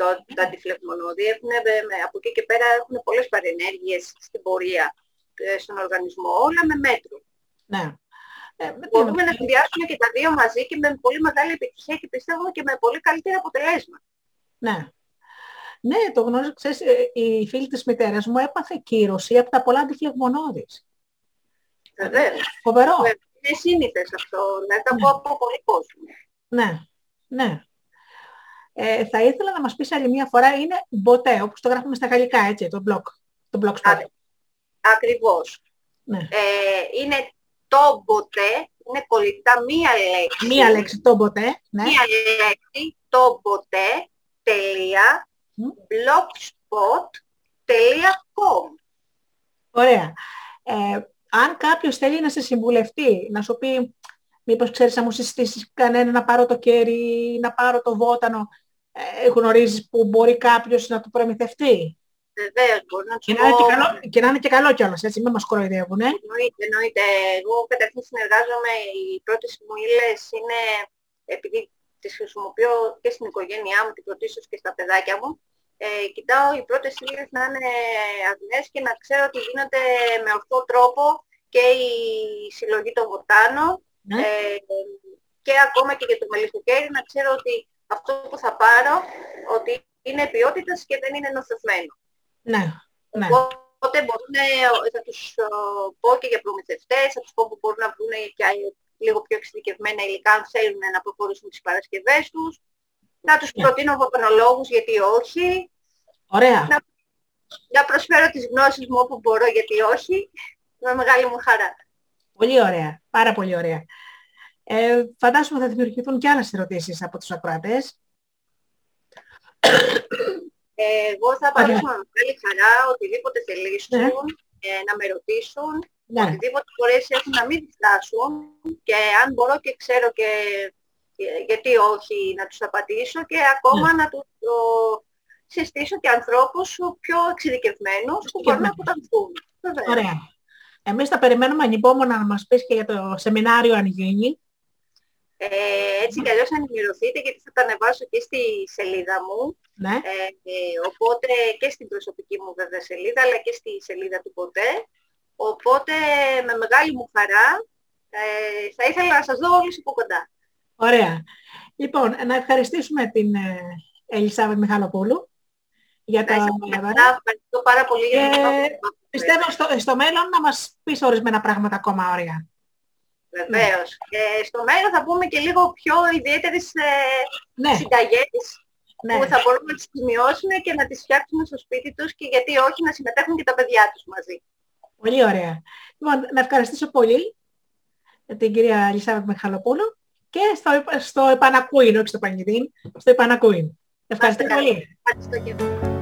Το, τα αντιφλεγμονώδη έχουν, ε, με- από εκεί και πέρα έχουν πολλές παρενέργειες στην πορεία ε, στον οργανισμό, όλα με μέτρο. ναι. Ε, με τι Μπορούμε είναι, να συνδυάσουμε και τα δύο μαζί και με πολύ μεγάλη επιτυχία και πιστεύω και με πολύ καλύτερα αποτελέσματα. Ναι. Ναι, το γνωρίζω. Ξέρεις, ε, η φίλη της μητέρας μου έπαθε κύρωση από τα πολλά αντιφλεγμονώδης. Βεβαίως. Φοβερό. Βέβαια, Είναι σύνηθες αυτό, να τα πω από πολύ κόσμο. Ναι, ναι. Ε, θα ήθελα να μας πεις άλλη μια φορά, είναι μποτέ, όπως το γράφουμε στα γαλλικά, έτσι, το blog, το blogspot. Άντε. Ακριβώς. Ναι. Ε, είναι το μποτέ, είναι κολλητά μία λέξη. Μία λέξη, το μποτέ, ναι. μία λέξη, το ποτέ, τελεία, Μμ. blogspot.com. Ωραία. Ε, αν κάποιος θέλει να σε συμβουλευτεί, να σου πει, μήπως ξέρεις να μου συστήσεις κανένα να πάρω το κέρι, να πάρω το βότανο, ε, γνωρίζεις που μπορεί κάποιος να το προμηθευτεί; Βεβαίως, μπορεί να Και του να, είναι πω... και καλό, και να είναι και καλό κιόλας, έτσι, μην μας κοροϊδεύουν, ε. Εννοείται, εννοείται. Εγώ καταρχήν συνεργάζομαι, οι πρώτες μου ύλες είναι, επειδή τις χρησιμοποιώ και στην οικογένειά μου, την πρωτίστως και στα παιδάκια μου, ε, κοιτάω οι πρώτες ύλες να είναι αγνές και να ξέρω ότι γίνεται με ορθό τρόπο και η συλλογή των βοτάνων Ναι. ε, και ακόμα και για το μελισσοκέρι να ξέρω ότι αυτό που θα πάρω ότι είναι ποιότητας και δεν είναι νοθευμένο. Ναι, ναι. Οπότε μπορούν, θα τους ε, πω και για προμηθευτές, θα τους πω που μπορούν να βρουν και λίγο πιο εξειδικευμένα υλικά αν θέλουν να προχωρήσουν τις παρασκευές τους. Να τους Ναι. προτείνω βοτανολόγους γιατί όχι. Ωραία. Να, να προσφέρω τις γνώσεις μου όπου μπορώ γιατί όχι. Με μεγάλη μου χαρά. Πολύ ωραία. Πάρα πολύ ωραία. Ε, φαντάζομαι θα δημιουργηθούν και άλλες ερωτήσεις από τους ακροατές. Ε, εγώ θα Ωραία. απαντήσω με μεγάλη χαρά οτιδήποτε θελήσουν, Ναι. ε, να με ρωτήσουν, Ναι. οτιδήποτε μπορέσει έχουν να μην διστάσουν και αν μπορώ και ξέρω και και- γιατί όχι να τους απαντήσω και ακόμα Ναι. να τους το, συστήσω και ανθρώπους πιο εξειδικευμένους που μπορούν να αποτανθούν. Βεβαίως. Ωραία. Εμείς θα περιμένουμε ανυπόμονα να μας πεις και για το σεμινάριο αν γίνει. Ε, έτσι κι αλλιώς ενημερωθείτε γιατί θα τα ανεβάσω και στη σελίδα μου. Ναι. Ε, ε, οπότε και στην προσωπική μου βέβαια σελίδα αλλά και στη σελίδα του ποτέ. Οπότε με μεγάλη μου χαρά ε, θα ήθελα να σας δω όλους από κοντά. Ωραία. Λοιπόν, να ευχαριστήσουμε την ε, Ελισάβετ Μιχαλοπούλου για τα Να είστε καλά. Ευχαριστώ πάρα πολύ για την Και υπόθεση. Πιστεύω στο, στο μέλλον να μας πεις ορισμένα πράγματα ακόμα ωραία. Βεβαίως. Ε, στο μέλλον θα πούμε και λίγο πιο ιδιαίτερες ε, Ναι, συνταγές ναι. που θα μπορούμε να τις σημειώσουμε και να τις φτιάξουμε στο σπίτι τους και γιατί όχι να συμμετέχουν και τα παιδιά τους μαζί. Πολύ ωραία. Λοιπόν, να ευχαριστήσω πολύ την κυρία Ελισάβετ Μιχαλοπούλου και στο, στο επανακούιν, όχι στο πανηδίν, στο επανακούιν. Ευχαριστώ Να είστε πολύ. καλά. Ευχαριστώ και εγώ.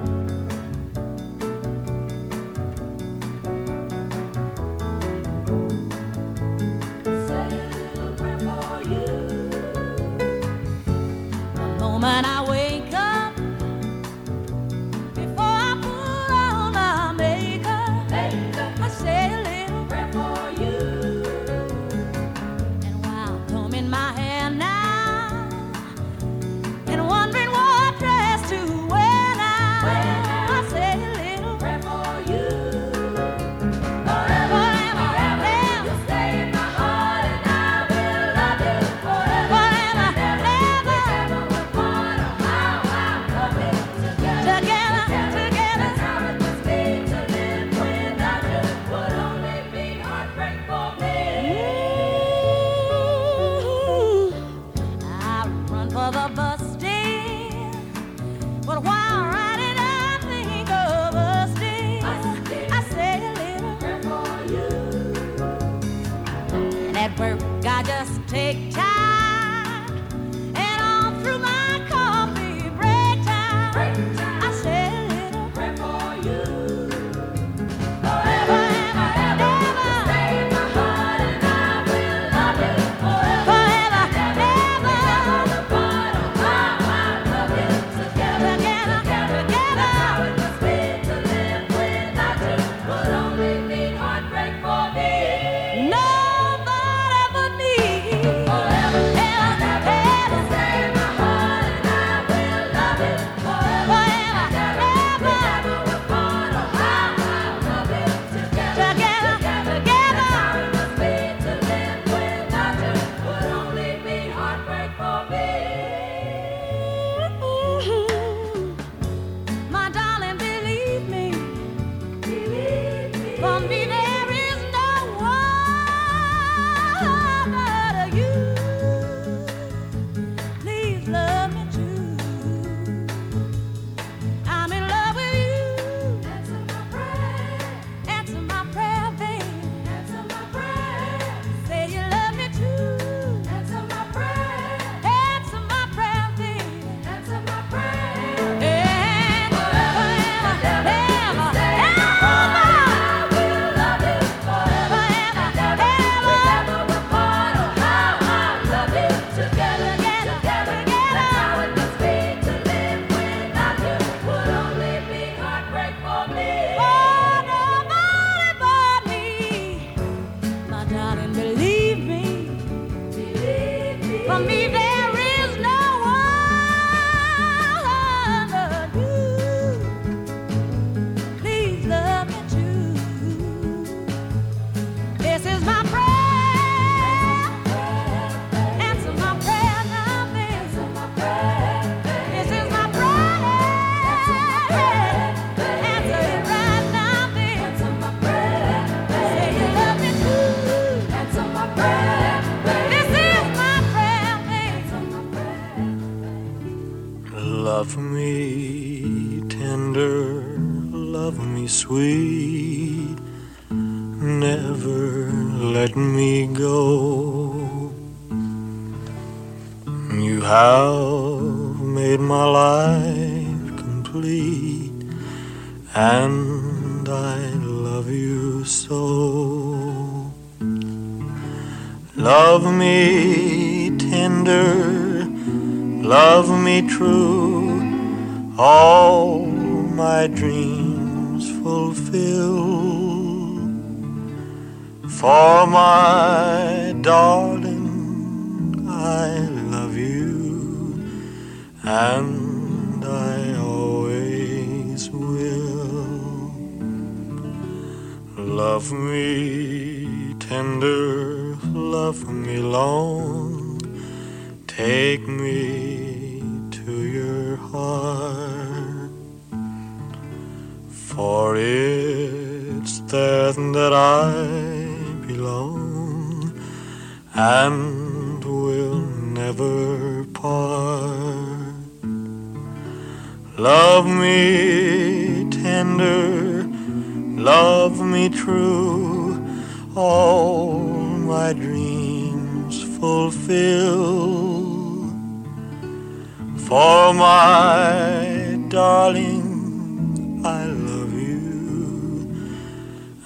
You,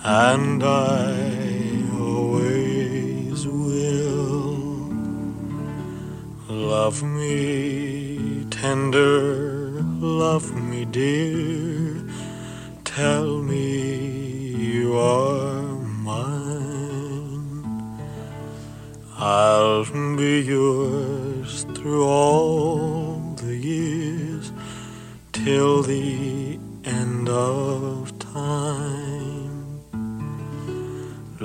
and I always will. Love me tender, love me dear, tell me you are mine. I'll be yours through all the years till the end of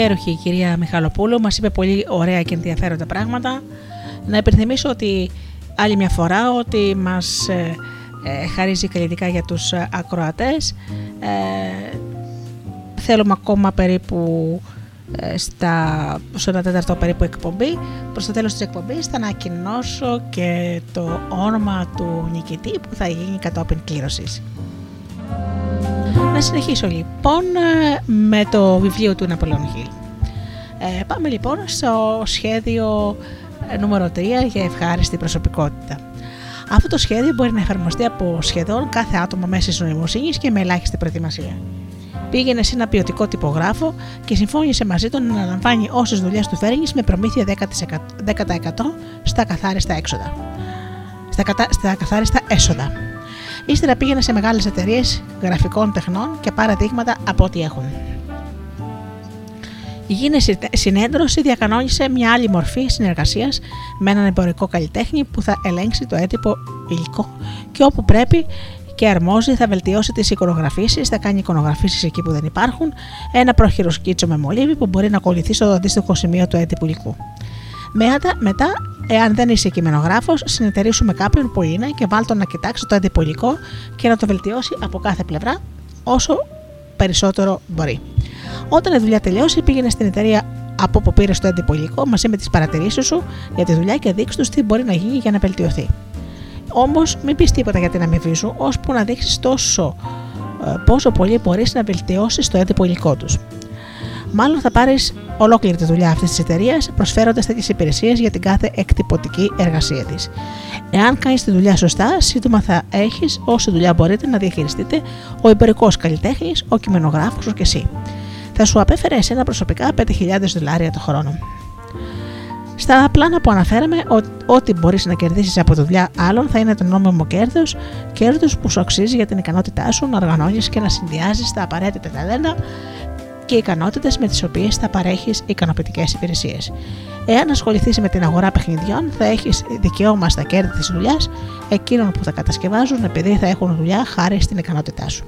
Υπέροχη η κυρία Μιχαλοπούλου, μας είπε πολύ ωραία και ενδιαφέροντα πράγματα. Να υπενθυμίσω ότι άλλη μια φορά ότι μας ε, ε, χαρίζει καλλιτικά για τους ε, ακροατές. Ε, θέλουμε ακόμα περίπου ε, στα, στο 1 τέταρτο περίπου εκπομπή. Προς το τέλος της εκπομπής θα ανακοινώσω και το όνομα του νικητή που θα γίνει κατόπιν κλήρωσης. Να συνεχίσω λοιπόν ε, με το βιβλίο του Ναπολέον Χιλ. Ε, πάμε λοιπόν στο σχέδιο ε, νούμερο 3 για ευχάριστη προσωπικότητα. Αυτό το σχέδιο μπορεί να εφαρμοστεί από σχεδόν κάθε άτομο μέσα τη νοημοσύνης και με ελάχιστη προετοιμασία. Πήγαινε σε ένα ποιοτικό τυπογράφο και συμφώνησε μαζί του να αναλαμβάνει όσες δουλειές του φέρνεις με προμήθεια 10%, 10% στα καθάριστα έξοδα. Στα, κατα... στα καθάριστα έσοδα. Ύστερα πήγαινε σε μεγάλες εταιρείες γραφικών τεχνών και πάρε δείγματα από ό,τι έχουν. Η Γίνε Συνέντρωση διακανόνισε μια άλλη μορφή συνεργασίας με έναν εμπορικό καλλιτέχνη που θα ελέγξει το έτυπο υλικό και όπου πρέπει και αρμόζει θα βελτιώσει τις εικονογραφήσεις, θα κάνει εικονογραφήσεις εκεί που δεν υπάρχουν, ένα πρόχειρο σκίτσο με μολύβι που μπορεί να ακολουθεί στο αντίστοιχο σημείο του έτυπου υλικού. Μετά, εάν δεν είσαι κειμενογράφος, συνεταιρίσου με κάποιον που είναι και βάλ τον να κοιτάξει το έντυπο υλικό και να το βελτιώσει από κάθε πλευρά όσο περισσότερο μπορεί. Όταν η δουλειά τελειώσει, πήγαινε στην εταιρεία από όπου πήρες το έντυπο υλικό μαζί με τις παρατηρήσεις σου για τη δουλειά και δείξου τους τι μπορεί να γίνει για να βελτιωθεί. Όμως, μην πεις τίποτα για την αμοιβή σου, ώσπου να δείξεις τόσο ε, πόσο πολύ μπορείς να βελτιώσεις το έντυπο υλικό τους. Μάλλον θα πάρεις ολόκληρη τη δουλειά αυτής της εταιρείας προσφέροντας τέτοιες υπηρεσίες για την κάθε εκτυπωτική εργασία της. Εάν κάνεις τη δουλειά σωστά, σύντομα θα έχεις όση δουλειά μπορείτε να διαχειριστείτε ο εμπορικός καλλιτέχνης, ο κειμενογράφος και εσύ. Θα σου απέφερε εσένα προσωπικά 5.000 δολάρια το χρόνο. Στα πλάνα που αναφέραμε, ό- ό,τι μπορείς να κερδίσεις από τη δουλειά άλλων θα είναι το νόμιμο κέρδος, κέρδος που σου αξίζει για την ικανότητά σου να οργανώνεις και να συνδυάζεις τα απαραίτητα ταλέντα και ικανότητες με τις οποίες θα παρέχεις ικανοποιητικές υπηρεσίες. Εάν ασχοληθείς με την αγορά παιχνιδιών, θα έχεις δικαίωμα στα κέρδη της δουλειάς εκείνων που θα κατασκευάζουν επειδή θα έχουν δουλειά χάρη στην ικανότητά σου.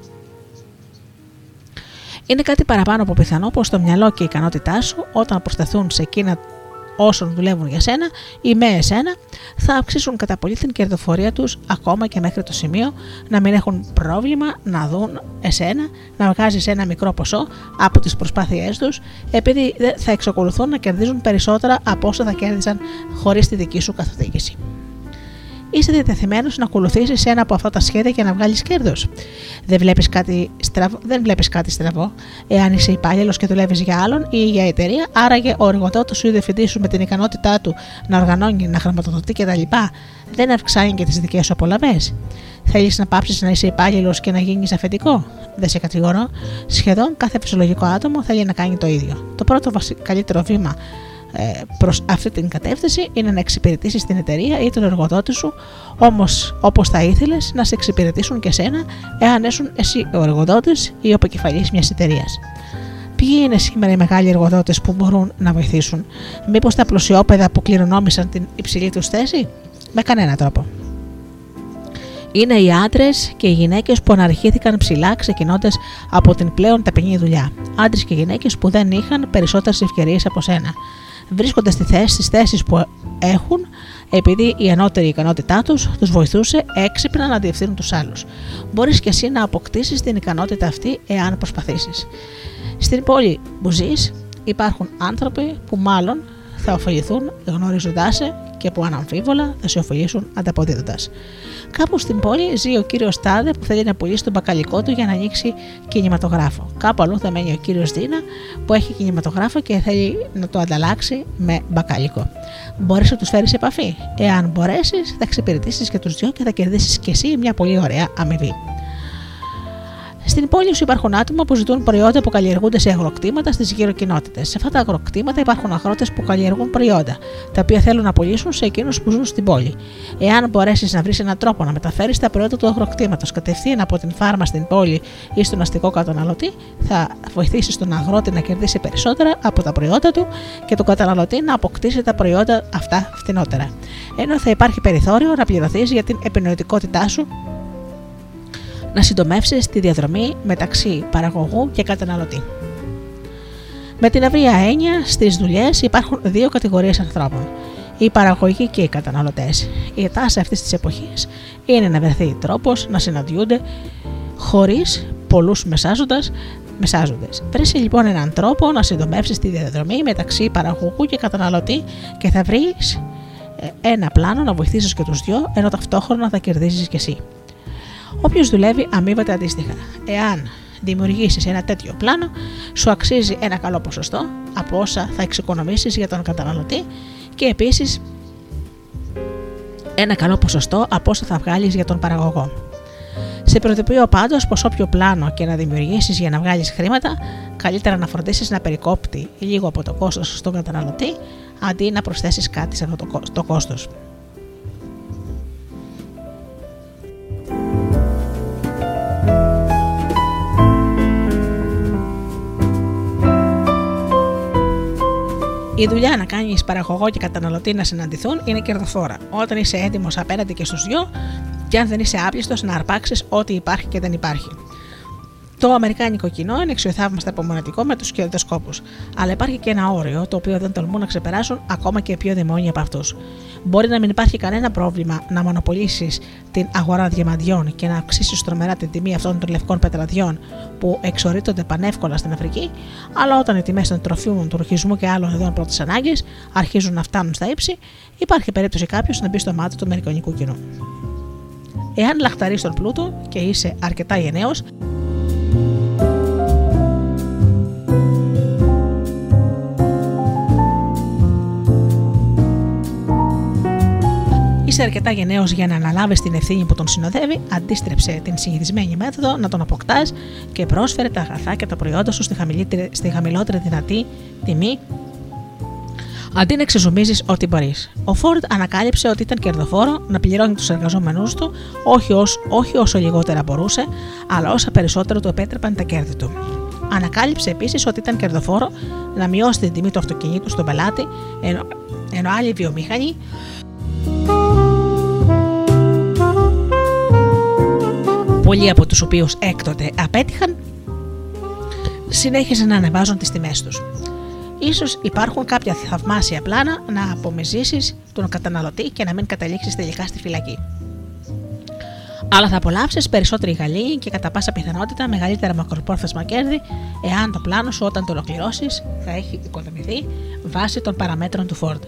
Είναι κάτι παραπάνω από πιθανό πως το μυαλό και η ικανότητά σου, όταν προσταθούν σε εκείνα όσων δουλεύουν για σένα ή με εσένα, θα αυξήσουν κατά πολύ την κερδοφορία τους ακόμα και μέχρι το σημείο να μην έχουν πρόβλημα να δουν εσένα να βγάζεις ένα μικρό ποσό από τις προσπάθειές τους, επειδή δεν θα εξακολουθούν να κερδίζουν περισσότερα από όσα θα κέρδιζαν χωρίς τη δική σου καθοδήγηση. Είσαι διατεθειμένος να ακολουθήσεις ένα από αυτά τα σχέδια και να βγάλεις κέρδος. Δεν βλέπεις κάτι, στραβ... δεν βλέπεις κάτι στραβό. Εάν είσαι υπάλληλος και δουλεύεις για άλλον ή για εταιρεία, άραγε ο εργοδότης σου ή διευθυντής σου με την ικανότητά του να οργανώνει, να χρηματοδοτεί κτλ. δεν αυξάνει και τις δικές σου απολαυέ. Θέλεις να πάψεις να είσαι υπάλληλος και να γίνεις αφεντικό; Δεν σε κατηγορώ. Σχεδόν κάθε φυσιολογικό άτομο θέλει να κάνει το ίδιο. Το πρώτο βασι... καλύτερο βήμα ε, προς αυτή την κατεύθυνση είναι να εξυπηρετήσεις την εταιρεία ή τον εργοδότη σου, όμως όπως θα ήθελες να σε εξυπηρετήσουν και σένα, εάν έσουν εσύ ο εργοδότης ή ο επικεφαλής μιας εταιρείας. Ποιοι είναι σήμερα οι μεγάλοι εργοδότες που μπορούν να βοηθήσουν, Μήπως τα πλουσιόπεδα που κληρονόμησαν την υψηλή τους θέση, με κανένα τρόπο. Είναι οι άντρες και οι γυναίκες που αναρχήθηκαν ψηλά ξεκινώντας από την πλέον ταπεινή δουλειά. Άντρες και γυναίκες που δεν είχαν περισσότερες ευκαιρίες από σένα βρίσκονται στη θέση, στις θέσεις που έχουν επειδή η ανώτερη ικανότητά τους τους βοηθούσε έξυπνα να διευθύνουν τους άλλους. Μπορείς και εσύ να αποκτήσεις την ικανότητα αυτή εάν προσπαθήσεις. Στην πόλη που ζεις υπάρχουν άνθρωποι που μάλλον θα ωφεληθούν γνωρίζοντάς σε και που αναμφίβολα θα σε ωφελήσουν ανταποδίδοντας. Κάπου στην πόλη ζει ο κύριος Τάδε που θέλει να πουλήσει τον μπακαλικό του για να ανοίξει κινηματογράφο. Κάπου αλλού θα μένει ο κύριος Δίνα που έχει κινηματογράφο και θέλει να το ανταλλάξει με μπακαλικό. Μπορείς να τους φέρεις σε επαφή; Εάν μπορέσεις, θα εξυπηρετήσεις και τους δυο και θα κερδίσεις κι εσύ μια πολύ ωραία αμοιβή. Στην πόλη σου υπάρχουν άτομα που ζητούν προϊόντα που καλλιεργούνται σε αγροκτήματα στις γύρω κοινότητε. Σε αυτά τα αγροκτήματα υπάρχουν αγρότες που καλλιεργούν προϊόντα, τα οποία θέλουν να πουλήσουν σε εκείνους που ζουν στην πόλη. Εάν μπορέσεις να βρεις έναν τρόπο να μεταφέρεις τα προϊόντα του αγροκτήματος κατευθείαν από την φάρμα στην πόλη ή στον αστικό καταναλωτή, θα βοηθήσεις τον αγρότη να κερδίσει περισσότερα από τα προϊόντα του και τον καταναλωτή να αποκτήσει τα προϊόντα αυτά φθηνότερα. Ενώ θα υπάρχει περιθώριο να πληρωθείς για την επινοητικότητά σου να συντομεύσεις τη διαδρομή μεταξύ παραγωγού και καταναλωτή. Με την ευρία έννοια στις δουλειές υπάρχουν δύο κατηγορίες ανθρώπων. Οι παραγωγοί και οι καταναλωτές. Η τάση αυτής της εποχής είναι να βρεθεί τρόπος να συναντιούνται χωρίς πολλούς μεσάζοντες. Βρει λοιπόν έναν τρόπο να συντομεύσεις τη διαδρομή μεταξύ παραγωγού και καταναλωτή και θα βρεις ένα πλάνο να βοηθήσεις και τους δυο, ενώ ταυτόχρονα θα κερδίσει κι εσύ. Όποιος δουλεύει αμείβεται αντίστοιχα. Εάν δημιουργήσεις ένα τέτοιο πλάνο, σου αξίζει ένα καλό ποσοστό από όσα θα εξοικονομήσεις για τον καταναλωτή και επίσης ένα καλό ποσοστό από όσα θα βγάλεις για τον παραγωγό. Σε προειδοποιώ πάντως πως όποιο πλάνο και να δημιουργήσεις για να βγάλεις χρήματα, καλύτερα να φροντίσεις να περικόπτει λίγο από το κόστος στον καταναλωτή αντί να προσθέσεις κάτι σε αυτό το κόστος. Η δουλειά να κάνεις παραγωγό και καταναλωτή να συναντηθούν είναι κερδοφόρα. Όταν είσαι έτοιμος απέναντι και στους δυο, και αν δεν είσαι άπλιστος να αρπάξεις ό,τι υπάρχει και δεν υπάρχει. Το Αμερικάνικο κοινό είναι αξιοθαύμαστα απομονωτικό με τους κερδοσκόπους. Αλλά υπάρχει και ένα όριο το οποίο δεν τολμούν να ξεπεράσουν ακόμα και οι πιο δημόνιοι από αυτούς. Μπορεί να μην υπάρχει κανένα πρόβλημα να μονοπολίσεις την αγορά διαμαντιών και να αυξήσεις τρομερά την τιμή αυτών των λευκών πετραδιών που εξορρίτονται πανεύκολα στην Αφρική, αλλά όταν οι τιμές των τροφίμων, του ρουχισμού και άλλων ειδών πρώτης ανάγκης αρχίζουν να φτάνουν στα ύψη, υπάρχει περίπτωση κάποιος να μπει στο μάτι του Αμερικανικού κοινού. Εάν λαχταρείς τον πλούτο και είσαι αρκετά γενναίος, είσαι αρκετά γενναίος για να αναλάβεις την ευθύνη που τον συνοδεύει, αντίστρεψε την συνηθισμένη μέθοδο να τον αποκτάς και πρόσφερε τα αγαθά και τα προϊόντα σου στη, στη χαμηλότερη δυνατή τιμή αντί να εξεζουμίζει ό,τι μπορείς. Ο Φόρντ ανακάλυψε ότι ήταν κερδοφόρο να πληρώνει τους εργαζόμενού του όχι, ως, όχι όσο λιγότερα μπορούσε, αλλά όσα περισσότερο του επέτρεπαν τα κέρδη του. Ανακάλυψε επίσης ότι ήταν κερδοφόρο να μειώσει την τιμή του αυτοκινήτου στον πελάτη, ενώ, ενώ άλλοι βιομήχανοι πολλοί από τους οποίους έκτοτε απέτυχαν, συνέχιζαν να ανεβάζουν τις τιμές τους. Ίσως υπάρχουν κάποια θαυμάσια πλάνα να απομεζήσεις τον καταναλωτή και να μην καταλήξεις τελικά στη φυλακή αλλά θα απολαύσεις περισσότερη γαλήνη και κατά πάσα πιθανότητα μεγαλύτερα μακροπρόθεσμα κέρδη, εάν το πλάνο σου όταν το ολοκληρώσεις θα έχει οικοδομηθεί βάσει των παραμέτρων του Ford.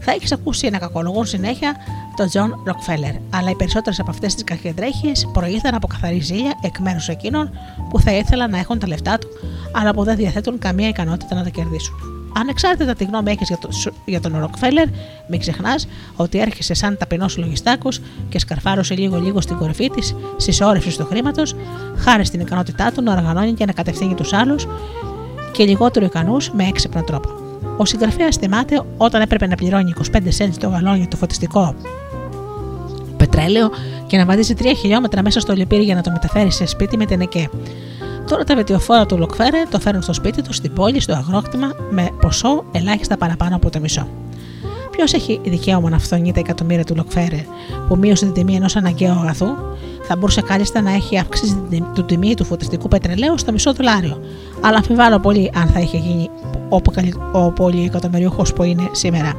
Θα έχεις ακούσει να κακολογούν συνέχεια τον John Rockefeller, αλλά οι περισσότερες από αυτές τις κακεντρέχειες προήλθαν από καθαρή ζήλια εκ μέρους εκείνων που θα ήθελαν να έχουν τα λεφτά του, αλλά που δεν διαθέτουν καμία ικανότητα να τα κερδίσουν. Ανεξάρτητα τι γνώμη έχεις για, το, για τον Ροκφέλλερ, μην ξεχνάς ότι έρχεσαι σαν ταπεινός λογιστάκος και σκαρφάρωσε λίγο-λίγο στην κορυφή της συσσόρευσης του χρήματος, χάρη στην ικανότητά του να οργανώνει και να κατευθύνει τους άλλους και λιγότερο ικανούς με έξυπνο τρόπο. Ο συγγραφέας θυμάται όταν έπρεπε να πληρώνει 25 cents το γαλόνι το φωτιστικό πετρέλαιο και να βαδίζει 3 χιλιόμετρα μέσα στο λιπήρι για να το μεταφέρει σε σπίτι με τενεκέ. Τώρα τα βετιοφόρα του Λοκφέρε το φέρνουν στο σπίτι τους, στην πόλη, στο αγρόκτημα, με ποσό ελάχιστα παραπάνω από το μισό. Ποιος έχει δικαίωμα να φθονεί τα εκατομμύρια του Λοκφέρε που μείωσε την τιμή ενός αναγκαίου αγαθού, θα μπορούσε κάλλιστα να έχει αυξήσει την τιμή του φωτιστικού πετρελαίου στο μισό δολάριο. Αλλά αμφιβάλλω πολύ αν θα είχε γίνει ο πολυεκατομμυριούχος που είναι σήμερα.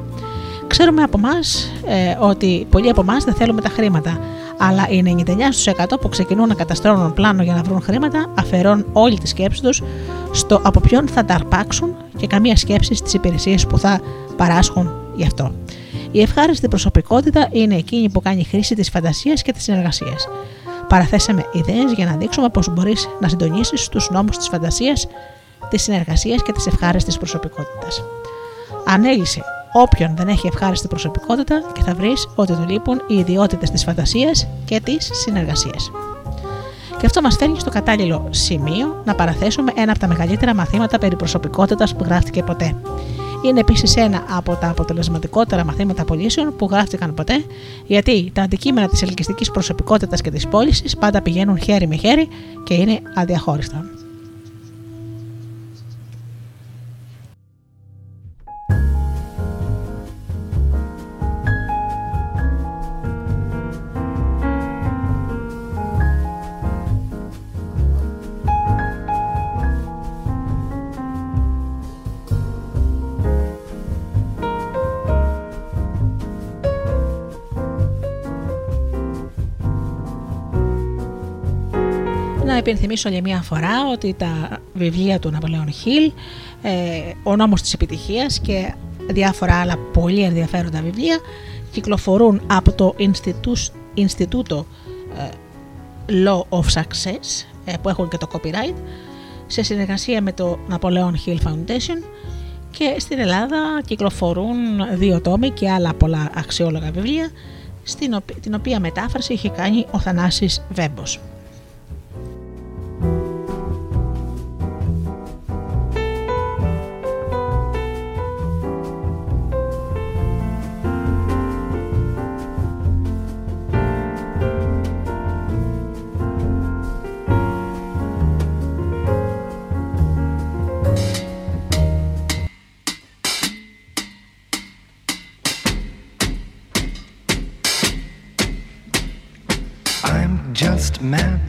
Ξέρουμε από εμάς ε, ότι πολλοί από εμάς δεν θέλουμε τα χρήματα, αλλά οι 99% που ξεκινούν να καταστρώνουν πλάνο για να βρουν χρήματα αφαιρώνουν όλη τη σκέψη τους στο από ποιον θα τα αρπάξουν και καμία σκέψη στις υπηρεσίες που θα παράσχουν γι' αυτό. Η ευχάριστη προσωπικότητα είναι εκείνη που κάνει χρήση της φαντασίας και της συνεργασίας. Παραθέσαμε ιδέες για να δείξουμε πώς μπορείς να συντονίσεις τους νόμους της φαντασίας, της συνεργασίας και της ευχάριστης προσωπικότητας. Ανέλησε όποιον δεν έχει ευχάριστη προσωπικότητα και θα βρεις ότι του λείπουν οι ιδιότητες της φαντασίας και της συνεργασίας. Και αυτό μας φέρνει στο κατάλληλο σημείο να παραθέσουμε ένα από τα μεγαλύτερα μαθήματα περί προσωπικότητας που γράφτηκε ποτέ. Είναι επίσης ένα από τα αποτελεσματικότερα μαθήματα απολύσεων που γράφτηκαν ποτέ, γιατί τα αντικείμενα της ελκυστικής προσωπικότητας και της πώλησης πάντα πηγαίνουν χέρι με χέρι και είναι αδιαχώριστα. Υπενθυμίσω για μία φορά ότι τα βιβλία του Ναπολέον Χιλ, ε, ο νόμος της επιτυχίας και διάφορα άλλα πολύ ενδιαφέροντα βιβλία κυκλοφορούν από το Ινστιτούτο ε, Law of Success ε, που έχουν και το copyright σε συνεργασία με το Napoleon Hill Foundation και στην Ελλάδα κυκλοφορούν δύο τόμοι και άλλα πολλά αξιόλογα βιβλία στην την οποία μετάφραση είχε κάνει ο Θανάσης Βέμπος.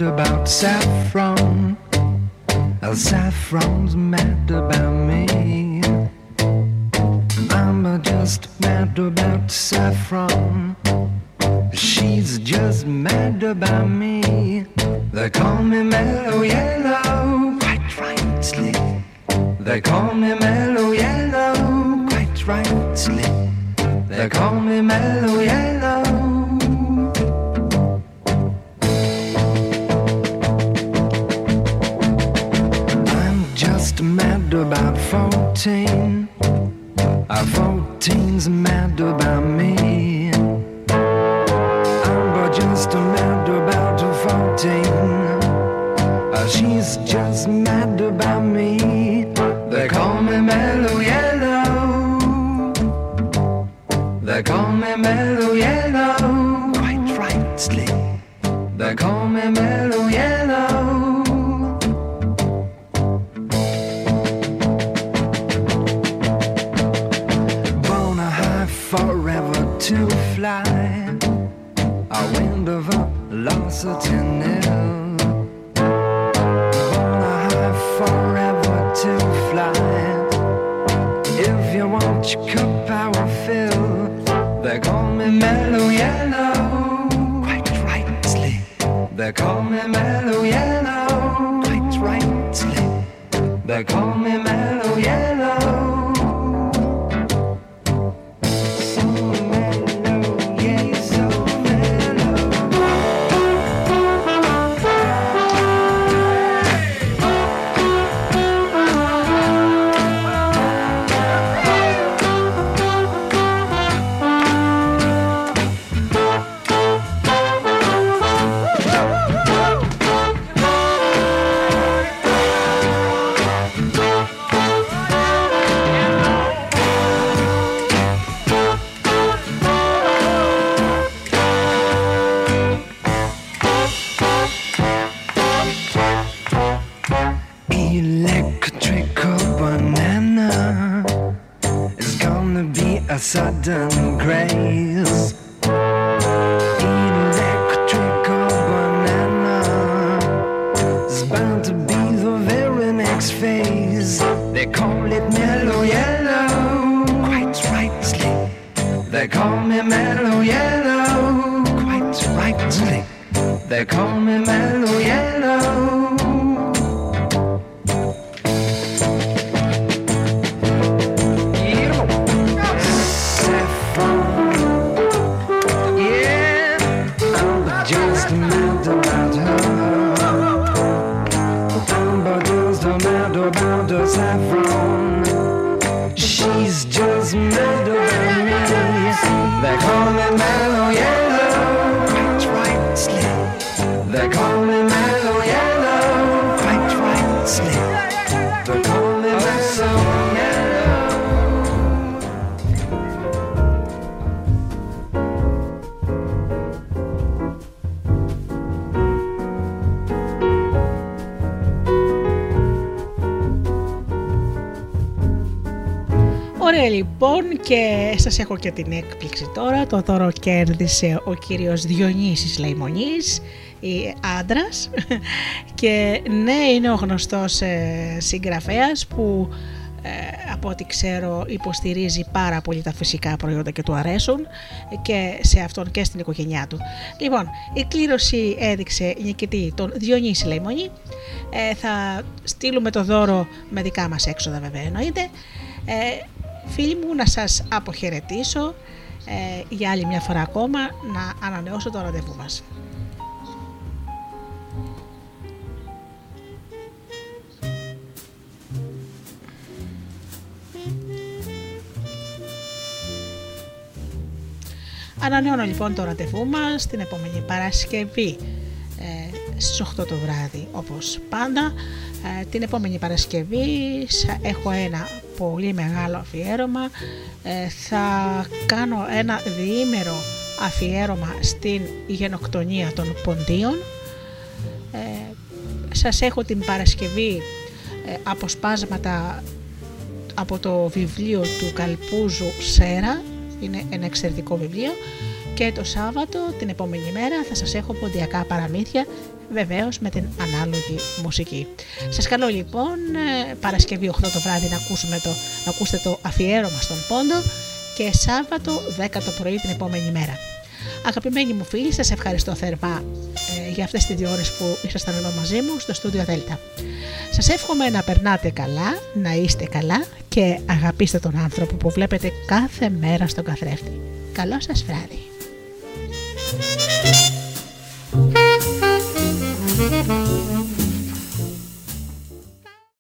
About saffron. El saffron's mad about me. I'm just mad about saffron. She's just mad about me. They call me mellow yellow, quite rightly. They call me mellow yellow, quite rightly. They call me mellow yellow. About 14. Our 14's mad about me. I'm but just mad about 14. Uh, she's just mad about me. They call me Mellow Yellow. They call me Mellow yellow, quite rightly. They call me mellow Born a high forever to fly. If you want your cup, I will fill. They call me mellow yellow, quite rightly. They call me mellow yellow, quite rightly. They call σας έχω και την έκπληξη τώρα. Το δώρο κέρδισε ο κύριος Διονύσης Λαϊμονής, η άντρας και ναι είναι ο γνωστός ε, συγγραφέας που ε, από ό,τι ξέρω υποστηρίζει πάρα πολύ τα φυσικά προϊόντα και του αρέσουν και σε αυτόν και στην οικογένειά του. Λοιπόν, η κλήρωση έδειξε νικητή τον Διονύση Λαϊμονή. Ε, θα στείλουμε το δώρο με δικά μας έξοδα βέβαια εννοείται. Ε, φίλοι μου να σας αποχαιρετήσω ε, για άλλη μια φορά ακόμα να ανανεώσω το ραντεβού μας. Ανανεώνω λοιπόν το ραντεβού μας την επόμενη Παρασκευή ε, στις 8 το βράδυ όπως πάντα. Ε, την επόμενη Παρασκευή θα έχω ένα πολύ μεγάλο αφιέρωμα. Ε, θα κάνω ένα διήμερο αφιέρωμα στην γενοκτονία των ποντίων. Ε, σας έχω την Παρασκευή ε, αποσπάσματα από το βιβλίο του Καλπούζου Σέρα είναι ένα εξαιρετικό βιβλίο και το Σάββατο την επόμενη μέρα θα σας έχω ποντιακά παραμύθια βεβαίως με την ανάλογη μουσική. Σας καλώ λοιπόν ε, Παρασκευή 8 το βράδυ να, ακούσουμε το, να ακούσετε το αφιέρωμα στον πόντο και Σάββατο 10 το πρωί την επόμενη μέρα. Αγαπημένοι μου φίλοι, σας ευχαριστώ θερμά ε, για αυτές τις δύο ώρες που ήσασταν εδώ μαζί μου στο στούντιο Δέλτα. Σας εύχομαι να περνάτε καλά, να είστε καλά και αγαπήστε τον άνθρωπο που βλέπετε κάθε μέρα στον καθρέφτη. Καλό σας βράδυ. Thank you.